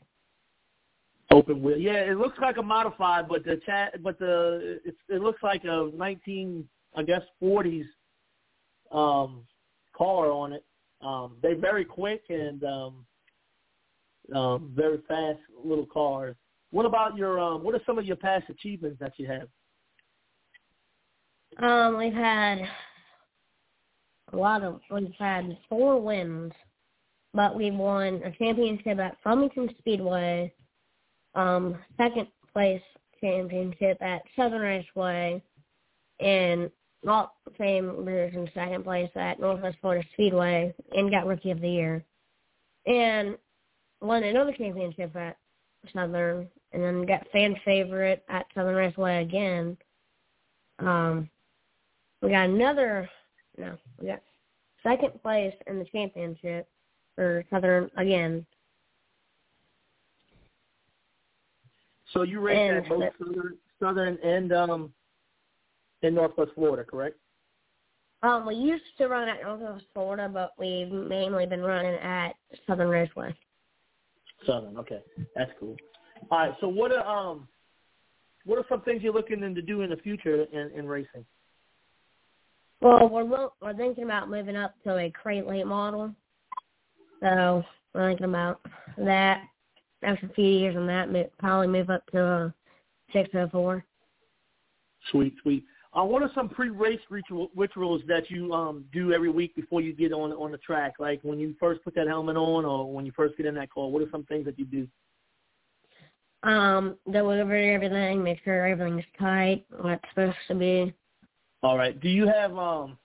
Open wheel. Yeah, it looks like a modified, but the chat, but the it, it looks like a 19, I guess, 40s um car on it. Um, they're very quick and um, um, very fast little cars. What about your? Um, what are some of your past achievements that you have? Um, we've had a lot of. We've had four wins, but we've won a championship at Flomaton Speedway, um, second place championship at Southern Raceway, and not same in second place at Northwest Florida Speedway, and got Rookie of the Year, and won another championship at Southern, and then got fan favorite at Southern Raceway again. Um, we got another, no, we got second place in the championship for Southern again. So you race And at both Southern, Southern and um, in Northwest Florida, correct? Um, we used to run at Northwest Florida, but we've mainly been running at Southern Raceway. Southern. Okay, that's cool. All right. So what are um, what are some things you're looking into do in the future in, in racing? Well, we're lo- we're thinking about moving up to a crate late model, so we're thinking about that. After a few years on that, probably move up to a six oh four. Sweet, sweet. Uh, what are some pre-race ritual, rituals that you um, do every week before you get on on the track? Like when you first put that helmet on, or when you first get in that car. What are some things that you do? Um, go over everything, make sure everything's tight, what it's supposed to be. All right. Do you have um?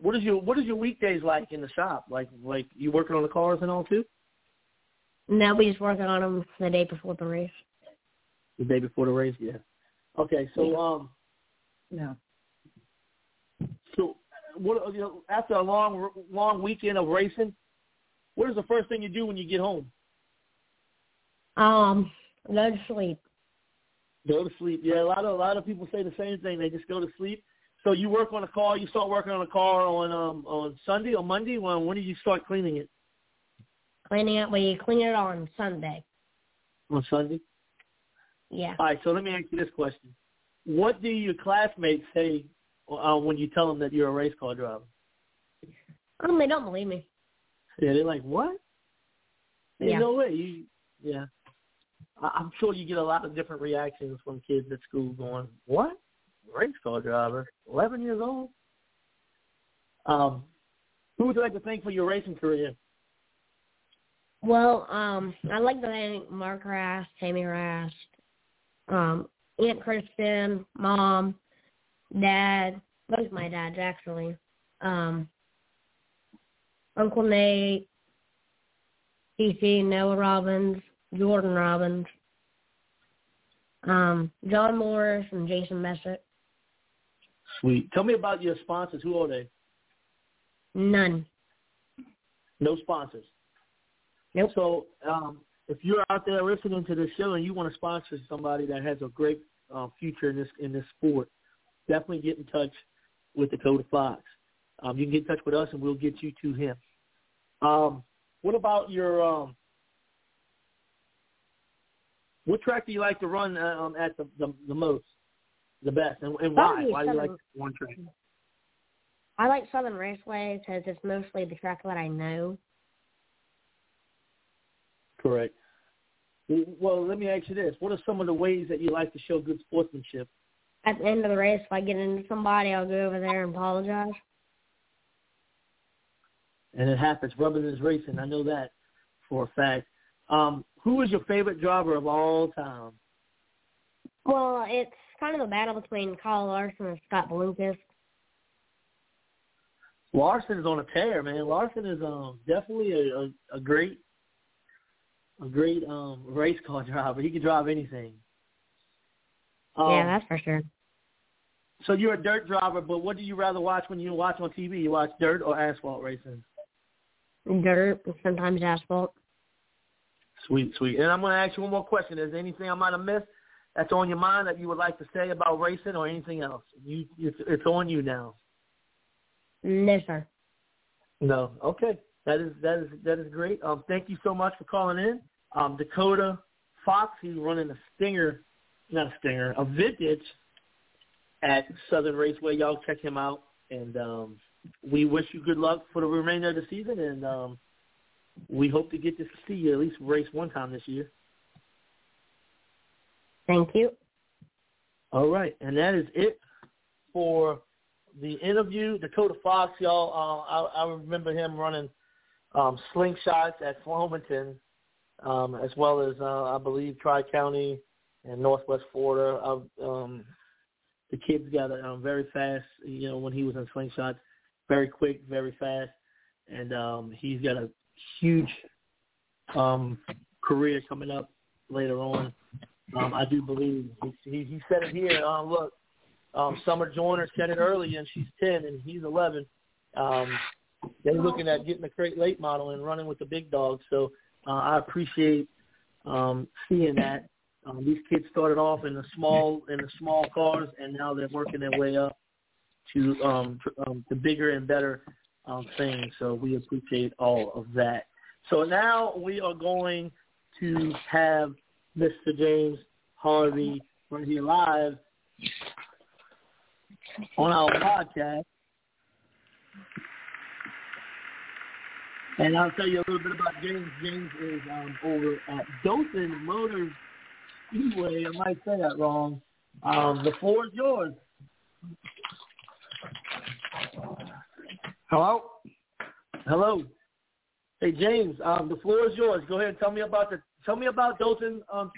What is your What is your weekdays like in the shop? Like like you working on the cars and all too? Now we just working on them the day before the race. The day before the race, yeah. Okay, so um, No. so what you know, after a long long weekend of racing, what is the first thing you do when you get home? Um, go to sleep. Go to sleep. Yeah, a lot of a lot of people say the same thing. They just go to sleep. So you work on a car. You start working on a car on um on Sunday or Monday. When when do you start cleaning it? Cleaning it, we clean it on Sunday. On Sunday. Yeah. All right. So let me ask you this question: What do your classmates say uh, when you tell them that you're a race car driver? Um, they don't believe me. Yeah, they're like, "What? There's Yeah. no way." You, yeah. I- I'm sure you get a lot of different reactions from kids at school going, "What? Race car driver? Eleven years old?" Um, who would you like to thank for your racing career? Well, um, I'd like the name Mark Rast, Tammy Rast, um, Aunt Kristen, Mom, Dad, both my dads actually, um, Uncle Nate, DC, Noah Robbins, Jordan Robbins, um, John Morris, and Jason Messick. Sweet. Tell me about your sponsors. Who are they? None. No sponsors. Nope. So um, if you're out there listening to this show and you want to sponsor somebody that has a great uh, future in this in this sport, definitely get in touch with Dakota Fox. Um, you can get in touch with us and we'll get you to him. Um, what about your um, what track do you like to run uh, um, at the, the the most, the best, and, and why? Why do you like one track? I like Southern Raceway because it's mostly the track that I know. Correct. Well, let me ask you this: What are some of the ways that you like to show good sportsmanship? At the end of the race, if I get into somebody, I'll go over there and apologize. And it happens. Rubbing is racing. I know that for a fact. Um, who is your favorite driver of all time? Well, it's kind of a battle between Kyle Larson and Scott Bloomquist. Larson is on a tear, man. Larson is um definitely a, a, a great a great um race car driver. He can drive anything. Um, yeah, that's for sure. So you're a dirt driver, but what do you rather watch when you watch on TV? You watch dirt or asphalt racing? Dirt sometimes asphalt. Sweet, sweet. And I'm going to ask you one more question. Is there anything I might have missed that's on your mind that you would like to say about racing or anything else? You, it's, it's on you now. No, sir. No. Okay. That is that is that is great. Um, thank you so much for calling in. Um, Dakota Fox, he's running a Stinger, not a Stinger, a Vintage at Southern Raceway. Y'all check him out, and um, we wish you good luck for the remainder of the season, and um, we hope to get to see you at least race one time this year. Thank you. All right, and that is it for the interview. Dakota Fox, y'all. Uh, I, I remember him running um, slingshots at Flomaton, um, as well as uh, I believe Tri County and Northwest Florida. Uh, um, the kid's got um, very fast. You know, when he was in slingshots, very quick, very fast, and um, he's got a huge um, career coming up later on. Um, I do believe he, he, he said it here. Um, look, um, Summer Joyner said it early, and she's ten, and he's eleven. Um, they're looking at getting a crate late model and running with the big dogs. So uh, I appreciate um, seeing that. Um, these kids started off in the small in the small cars, and now they're working their way up to um, um, the bigger and better um, things. So we appreciate all of that. So now we are going to have Mr. James Harvey right here live on our podcast. And I'll tell you a little bit about James. James is um, over at Dothan Motors Speedway. I might say that wrong. Um, the floor is yours. Hello. Hello. Hey James, um, the floor is yours. Go ahead and tell me about the tell me about Dothan um,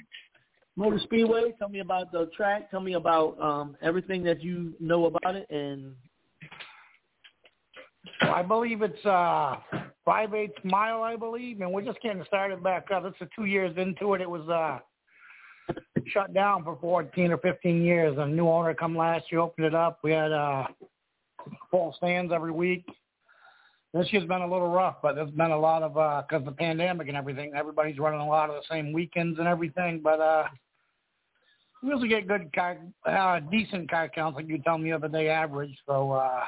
Motor Speedway. Tell me about the track. Tell me about um, everything that you know about it. And I believe it's uh, five eighths mile, I believe, and we're just getting started back up. It's two years into it. It was uh, shut down for 14 or 15 years. A new owner come last year, opened it up. We had uh, full stands every week. This year's been a little rough, but there's been a lot of because uh, the pandemic and everything. Everybody's running a lot of the same weekends and everything, but uh, we also get good car, uh, decent car counts, like you told me the other day, average. So, uh,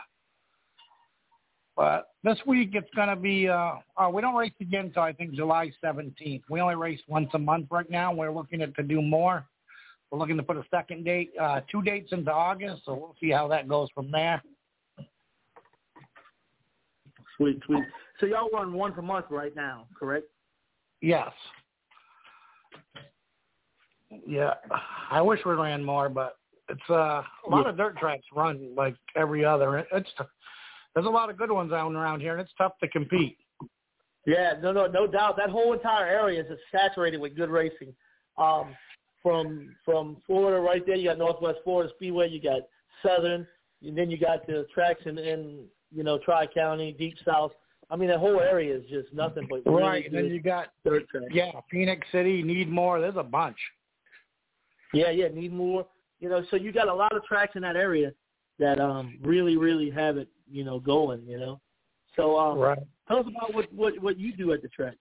but this week it's going to be. Uh, uh, we don't race again until I think July 17th. We only race once a month right now. We're looking at to do more. We're looking to put a second date, uh, two dates into August, so we'll see how that goes from there. Sweet, sweet. So y'all run one per month right now, correct? Yes. Yeah, I wish we ran more, but it's uh, a lot yeah. of dirt tracks run like every other. It's there's a lot of good ones out around here, and it's tough to compete. Yeah, no, no, no doubt. That whole entire area is saturated with good racing. Um, from from Florida, right there, you got Northwest Florida Speedway, you got Southern, and then you got the tracks in, in you know, Tri County, Deep South. I mean, the whole area is just nothing but really right. And then you got dirt track. Yeah, Phenix City, Needmore. There's a bunch. Yeah, yeah, Needmore. You know, so you got a lot of tracks in that area that um really, really have it, you know, going. You know, so um, right. tell us about what what what you do at the track.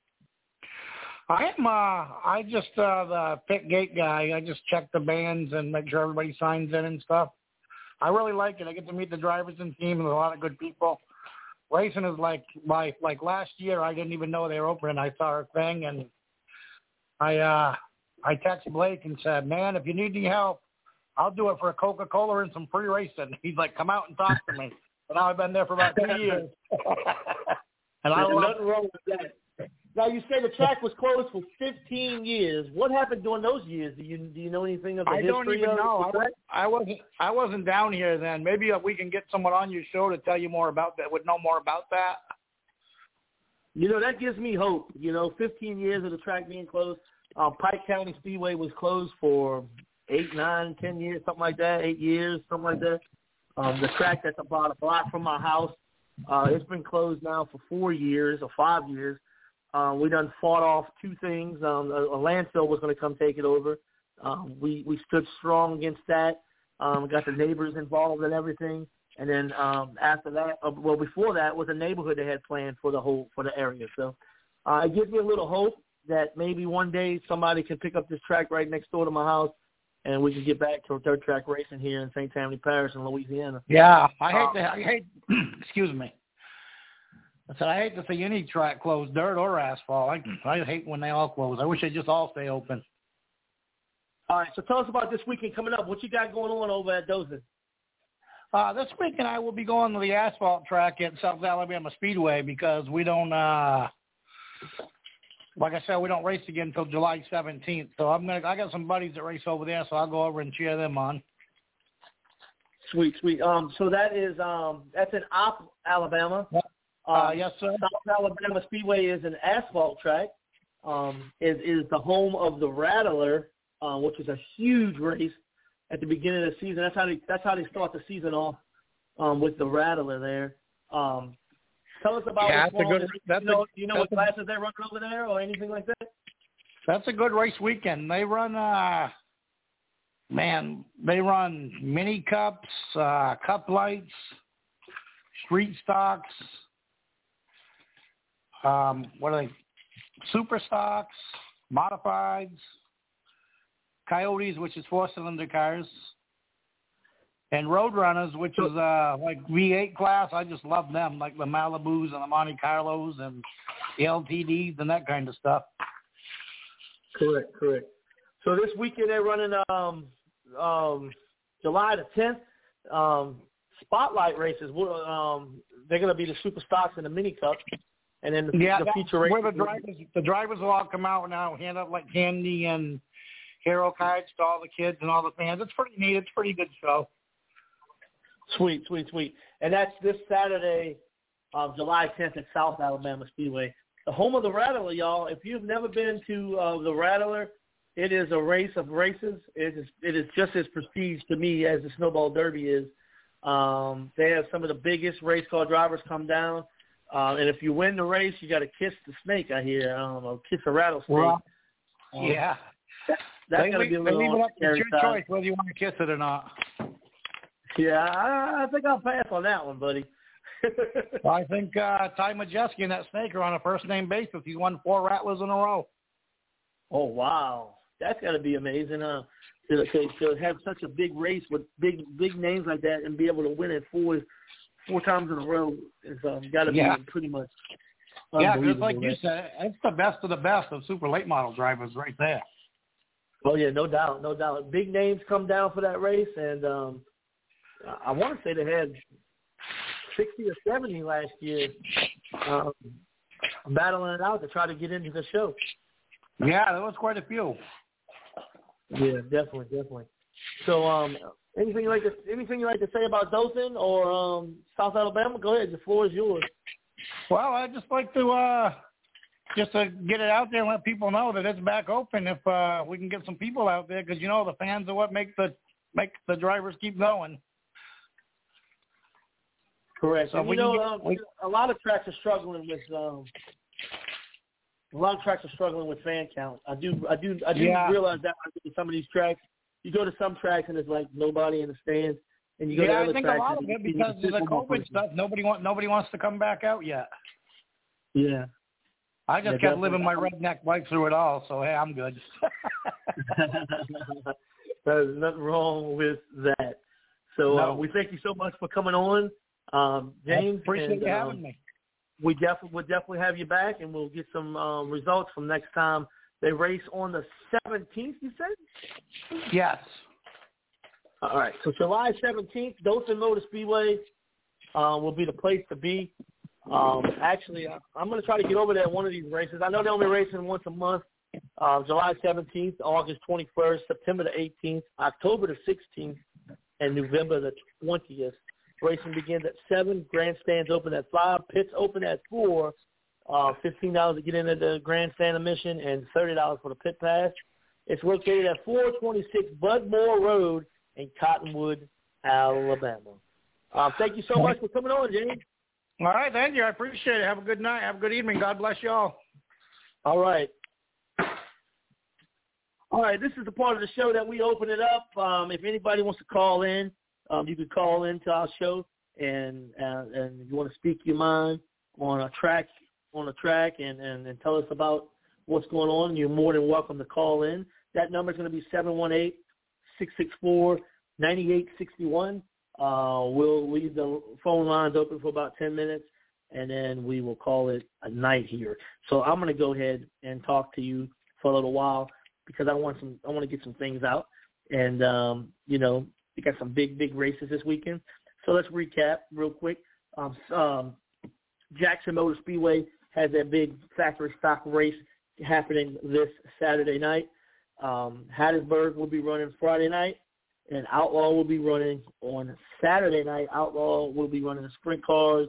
I am. Uh, I just uh, the pit gate guy. I just check the bands and make sure everybody signs in and stuff. I really like it. I get to meet the drivers and team and a lot of good people. Racing is like my like last year. I didn't even know they were open. I saw her thing and I uh I texted Blake and said, "Man, if you need any help, I'll do it for a Coca Cola and some free racing." He's like, "Come out and talk to me." And I've been there for about two years. and I There's love nothing wrong with that. Now you say the track was closed for 15 years. What happened during those years? Do you do you know anything of the I history don't even of know. the track? I, I wasn't I wasn't down here then. Maybe we can get someone on your show to tell you more about that. Would know more about that. You know that gives me hope. You know, 15 years of the track being closed. Uh, Pike County Speedway was closed for eight, nine, ten years, something like that. Eight years, something like that. Um, the track that's about a block from my house, uh, it's been closed now for four years or five years. Uh, we done fought off two things. Um, a, a landfill was going to come take it over. Um, we we stood strong against that. Um, got the neighbors involved and everything. And then um, after that, uh, well, before that was a neighborhood they had planned for the whole for the area. So uh, it gives me a little hope that maybe one day somebody can pick up this track right next door to my house, and we can get back to dirt track racing here in St. Tammany Parish in Louisiana. Yeah, I hate Um, to. I hate. excuse me. I said I hate to see any track close, dirt or asphalt. I I hate when they all close. I wish they just all stay open. All right, so tell us about this weekend coming up. What you got going on over at Dothan? Uh, this weekend I will be going to the asphalt track at South Alabama Speedway because we don't, uh, like I said, we don't race again until July 17th. So I'm gonna, I got some buddies that race over there, so I'll go over and cheer them on. Sweet, sweet. Um, so that is um, that's in Opp, Alabama. Uh, Um, yes, sir. South Alabama Speedway is an asphalt track. Um, is is the home of the Rattler, uh, which is a huge race at the beginning of the season. That's how they that's how they start the season off um, with the Rattler there. Um, tell us about Yeah, that's a good- that's you know, a- do you know what a- classes they're running over there or anything like that? That's a good race weekend. They run, uh, man, they run mini cups, uh, cup lights, street stocks. Um, what are they? Super stocks, modifieds, coyotes, which is four cylinder cars, and road runners, which is uh like V8 class. I just love them, like the Malibus and the Monte Carlos and the LTDs and that kind of stuff. Correct, correct. So this weekend they're running um um July the tenth um spotlight races. Um they're gonna be the super stocks and the mini cup and then the, Yeah, the feature where races. the drivers the drivers will all come out now, hand out like candy and hero cards to all the kids and all the fans. It's pretty neat. It's a pretty good show. Sweet, sweet, sweet. And that's this Saturday, uh, July 10th at South Alabama Speedway. The home of the Rattler, y'all. If you've never been to uh, the Rattler, it is a race of races. It is it is just as prestige to me as the Snowball Derby is. Um, they have some of the biggest race car drivers come down. Uh, and if you win the race, you got to kiss the snake. I hear, um, or kiss a rattlesnake. Well, Um, yeah. that's they, gonna be a they little leave it up to your choice whether you want to kiss it or not. Yeah, I, I think I'll pass on that one, buddy. I think uh, Ty Majeski and that snake are on a first name basis. He's won four rattlers in a row. Oh wow, that's got to be amazing, huh? To, to, to have such a big race with big big names like that and be able to win it four four times in a row is um, got to Yeah. be pretty much Yeah, just like you said, it's the best of the best of super late model drivers right there. Oh yeah, no doubt, no doubt. Big names come down for that race, and um, I want to say they had sixty or seventy last year, um, battling it out to try to get into the show. Yeah, there was quite a few. Yeah, definitely, definitely. So, um, anything you like to anything you like to say about Dothan or um, South Alabama? Go ahead. The floor is yours. Well, I'd just like to uh just to get it out there and let people know that it's back open if uh we can get some people out there because you know the fans are what make the make the drivers keep going. Correct. So and we you know, get- um, we- a lot of tracks are struggling with um, a lot of tracks are struggling with fan count. I do, I do, I do Yeah. realize that when I go to some of these tracks. You go to some tracks and it's like nobody in the stands, and you go to yeah, other I think tracks a lot of it because of the COVID stuff. Nobody want nobody wants to come back out yet. Yeah. I just Yeah, kept living my redneck life through it all, so hey, I'm good. There's nothing wrong with that. So No. uh, we thank you so much for coming on, um, James. appreciate and, you um, having me. We definitely we'll definitely have you back, and we'll get some um, results from next time they race on the 17th. You said? Yes. All right. So July 17th, Dothan Motor Speedway uh, will be the place to be. Um, actually, I'm going to try to get over there at one of these races. I know they're only racing once a month. Uh, July 17th, August 21st, September the 18th, October the 16th, and November the 20th. Racing begins at 7, grandstands open at 5, pits open at 4, uh, $15 to get into the grandstand admission, and $30 for the pit pass. It's located at 426 Budmore Road in Cottonwood, Alabama. Uh, thank you so much for coming on, James. All right, thank you. I appreciate it. Have a good night. Have a good evening. God bless you all. All right. All right, this is the part of the show that we open it up. Um, if anybody wants to call in, um, you can call into our show and uh, and you want to speak your mind on a track on a track and, and, and tell us about what's going on. You're more than welcome to call in. That number is going to be seven one eight six six four ninety eight sixty one. Uh, we'll leave the phone lines open for about 10 minutes, and then we will call it a night here. So I'm going to go ahead and talk to you for a little while because I want some. I want to get some things out, and um, you know, we got some big, big races this weekend. So let's recap real quick. Um, um, Jackson Motor Speedway has that big factory stock race happening this Saturday night. Um, Hattiesburg will be running Friday night, and Outlaw will be running on Saturday night. Outlaw will be running the sprint cars,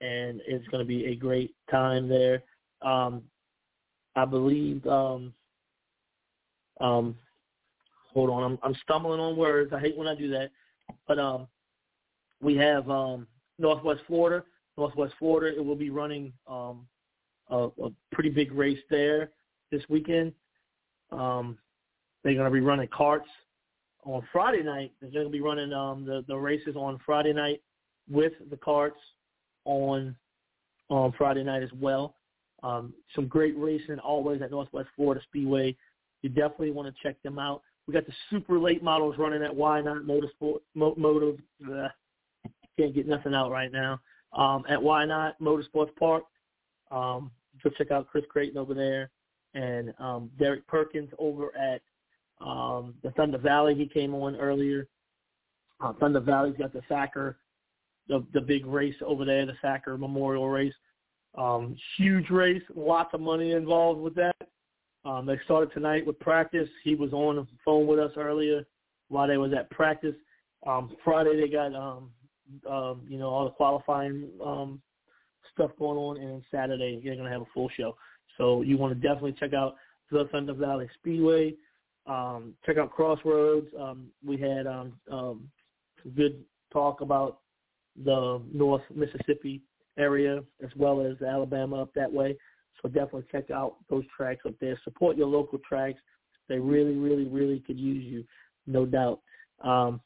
and it's going to be a great time there. Um, I believe. Um, um, hold on, I'm, I'm stumbling on words. I hate when I do that, but um, we have um, Northwest Florida. Northwest Florida, it will be running um, a, a pretty big race there this weekend. Um, they're going to be running karts on Friday night. They're going to be running um, the the races on Friday night with the karts on on Friday night as well. Um, some great racing always at Northwest Florida Speedway. You definitely want to check them out. We got the super late models running at Why Not Motorsport Motor. Bleh, can't get nothing out right now. Um, at Why Not Motorsports Park. Um, go check out Chris Creighton over there and um, Derek Perkins over at um, the Thunder Valley. He came on earlier. Uh, Thunder Valley's got the Sacker, the the big race over there, the Sacker Memorial Race. Um, huge race, lots of money involved with that. Um, they started tonight with practice. He was on the phone with us earlier while they was at practice. Um, Friday they got um, um, you know all the qualifying um, stuff going on, and then Saturday they're gonna have a full show. So you want to definitely check out the Thunder Valley Speedway. Um, check out Crossroads. Um, we had um, um, good talk about the North Mississippi area as well as Alabama up that way. So definitely check out those tracks up there. Support your local tracks. They really, really, really could use you, no doubt. Um,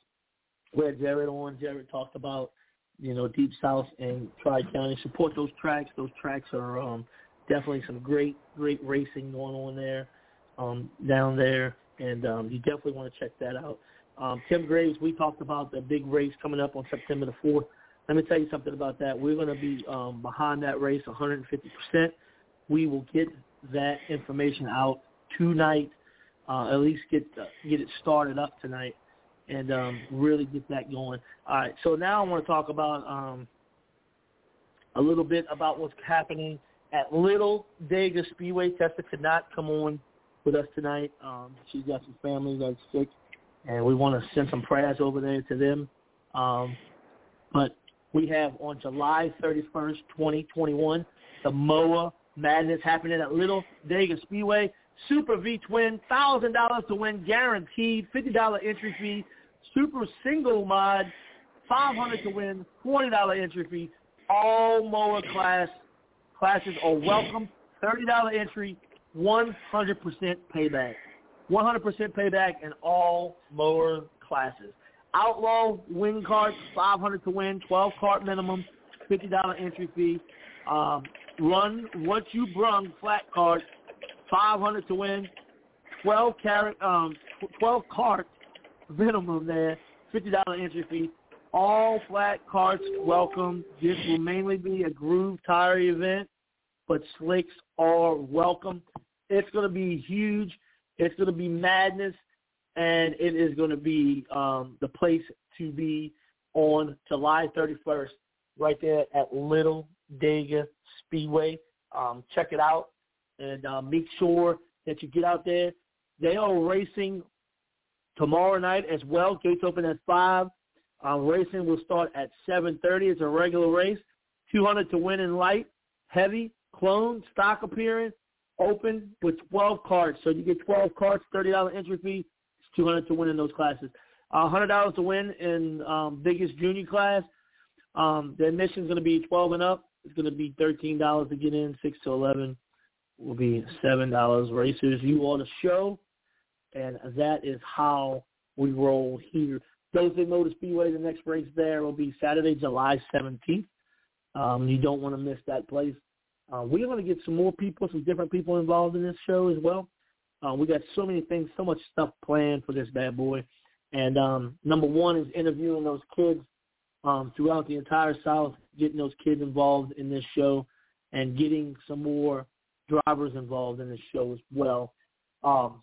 we had Jared on. Jared talked about, you know, Deep South and Tri County. Support those tracks. Those tracks are um, definitely some great, great racing going on there, um, down there, and um, you definitely want to check that out. Um, Tim Graves, we talked about the big race coming up on September the 4th. Let me tell you something about that. We're going to be um, behind that race 150%. We will get that information out tonight, uh, at least get uh, get it started up tonight, and um, really get that going. All right, so now I want to talk about um, a little bit about what's happening at Little Dega Speedway. Tessa could not come on with us tonight. Um, she's got some family that's sick, and we want to send some prayers over there to them. Um, but we have on July 31st, 2021, the MOA Madness happening at Little Dega Speedway. Super V Twin, thousand dollars to win, guaranteed. Fifty dollar entry fee. Super Single Mod, five hundred to win, twenty dollar entry fee. All MOA class classes are welcome. Thirty dollar entry, one hundred percent payback. One hundred percent payback in all MOA classes. Outlaw win karts, five hundred to win, twelve kart minimum, fifty dollar entry fee. Um, run what you brung flat kart, five hundred to win, twelve carat, um, twelve karts minimum there, fifty dollar entry fee. All flat karts welcome. This will mainly be a groove tire event, but slicks are welcome. It's going to be huge. It's going to be madness and it is going to be um, the place to be on July 31st, right there at Little Dega Speedway. Um, check it out and uh, make sure that you get out there. They are racing tomorrow night as well. Gates open at five. Um, racing will start at 7:30. It's a regular race. 200 to win in light, heavy, clone, stock appearance, open with 12 karts. So you get 12 karts, $30 entry fee, It's two hundred to win in those classes. Uh, hundred dollars to win in um, biggest junior class. Um, the admission is going to be twelve and up. It's going to be thirteen dollars to get in. Six to eleven will be seven dollars. Racers, you are the show, and that is how we roll here. Thursday Motor Speedway, the next race there will be Saturday, July 17th. Um, you don't want to miss that place. Uh, we're going to get some more people, some different people involved in this show as well. Uh, we got so many things, so much stuff planned for this bad boy. And um, number one is interviewing those kids um, throughout the entire South, getting those kids involved in this show, and getting some more drivers involved in this show as well. Um,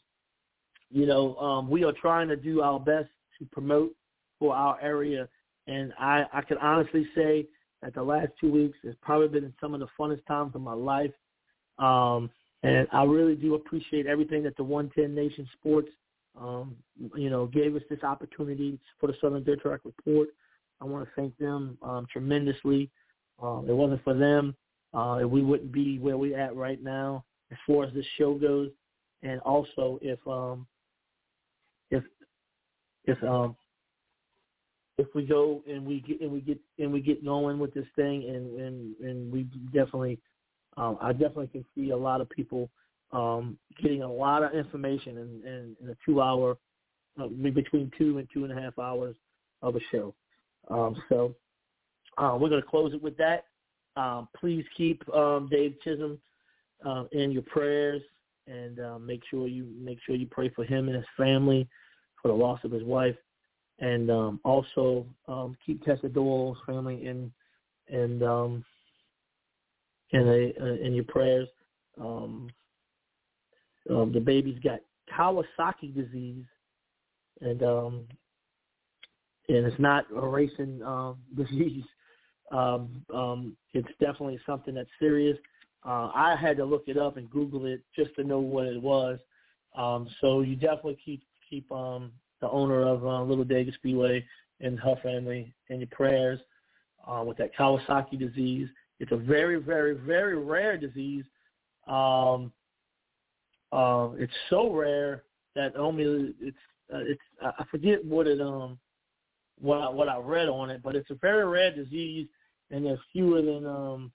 you know, um, we are trying to do our best to promote for our area and I I can honestly say that the last two weeks has probably been some of the funnest times of my life. Um, and I really do appreciate everything that the 110 Nation Sports, um, you know, gave us this opportunity for the Southern Dirt Track Report. I want to thank them um, tremendously. Uh, it wasn't for them, uh, we wouldn't be where we're at right now as far as this show goes. And also, if um, if if um, if we go and we get and we get and we get going with this thing, and and and we definitely, um, I definitely can see a lot of people um, getting a lot of information in, in, in a two-hour, uh, between two and two and a half hours of a show. Um, so uh, we're going to close it with that. Um, please keep um, Dave Chisholm uh, in your prayers, and uh, make sure you make sure you pray for him and his family for the loss of his wife and um, also um, keep Tessa Doyle's family in and um, in a, uh, in your prayers. The baby's got Kawasaki disease, and and it's not a racing um, disease. Um, um, it's definitely something that's serious. Uh, I had to look it up and Google it just to know what it was. Um, so you definitely keep keep um, the owner of uh, Little Dega Speedway and her family in your prayers uh, with that Kawasaki disease. It's a very, very, very rare disease. Um, uh, it's so rare that only it's uh, it's I forget what it um what I, what I read on it, but it's a very rare disease, and there's fewer than um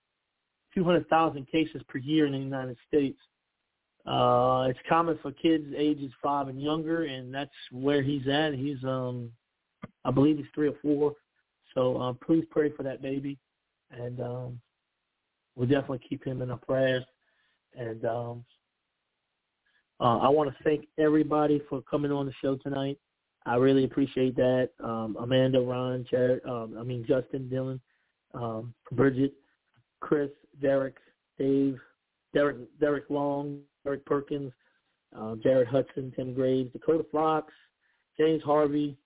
200,000 cases per year in the United States. Uh, it's common for kids ages five and younger, and that's where he's at. He's, um, I believe he's three or four. So uh, please pray for that baby, and um, we'll definitely keep him in our prayers. And um, uh, I want to thank everybody for coming on the show tonight. I really appreciate that. Um, Amanda, Ron, um, I mean Justin, Dylan, um, Bridget, Chris, Derek, Dave, Derek, Derek Long, Derek Perkins, uh, Jared Hudson, Tim Graves, Dakota Fox, James Harvey.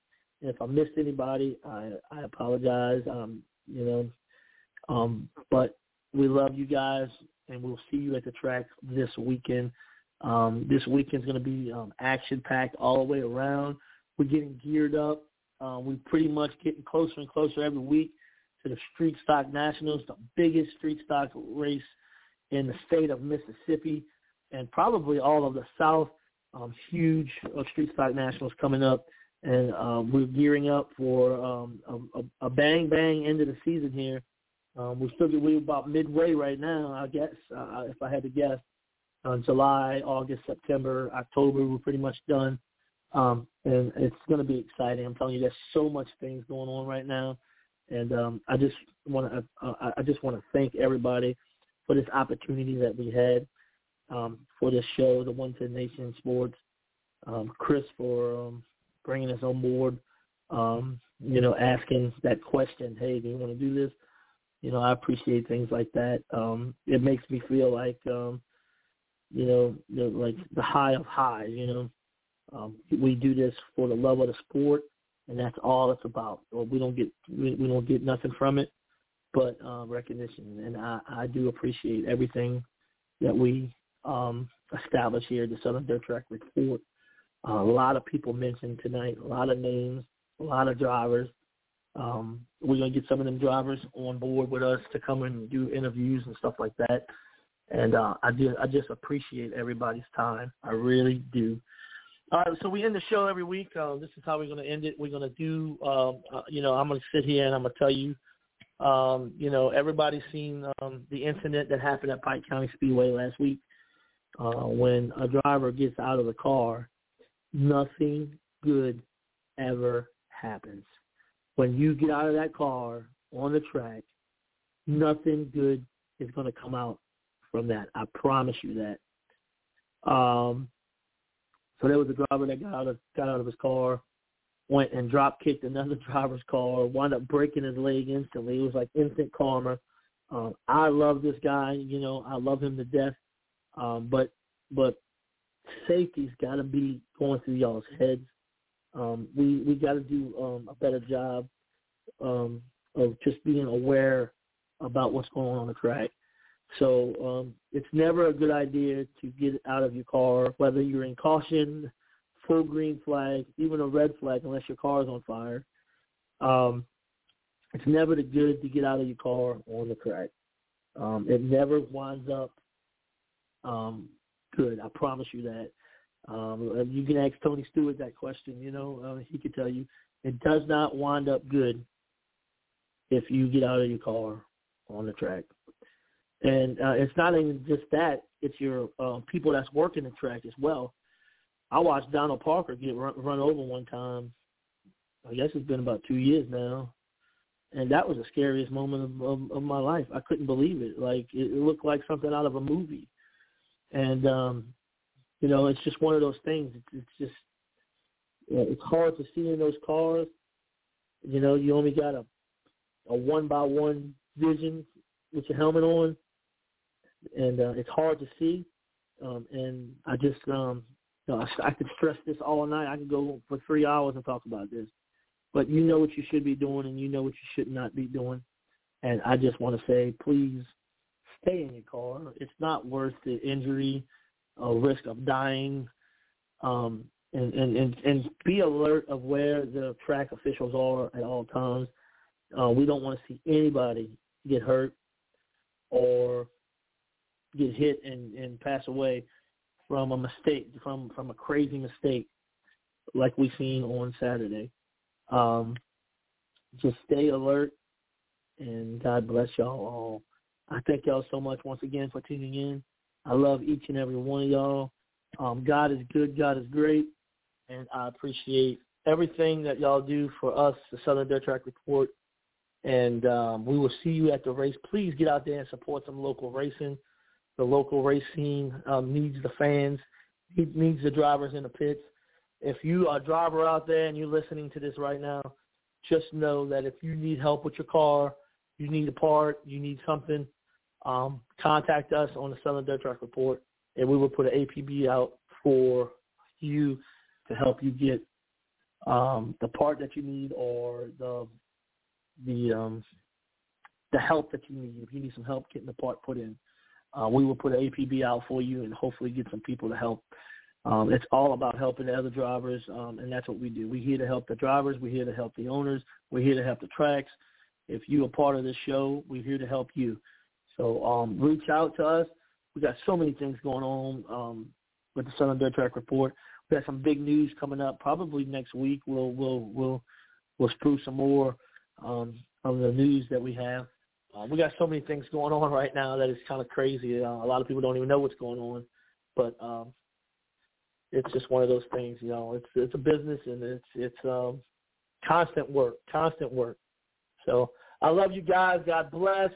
And if I missed anybody, I, I apologize. Um, you know, um, but we love you guys, and we'll see you at the track this weekend. Um, this weekend's going to be um, action packed all the way around. We're getting geared up. Uh, we're pretty much getting closer and closer every week to the Street Stock Nationals, the biggest street stock race in the state of Mississippi and probably all of the South. Um, huge uh, Street Stock Nationals coming up, and uh, we're gearing up for um, a, a bang bang end of the season here. Um, we're still we're about midway right now, I guess, uh, if I had to guess. Uh, July, August, September, October, we're pretty much done, um, and it's going to be exciting. I'm telling you, there's so much things going on right now, and um, I just want to uh, I just want to thank everybody for this opportunity that we had um, for this show, the One Ten Nation Sports. Um, Chris for um, bringing us on board. Um, you know, asking that question, hey, do you want to do this? You know, I appreciate things like that. Um, it makes me feel like, um, you know, like the high of highs. You know, um, we do this for the love of the sport, and that's all it's about. Or we don't get we, we don't get nothing from it, but uh, recognition. And I, I do appreciate everything that we um, established here, the Southern Dirt Track Report. Uh, a lot of people mentioned tonight, a lot of names, a lot of drivers. Um, we're to get some of them drivers on board with us to come and do interviews and stuff like that. And uh, I just I just appreciate everybody's time. I really do. All right, so we end the show every week. Uh, this is how we're going to end it. We're going to do, um, uh, you know, I'm going to sit here and I'm going to tell you, um, you know, everybody's seen um, the incident that happened at Pike County Speedway last week uh, when a driver gets out of the car, nothing good ever happens. When you get out of that car on the track, nothing good is going to come out from that. I promise you that. Um, so there was a driver that got out of got out of his car, went and drop kicked another driver's car, wound up breaking his leg instantly. It was like instant karma. Um, I love this guy. You know, I love him to death. Um, but but safety's got to be going through y'all's heads. Um, we we got to do um, a better job um, of just being aware about what's going on on the track. So um, it's never a good idea to get out of your car, whether you're in caution, full green flag, even a red flag, unless your car is on fire. Um, it's never good to get out of your car on the track. Um, it never winds up um, good. I promise you that. Um, you can ask Tony Stewart that question. You know, uh, he could tell you it does not wind up good if you get out of your car on the track. And uh, it's not even just that; it's your uh, people that's working the track as well. I watched Donald Parker get run, run over one time. I guess it's been about two years now, and that was the scariest moment of, of, of my life. I couldn't believe it. Like it, it looked like something out of a movie, and um, you know, it's just one of those things. It's, it's just know, it's hard to see in those cars. You know, you only got a a one by one vision with your helmet on, and uh, it's hard to see. Um, and I just, um, you know, I, I could stress this all night. I could go for three hours and talk about this. But you know what you should be doing, and you know what you should not be doing. And I just want to say, please stay in your car. It's not worth the injury, or risk of dying. Um, and, and, and, and be alert of where the track officials are at all times. Uh, we don't want to see anybody get hurt or get hit and, and pass away from a mistake, from from a crazy mistake like we seen on Saturday. Um, just stay alert, and God bless y'all all. I thank y'all so much once again for tuning in. I love each and every one of y'all. Um, God is good. God is great, and I appreciate everything that y'all do for us, the Southern Dirt Track Report. And um, we will see you at the race. Please get out there and support some local racing. The local race scene um, needs the fans, it needs the drivers in the pits. If you are a driver out there and you're listening to this right now, just know that if you need help with your car, you need a part, you need something, um, contact us on the Southern Dirt Track Report, and we will put an APB out for you to help you get um, the part that you need or the the um, the help that you need. If you need some help getting the part put in, uh, we will put an APB out for you and hopefully get some people to help. Um, it's all about helping the other drivers, um, and that's what we do. We're here to help the drivers. We're here to help the owners. We're here to help the tracks. If you're a part of this show, we're here to help you. So um, reach out to us. We got so many things going on um, with the Southern Dirt Track Report. We got some big news coming up. Probably next week we'll we'll we'll we'll spruce some more um, of the news that we have. Uh, we got so many things going on right now that it's kind of crazy. Uh, a lot of people don't even know what's going on, but um, it's just one of those things. You know, it's it's a business and it's it's um, constant work, constant work. So I love you guys. God bless.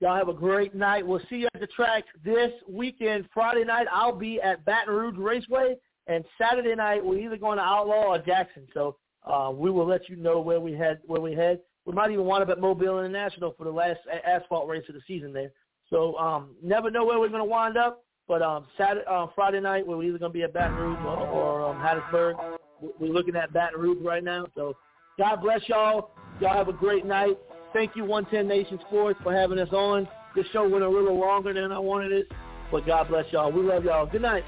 Y'all have a great night. We'll see you at the track this weekend. Friday night, I'll be at Baton Rouge Raceway, and Saturday night, we're either going to Outlaw or Jackson. So uh, we will let you know where we head. Where we head. We might even wind up at Mobile International for the last asphalt race of the season there. So um, never know where we're going to wind up. But um, Saturday, uh, Friday night, we're either going to be at Baton Rouge or, or um, Hattiesburg. We're looking at Baton Rouge right now. So God bless y'all. Y'all have a great night. Thank you, 110 Nation Sports, for having us on. This show went a little longer than I wanted it, but God bless y'all. We love y'all. Good night.